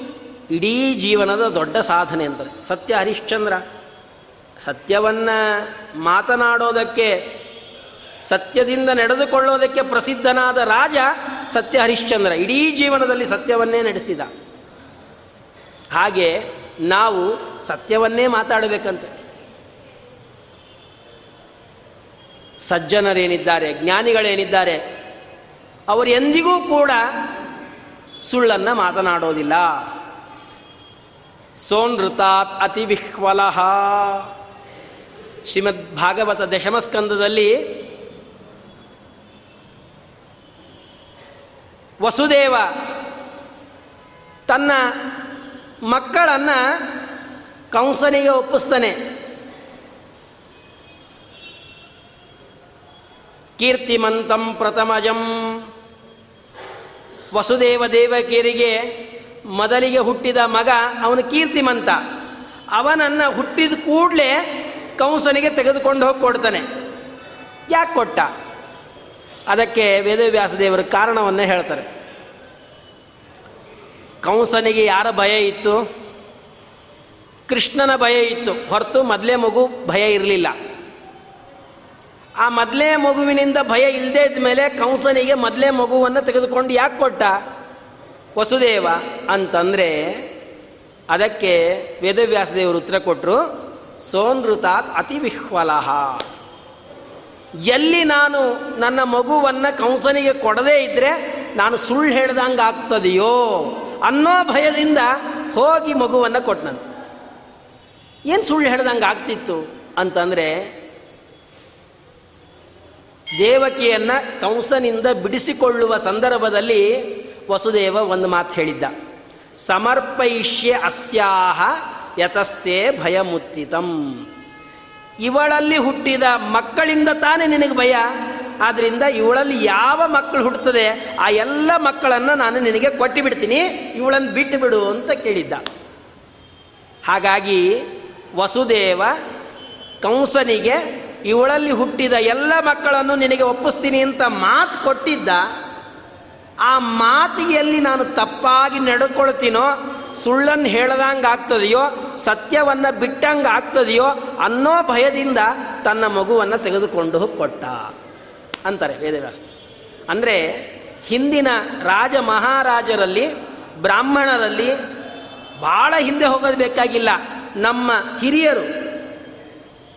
ಇಡೀ ಜೀವನದ ದೊಡ್ಡ ಸಾಧನೆ ಅಂತಾರೆ ಸತ್ಯ ಹರಿಶ್ಚಂದ್ರ. ಸತ್ಯವನ್ನು ಮಾತನಾಡೋದಕ್ಕೆ, ಸತ್ಯದಿಂದ ನಡೆದುಕೊಳ್ಳೋದಕ್ಕೆ ಪ್ರಸಿದ್ಧನಾದ ರಾಜ ಸತ್ಯ ಹರಿಶ್ಚಂದ್ರ. ಇಡೀ ಜೀವನದಲ್ಲಿ ಸತ್ಯವನ್ನೇ ನಡೆಸಿದ. ಹಾಗೆ ನಾವು ಸತ್ಯವನ್ನೇ ಮಾತಾಡಬೇಕಂತೆ. ಸಜ್ಜನರೇನಿದ್ದಾರೆ, ಜ್ಞಾನಿಗಳೇನಿದ್ದಾರೆ ಅವರು ಎಂದಿಗೂ ಕೂಡ ಸುಳ್ಳನ್ನು ಮಾತನಾಡೋದಿಲ್ಲ. ಸೋನೃತಾತ್ ಅತಿ ವಿಹ್ವಲಹ. ಶ್ರೀಮದ್ ಭಾಗವತ ದಶಮಸ್ಕಂದದಲ್ಲಿ ವಸುದೇವ ತನ್ನ ಮಕ್ಕಳನ್ನು ಕಂಸನಿಗೆ ಒಪ್ಪಿಸ್ತಾನೆ. ಕೀರ್ತಿಮಂತಂ ಪ್ರಥಮಜಂ. ವಸುದೇವ ದೇವಕಿಯರಿಗೆ ಮೊದಲಿಗೆ ಹುಟ್ಟಿದ ಮಗ ಅವನು ಕೀರ್ತಿಮಂತ. ಅವನನ್ನು ಹುಟ್ಟಿದ ಕೂಡಲೇ ಕಂಸನಿಗೆ ತೆಗೆದುಕೊಂಡು ಹೋಗಿ ಕೊಡ್ತಾನೆ. ಯಾಕೆ ಕೊಟ್ಟ? ಅದಕ್ಕೆ ವೇದವ್ಯಾಸ ದೇವರ ಕಾರಣವನ್ನೇ ಹೇಳ್ತಾರೆ. ಕಂಸನಿಗೆ ಯಾರ ಭಯ ಇತ್ತು? ಕೃಷ್ಣನ ಭಯ ಇತ್ತು. ಹೊರತು ಮೊದಲೇ ಮಗು ಭಯ ಇರಲಿಲ್ಲ. ಆ ಮೊದಲೇ ಮಗುವಿನಿಂದ ಭಯ ಇಲ್ಲದೇ ಇದ್ಮೇಲೆ ಕಂಸನಿಗೆ ಮೊದಲೇ ಮಗುವನ್ನು ತೆಗೆದುಕೊಂಡು ಯಾಕೆ ಕೊಟ್ಟ? ವಸುದೇವ ಅಂತಂದರೆ ಅದಕ್ಕೆ ವೇದವ್ಯಾಸ ದೇವರು ಉತ್ತರ ಕೊಟ್ಟರು ಸೋನೃತಾತ್ ಅತಿ ವಿಹ್ವಲಹ. ಎಲ್ಲಿ ನಾನು ನನ್ನ ಮಗುವನ್ನು ಕಂಸನಿಗೆ ಕೊಡದೇ ಇದ್ದರೆ ನಾನು ಸುಳ್ಳು ಹೇಳ್ದಂಗೆ ಆಗ್ತದೆಯೋ ಅನ್ನೋ ಭಯದಿಂದ ಹೋಗಿ ಮಗುವನ್ನು ಕೊಟ್ಟನಂತೆ ಏನು ಸುಳ್ಳು ಹೇಳ್ದಂಗೆ ಆಗ್ತಿತ್ತು ಅಂತಂದರೆ ದೇವಕಿಯನ್ನು ಕಂಸನಿಂದ ಬಿಡಿಸಿಕೊಳ್ಳುವ ಸಂದರ್ಭದಲ್ಲಿ ವಸುದೇವ ಒಂದು ಮಾತು ಹೇಳಿದ್ದ. ಸಮರ್ಪಯಿಷ್ಯ ಅಸ್ಯಾಹ ಯತಸ್ತೆ ಭಯಮುತ್ತಿತಂ. ಇವಳಲ್ಲಿ ಹುಟ್ಟಿದ ಮಕ್ಕಳಿಂದ ತಾನೇ ನಿನಗೆ ಭಯ. ಆದ್ದರಿಂದ ಇವಳಲ್ಲಿ ಯಾವ ಮಕ್ಕಳು ಹುಟ್ಟುತ್ತದೆ, ಆ ಎಲ್ಲ ಮಕ್ಕಳನ್ನು ನಾನು ನಿನಗೆ ಕೊಟ್ಟು ಬಿಡ್ತೀನಿ, ಇವಳನ್ನು ಬಿಟ್ಟು ಬಿಡು ಅಂತ ಕೇಳಿದ್ದ. ಹಾಗಾಗಿ ವಸುದೇವ ಕಂಸನಿಗೆ ಇವಳಲ್ಲಿ ಹುಟ್ಟಿದ ಎಲ್ಲ ಮಕ್ಕಳನ್ನು ನಿನಗೆ ಒಪ್ಪಿಸ್ತೀನಿ ಅಂತ ಮಾತು ಕೊಟ್ಟಿದ್ದ, ಆ ಮಾತಿಗೆಯಲ್ಲಿ ನಾನು ತಪ್ಪಾಗಿ ನಡ್ಕೊಳ್ತೀನೋ, ಸುಳ್ಳನ್ನು ಹೇಳ್ದಂಗೆ ಆಗ್ತದೆಯೋ ಸತ್ಯವನ್ನು ಬಿಟ್ಟಂಗೆ ಆಗ್ತದೆಯೋ ಅನ್ನೋ ಭಯದಿಂದ ತನ್ನ ಮಗುವನ್ನು ತೆಗೆದುಕೊಂಡು ಕೊಟ್ಟ ಅಂತಾರೆ ವೇದವ್ಯಾಸ ಅಂದರೆ ಹಿಂದಿನ ರಾಜ ಮಹಾರಾಜರಲ್ಲಿ, ಬ್ರಾಹ್ಮಣರಲ್ಲಿ ಭಾಳ ಹಿಂದೆ ಹೋಗೋದು ಬೇಕಾಗಿಲ್ಲ. ನಮ್ಮ ಹಿರಿಯರು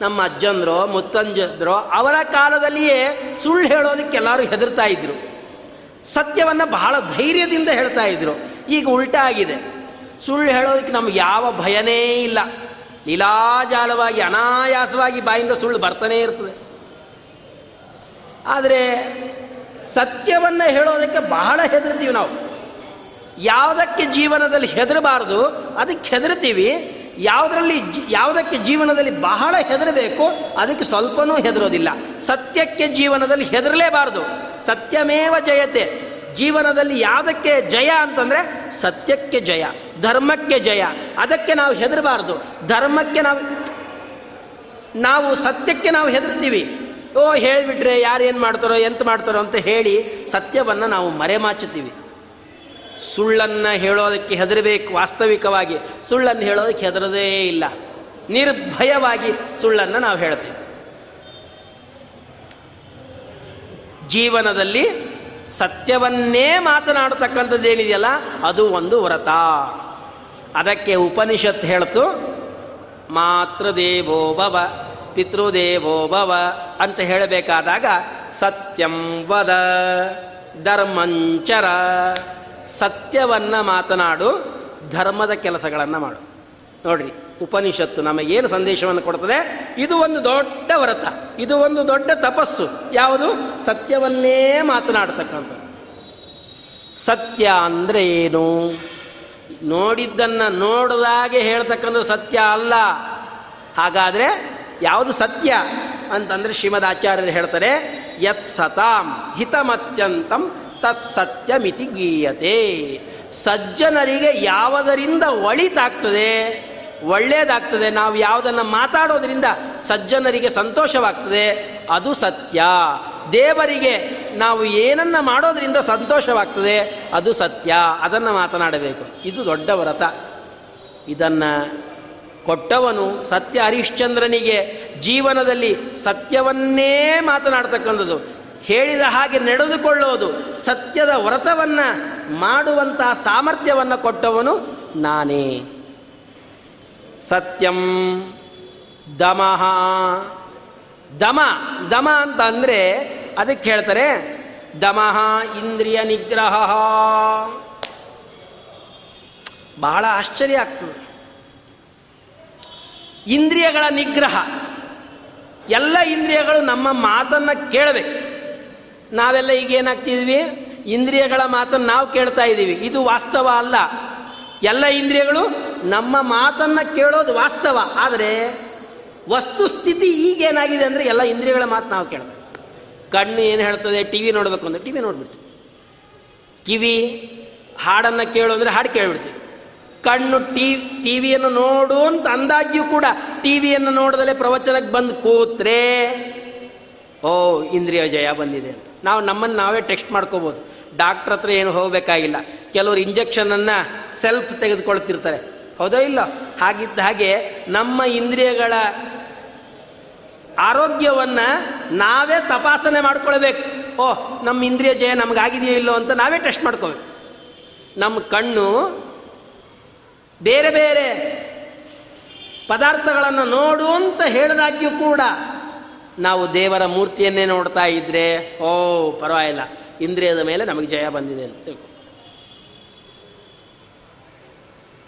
ನಮ್ಮ ಅಜ್ಜಂದ್ರೋ, ಮುತ್ತಂಜದ್ರೋ, ಅವರ ಕಾಲದಲ್ಲಿಯೇ ಸುಳ್ಳು ಹೇಳೋದಕ್ಕೆ ಎಲ್ಲರೂ ಹೆದರ್ತಾ ಇದ್ರು. ಸತ್ಯವನ್ನು ಬಹಳ ಧೈರ್ಯದಿಂದ ಹೇಳ್ತಾ ಇದ್ರು. ಈಗ ಉಲ್ಟಾ ಆಗಿದೆ. ಸುಳ್ಳು ಹೇಳೋದಕ್ಕೆ ನಮ್ಗೆ ಯಾವ ಭಯನೇ ಇಲ್ಲ. ಲೀಲಾಜಾಲವಾಗಿ, ಅನಾಯಾಸವಾಗಿ ಬಾಯಿಂದ ಸುಳ್ಳು ಬರ್ತಾನೇ ಇರ್ತದೆ. ಆದರೆ ಸತ್ಯವನ್ನು ಹೇಳೋದಕ್ಕೆ ಬಹಳ ಹೆದರ್ತೀವಿ ನಾವು. ಯಾವುದಕ್ಕೆ ಜೀವನದಲ್ಲಿ ಹೆದರಬಾರದು, ಅದಕ್ಕೆ ಹೆದರ್ತೀವಿ. ಯಾವುದರಲ್ಲಿ ಯಾವುದಕ್ಕೆ ಜೀವನದಲ್ಲಿ ಬಹಳ ಹೆದರಬೇಕು, ಅದಕ್ಕೆ ಸ್ವಲ್ಪನೂ ಹೆದರೋದಿಲ್ಲ. ಸತ್ಯಕ್ಕೆ ಜೀವನದಲ್ಲಿ ಹೆದರಲೇಬಾರದು. ಸತ್ಯಮೇವ ಜಯತೆ. ಜೀವನದಲ್ಲಿ ಯಾವುದಕ್ಕೆ ಜಯ ಅಂತಂದರೆ ಸತ್ಯಕ್ಕೆ ಜಯ, ಧರ್ಮಕ್ಕೆ ಜಯ. ಅದಕ್ಕೆ ನಾವು ಹೆದರಬಾರ್ದು. ಧರ್ಮಕ್ಕೆ ನಾವು ನಾವು ಸತ್ಯಕ್ಕೆ ನಾವು ಹೆದರ್ತೀವಿ. ಓ, ಹೇಳಿಬಿಟ್ರೆ ಯಾರು ಏನು ಮಾಡ್ತಾರೋ, ಎಂತ ಮಾಡ್ತಾರೋ ಅಂತ ಹೇಳಿ ಸತ್ಯವನ್ನು ನಾವು ಮರೆಮಾಚುತ್ತೀವಿ. ಸುಳ್ಳನ್ನು ಹೇಳೋದಕ್ಕೆ ಹೆದರಬೇಕು ವಾಸ್ತವಿಕವಾಗಿ. ಸುಳ್ಳನ್ನು ಹೇಳೋದಕ್ಕೆ ಹೆದರದೇ ಇಲ್ಲ. ನಿರ್ಭಯವಾಗಿ ಸುಳ್ಳನ್ನು ನಾವು ಹೇಳ್ತೀವಿ. ಜೀವನದಲ್ಲಿ ಸತ್ಯವನ್ನೇ ಮಾತನಾಡತಕ್ಕಂಥದ್ದೇನಿದೆಯಲ್ಲ, ಅದು ಒಂದು ವ್ರತ. ಅದಕ್ಕೆ ಉಪನಿಷತ್ ಹೇಳ್ತು, ಮಾತೃದೇವೋ ಭವ, ಪಿತೃದೇವೋ ಭವ ಅಂತ ಹೇಳಬೇಕಾದಾಗ, ಸತ್ಯಂ ವದ ಧರ್ಮಂಚರ ಸತ್ಯವನ್ನು ಮಾತನಾಡು, ಧರ್ಮದ ಕೆಲಸಗಳನ್ನು ಮಾಡು. ನೋಡ್ರಿ, ಉಪನಿಷತ್ತು ನಮಗೇನು ಸಂದೇಶವನ್ನು ಕೊಡ್ತದೆ? ಇದು ಒಂದು ದೊಡ್ಡ ವ್ರತ, ಇದು ಒಂದು ದೊಡ್ಡ ತಪಸ್ಸು. ಯಾವುದು? ಸತ್ಯವನ್ನೇ ಮಾತನಾಡ್ತಕ್ಕಂಥದ್ದು. ಸತ್ಯ ಅಂದರೆ ಏನು? ನೋಡಿದ್ದನ್ನು ನೋಡದಾಗೆ ಹೇಳ್ತಕ್ಕಂಥ ಸತ್ಯ ಅಲ್ಲ. ಹಾಗಾದರೆ ಯಾವುದು ಸತ್ಯ ಅಂತಂದರೆ ಶ್ರೀಮದ್ ಆಚಾರ್ಯರು ಹೇಳ್ತಾರೆ, ಯತ್ ಸತಾಂ ಹಿತಮತ್ಯಂತಂ ತತ್ ಸತ್ಯಮಿತಿ ಗೀಯತೆ. ಸಜ್ಜನರಿಗೆ ಯಾವುದರಿಂದ ಒಳಿತಾಗ್ತದೆ? ಒಳ್ಳೆಯದಾಗ್ತದೆ. ನಾವು ಯಾವುದನ್ನು ಮಾತಾಡೋದರಿಂದ ಸಜ್ಜನರಿಗೆ ಸಂತೋಷವಾಗ್ತದೆ. ಅದು ಸತ್ಯ. ದೇವರಿಗೆ ನಾವು ಏನನ್ನ ಮಾಡೋದರಿಂದ ಸಂತೋಷವಾಗ್ತದೆ, ಅದು ಸತ್ಯ. ಅದನ್ನು ಮಾತನಾಡಬೇಕು. ಇದು ದೊಡ್ಡ ವ್ರತ. ಇದನ್ನು ಕೊಟ್ಟವನು ಸತ್ಯ ಹರಿಶ್ಚಂದ್ರನಿಗೆ ಜೀವನದಲ್ಲಿ ಸತ್ಯವನ್ನೇ ಮಾತನಾಡ್ತಕ್ಕಂಥದ್ದು. ಹೇಳಿದ ಹಾಗೆ ನಡೆದುಕೊಳ್ಳೋದು ಸತ್ಯದ ವ್ರತವನ್ನು ಮಾಡುವಂತಹ ಸಾಮರ್ಥ್ಯವನ್ನು ಕೊಟ್ಟವನು ನಾನೇ. ಸತ್ಯಂ ದಮಃ. ದಮ ದಮ ಅಂತ ಅಂದರೆ ಅದಕ್ಕೆ ಹೇಳ್ತಾರೆ, ದಮಃ ಇಂದ್ರಿಯ ನಿಗ್ರಹ. ಬಹಳ ಆಶ್ಚರ್ಯ ಆಗ್ತದೆ. ಇಂದ್ರಿಯಗಳ ನಿಗ್ರಹ. ಎಲ್ಲ ಇಂದ್ರಿಯಗಳು ನಮ್ಮ ಮಾತನ್ನು ಕೇಳಬೇಕು. ನಾವೆಲ್ಲ ಈಗ ಏನಾಗ್ತಿದ್ವಿ? ಇಂದ್ರಿಯಗಳ ಮಾತನ್ನು ನಾವು ಕೇಳ್ತಾ ಇದ್ದೀವಿ. ಇದು ವಾಸ್ತವ ಅಲ್ಲ. ಎಲ್ಲ ಇಂದ್ರಿಯಗಳು ನಮ್ಮ ಮಾತನ್ನು ಕೇಳೋದು ವಾಸ್ತವ. ಆದರೆ ವಸ್ತುಸ್ಥಿತಿ ಈಗೇನಾಗಿದೆ ಅಂದರೆ ಎಲ್ಲ ಇಂದ್ರಿಯಗಳ ಮಾತು ನಾವು ಕೇಳ್ತೇವೆ. ಕಣ್ಣು ಏನು ಹೇಳ್ತದೆ? ಟಿ ವಿ ನೋಡಬೇಕು ಅಂದರೆ ಟಿ ವಿ ನೋಡ್ಬಿಡ್ತೀವಿ. ಕಿವಿ ಹಾಡನ್ನು ಕೇಳು ಅಂದರೆ ಹಾಡು ಕೇಳಿಬಿಡ್ತೀವಿ. ಕಣ್ಣು ಟಿ ಟಿ ವಿಯನ್ನು ನೋಡು ಅಂತ ಅಂದಾಗ್ಯೂ ಕೂಡ ಟಿ ವಿಯನ್ನು ನೋಡದಲ್ಲೇ ಪ್ರವಚನಕ್ಕೆ ಬಂದು ಕೂತ್ರೆ, ಓ, ಇಂದ್ರಿಯ ಜಯ ಬಂದಿದೆ ನಾವು ನಮ್ಮನ್ನು ನಾವೇ ಟೆಸ್ಟ್ ಮಾಡ್ಕೋಬೋದು. ಡಾಕ್ಟ್ರ್ ಹತ್ರ ಏನು ಹೋಗಬೇಕಾಗಿಲ್ಲ. ಕೆಲವರು ಇಂಜೆಕ್ಷನನ್ನು ಸೆಲ್ಫ್ ತೆಗೆದುಕೊಳ್ತಿರ್ತಾರೆ. ಹೌದೋ ಇಲ್ಲ? ಹಾಗಿದ್ದ ಹಾಗೆ ನಮ್ಮ ಇಂದ್ರಿಯಗಳ ಆರೋಗ್ಯವನ್ನು ನಾವೇ ತಪಾಸಣೆ ಮಾಡ್ಕೊಳ್ಬೇಕು. ಓಹ್ ನಮ್ಮ ಇಂದ್ರಿಯ ಜಯ ನಮಗಾಗಿದೆಯೋ ಇಲ್ಲೋ ಅಂತ ನಾವೇ ಟೆಸ್ಟ್ ಮಾಡ್ಕೋಬೇಕು ನಮ್ಮ ಕಣ್ಣು ಬೇರೆ ಬೇರೆ ಪದಾರ್ಥಗಳನ್ನು ನೋಡು ಅಂತ ಹೇಳಿದಾಗ್ಯೂ ಕೂಡ ನಾವು ದೇವರ ಮೂರ್ತಿಯನ್ನೇ ನೋಡ್ತಾ ಇದ್ರೆ, ಓ, ಪರವಾಗಿಲ್ಲ. ಇಂದ್ರಿಯದ ಮೇಲೆ ನಮಗೆ ಜಯ ಬಂದಿದೆ ಅಂತ ತಿಳ್ಕೊ.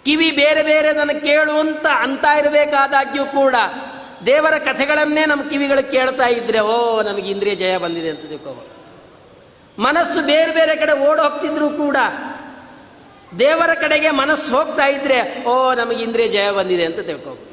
ಕಿವಿ ಬೇರೆ ಬೇರೆ ನನಗೆ ಕೇಳು ಅಂತ ಅಂತ ಇರಬೇಕಾದಾಗ್ಯೂ ಕೂಡ ದೇವರ ಕಥೆಗಳನ್ನೇ ನಮ್ಮ ಕಿವಿಗಳು ಕೇಳ್ತಾ ಇದ್ರೆ, ಓ, ನಮಗೆ ಇಂದ್ರಿಯ ಜಯ ಬಂದಿದೆ ಅಂತ ತಿಳ್ಕೋಬೋದು ಮನಸ್ಸು ಬೇರೆ ಬೇರೆ ಕಡೆ ಓಡ್ ಹೋಗ್ತಿದ್ರು ಕೂಡ ದೇವರ ಕಡೆಗೆ ಮನಸ್ಸು ಹೋಗ್ತಾ ಇದ್ರೆ, ಓ, ನಮಗೆ ಇಂದ್ರಿಯ ಜಯ ಬಂದಿದೆ ಅಂತ ತಿಳ್ಕೋ.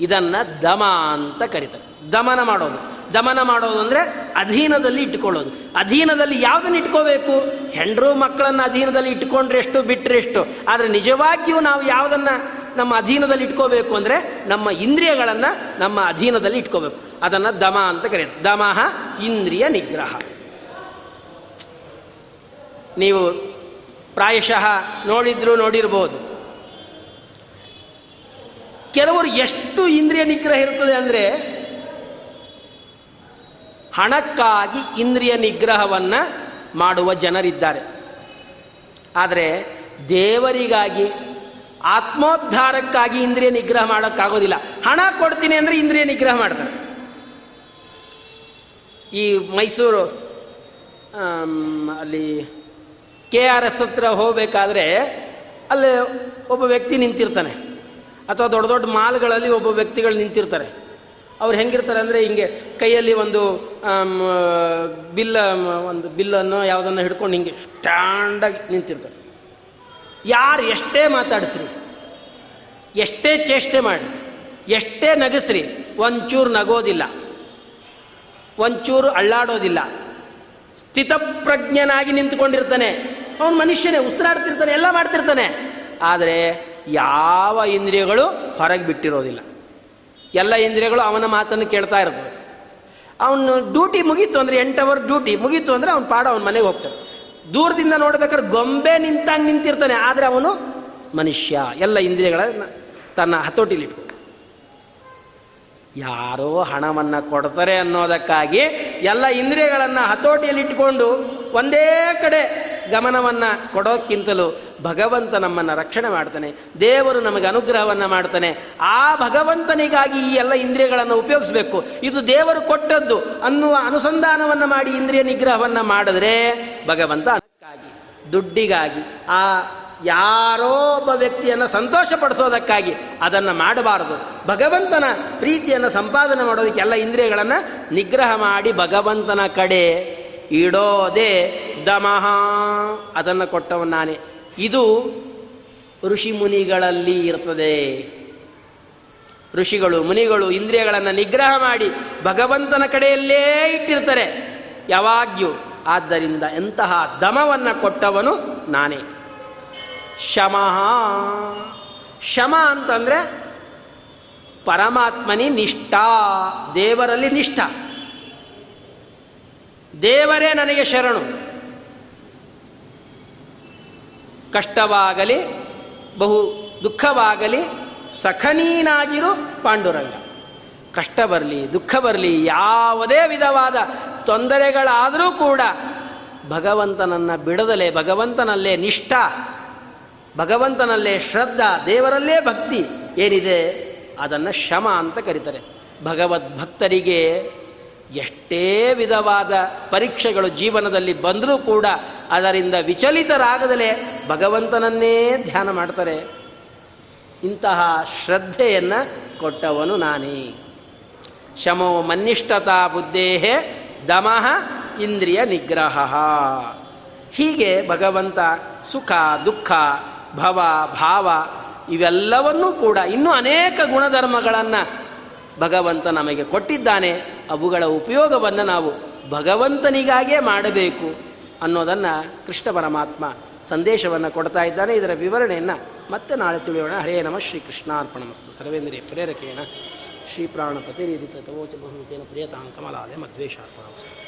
ಇದನ್ನ ದಮ ಅಂತ ಕರೀತಾರೆ. ದಮನ ಮಾಡೋದು. ದಮನ ಮಾಡೋದು ಅಂದರೆ ಅಧೀನದಲ್ಲಿ ಇಟ್ಕೊಳ್ಳೋದು ಅಧೀನದಲ್ಲಿ ಯಾವುದನ್ನು ಇಟ್ಕೋಬೇಕು? ಹೆಂಡರು ಮಕ್ಕಳನ್ನು ಅಧೀನದಲ್ಲಿ ಇಟ್ಕೊಂಡ್ರೆ ಎಷ್ಟು? ಬಿಟ್ಟರೆ ಎಷ್ಟು? ಆದರೆ ನಿಜವಾಗಿಯೂ ನಾವು ಯಾವುದನ್ನು ನಮ್ಮ ಅಧೀನದಲ್ಲಿ ಇಟ್ಕೋಬೇಕು ಅಂದರೆ ನಮ್ಮ ಇಂದ್ರಿಯಗಳನ್ನು ನಮ್ಮ ಅಧೀನದಲ್ಲಿ ಇಟ್ಕೋಬೇಕು. ಅದನ್ನು ದಮ ಅಂತ ಕರೆಯೋದು ದಮಃ ಇಂದ್ರಿಯ ನಿಗ್ರಹ. ನೀವು ಪ್ರಾಯಶಃ ನೋಡಿದ್ರು ನೋಡಿರ್ಬೋದು. ಕೆಲವರು ಎಷ್ಟು ಇಂದ್ರಿಯ ನಿಗ್ರಹ ಇರ್ತದೆ ಅಂದರೆ ಹಣಕ್ಕಾಗಿ ಇಂದ್ರಿಯ ನಿಗ್ರಹವನ್ನು ಮಾಡುವ ಜನರಿದ್ದಾರೆ. ಆದರೆ ದೇವರಿಗಾಗಿ, ಆತ್ಮೋದ್ಧಾರಕ್ಕಾಗಿ ಇಂದ್ರಿಯ ನಿಗ್ರಹ ಮಾಡೋಕ್ಕಾಗೋದಿಲ್ಲ. ಹಣ ಕೊಡ್ತೀನಿ ಅಂದರೆ ಇಂದ್ರಿಯ ನಿಗ್ರಹ ಮಾಡ್ತಾರೆ. ಈ ಮೈಸೂರು ಅಲ್ಲಿ ಕೆ ಆರ್ ಎಸ್ ಹತ್ರ ಹೋಗಬೇಕಾದ್ರೆ ಅಲ್ಲಿ ಒಬ್ಬ ವ್ಯಕ್ತಿ ನಿಂತಿರ್ತಾನೆ. ಅಥವಾ ದೊಡ್ಡ ದೊಡ್ಡ ಮಾಲ್ಗಳಲ್ಲಿ ಒಬ್ಬ ವ್ಯಕ್ತಿಗಳು ನಿಂತಿರ್ತಾರೆ. ಅವ್ರು ಹೆಂಗಿರ್ತಾರೆ ಅಂದರೆ ಹಿಂಗೆ ಕೈಯಲ್ಲಿ ಒಂದು ಬಿಲ್ಲ, ಒಂದು ಬಿಲ್ಲನ್ನು ಯಾವುದನ್ನು ಹಿಡ್ಕೊಂಡು ಹಿಂಗೆ ಸ್ಟ್ಯಾಂಡಾಗಿ ನಿಂತಿರ್ತಾರೆ. ಯಾರು ಎಷ್ಟೇ ಮಾತಾಡಿಸ್ರಿ, ಎಷ್ಟೇ ಚೇಷ್ಟೆ ಮಾಡಿ, ಎಷ್ಟೇ ನಗಿಸ್ರಿ, ಒಂಚೂರು ನಗೋದಿಲ್ಲ, ಒಂಚೂರು ಅಳ್ಳಾಡೋದಿಲ್ಲ. ಸ್ಥಿತಪ್ರಜ್ಞನಾಗಿ ನಿಂತ್ಕೊಂಡಿರ್ತಾನೆ. ಅವನು ಮನುಷ್ಯನೇ, ಉಸಿರಾಡ್ತಿರ್ತಾನೆ, ಎಲ್ಲ ಮಾಡ್ತಿರ್ತಾನೆ. ಆದರೆ ಯಾವ ಇಂದ್ರಿಯಗಳು ಹೊರಗೆ ಬಿಟ್ಟಿರೋದಿಲ್ಲ. ಎಲ್ಲ ಇಂದ್ರಿಯಗಳು ಅವನ ಮಾತನ್ನು ಕೇಳ್ತಾ ಇರ್ತವೆ. ಅವನು ಡ್ಯೂಟಿ ಮುಗೀತು ಅಂದರೆ ಎಂಟು ಅವರ್ ಡ್ಯೂಟಿ ಮುಗೀತು ಅಂದರೆ ಅವನು ಪಾಡ ಅವನ ಮನೆಗೆ ಹೋಗ್ತಾನೆ. ದೂರದಿಂದ ನೋಡ್ಬೇಕಾದ್ರೆ ಗೊಂಬೆ ನಿಂತಂಗೆ ನಿಂತಿರ್ತಾನೆ, ಆದರೆ ಅವನು ಮನುಷ್ಯ. ಎಲ್ಲ ಇಂದ್ರಿಯಗಳ ತನ್ನ ಹತೋಟಿಲಿಟ್ಟು ಯಾರೋ ಹಣವನ್ನು ಕೊಡ್ತಾರೆ ಅನ್ನೋದಕ್ಕಾಗಿ ಎಲ್ಲ ಇಂದ್ರಿಯಗಳನ್ನು ಹತೋಟಿಯಲ್ಲಿಟ್ಟುಕೊಂಡು ಒಂದೇ ಕಡೆ ಗಮನವನ್ನು ಕೊಡೋಕ್ಕಿಂತಲೂ ಭಗವಂತ ನಮ್ಮನ್ನು ರಕ್ಷಣೆ ಮಾಡ್ತಾನೆ. ದೇವರು ನಮಗೆ ಅನುಗ್ರಹವನ್ನು ಮಾಡ್ತಾನೆ. ಆ ಭಗವಂತನಿಗಾಗಿ ಈ ಎಲ್ಲ ಇಂದ್ರಿಯಗಳನ್ನು ಉಪಯೋಗಿಸ್ಬೇಕು. ಇದು ದೇವರು ಕೊಟ್ಟದ್ದು ಅನ್ನುವ ಅನುಸಂಧಾನವನ್ನು ಮಾಡಿ ಇಂದ್ರಿಯ ನಿಗ್ರಹವನ್ನು ಮಾಡಿದ್ರೆ ಭಗವಂತ ಅದಕ್ಕಾಗಿ, ದುಡ್ಡಿಗಾಗಿ, ಆ ಯಾರೋ ಒಬ್ಬ ವ್ಯಕ್ತಿಯನ್ನು ಸಂತೋಷಪಡಿಸೋದಕ್ಕಾಗಿ ಅದನ್ನು ಮಾಡಬಾರದು. ಭಗವಂತನ ಪ್ರೀತಿಯನ್ನು ಸಂಪಾದನೆ ಮಾಡೋದಕ್ಕೆ ಎಲ್ಲ ಇಂದ್ರಿಯಗಳನ್ನು ನಿಗ್ರಹ ಮಾಡಿ ಭಗವಂತನ ಕಡೆ ಇಡೋದೇ ದಮಃ ಅದನ್ನು ಕೊಟ್ಟವನು ನಾನೇ. ಇದು ಋಷಿ ಮುನಿಗಳಲ್ಲಿ ಇರ್ತದೆ ಋಷಿಗಳು, ಮುನಿಗಳು ಇಂದ್ರಿಯಗಳನ್ನು ನಿಗ್ರಹ ಮಾಡಿ ಭಗವಂತನ ಕಡೆಯಲ್ಲೇ ಇಟ್ಟಿರ್ತಾರೆ. ಯಾವಾಗ್ಯೂ. ಆದ್ದರಿಂದ ಎಂತಹ ದಮವನ್ನು ಕೊಟ್ಟವನು ನಾನೇ. ಶಮ. ಶಮ ಅಂತಂದರೆ ಪರಮಾತ್ಮನಿ ನಿಷ್ಠ, ದೇವರಲ್ಲಿ ನಿಷ್ಠ. ದೇವರೇ ನನಗೆ ಶರಣು. ಕಷ್ಟವಾಗಲಿ, ಬಹು ದುಃಖವಾಗಲಿ, ಸಖನೀನಾಗಿರು ಪಾಂಡುರಂಗ. ಕಷ್ಟ ಬರಲಿ, ದುಃಖ ಬರಲಿ, ಯಾವುದೇ ವಿಧವಾದ ತೊಂದರೆಗಳಾದರೂ ಕೂಡ ಭಗವಂತನನ್ನು ಬಿಡದಲೇ, ಭಗವಂತನಲ್ಲೇ ನಿಷ್ಠ, ಭಗವಂತನಲ್ಲೇ ಶ್ರದ್ಧಾ, ದೇವರಲ್ಲೇ ಭಕ್ತಿ ಏನಿದೆ, ಅದನ್ನು ಶಮ ಅಂತ ಕರೀತಾರೆ. ಭಗವದ್ ಭಕ್ತರಿಗೆ ಎಷ್ಟೇ ವಿಧವಾದ ಪರೀಕ್ಷೆಗಳು ಜೀವನದಲ್ಲಿ ಬಂದರೂ ಕೂಡ ಅದರಿಂದ ವಿಚಲಿತರಾಗದಲೇ ಭಗವಂತನನ್ನೇ ಧ್ಯಾನ ಮಾಡ್ತಾರೆ. ಇಂತಹ ಶ್ರದ್ಧೆಯನ್ನು ಕೊಟ್ಟವನು ನಾನೇ. ಶಮೋ ಮನ್ನಿಷ್ಠತಾ ಬುದ್ಧೇಹೇ ದಮಃ ಇಂದ್ರಿಯ ನಿಗ್ರಹ. ಹೀಗೆ ಭಗವಂತ ಸುಖ, ದುಃಖ, ಭವ, ಭಾವ ಇವೆಲ್ಲವನ್ನೂ ಕೂಡ ಇನ್ನೂ ಅನೇಕ ಗುಣಧರ್ಮಗಳನ್ನು ಭಗವಂತ ನಮಗೆ ಕೊಟ್ಟಿದ್ದಾನೆ, ಅವುಗಳ ಉಪಯೋಗವನ್ನು ನಾವು ಭಗವಂತನಿಗಾಗೇ ಮಾಡಬೇಕು ಅನ್ನೋದನ್ನು ಕೃಷ್ಣ ಪರಮಾತ್ಮ ಸಂದೇಶವನ್ನು ಕೊಡ್ತಾ ಇದ್ದಾನೆ. ಇದರ ವಿವರಣೆಯನ್ನು ಮತ್ತೆ ನಾಳೆ ತಿಳಿಯೋಣ. ಹರೇ ನಮ. ಶ್ರೀ ಕೃಷ್ಣಾರ್ಪಣಮಸ್ತು. ಸರ್ವೇಂದ್ರಿಯ ಪ್ರೇರಕೇಣ. ಶ್ರೀ ಪ್ರಾಣಪತಿ ರೀತಿ ತವೋಚ ಬಹುತೇನ ಪ್ರಿಯತಾಂ ಮಧ್ವೇಶಾರ್ಪಣಮಸ್ತು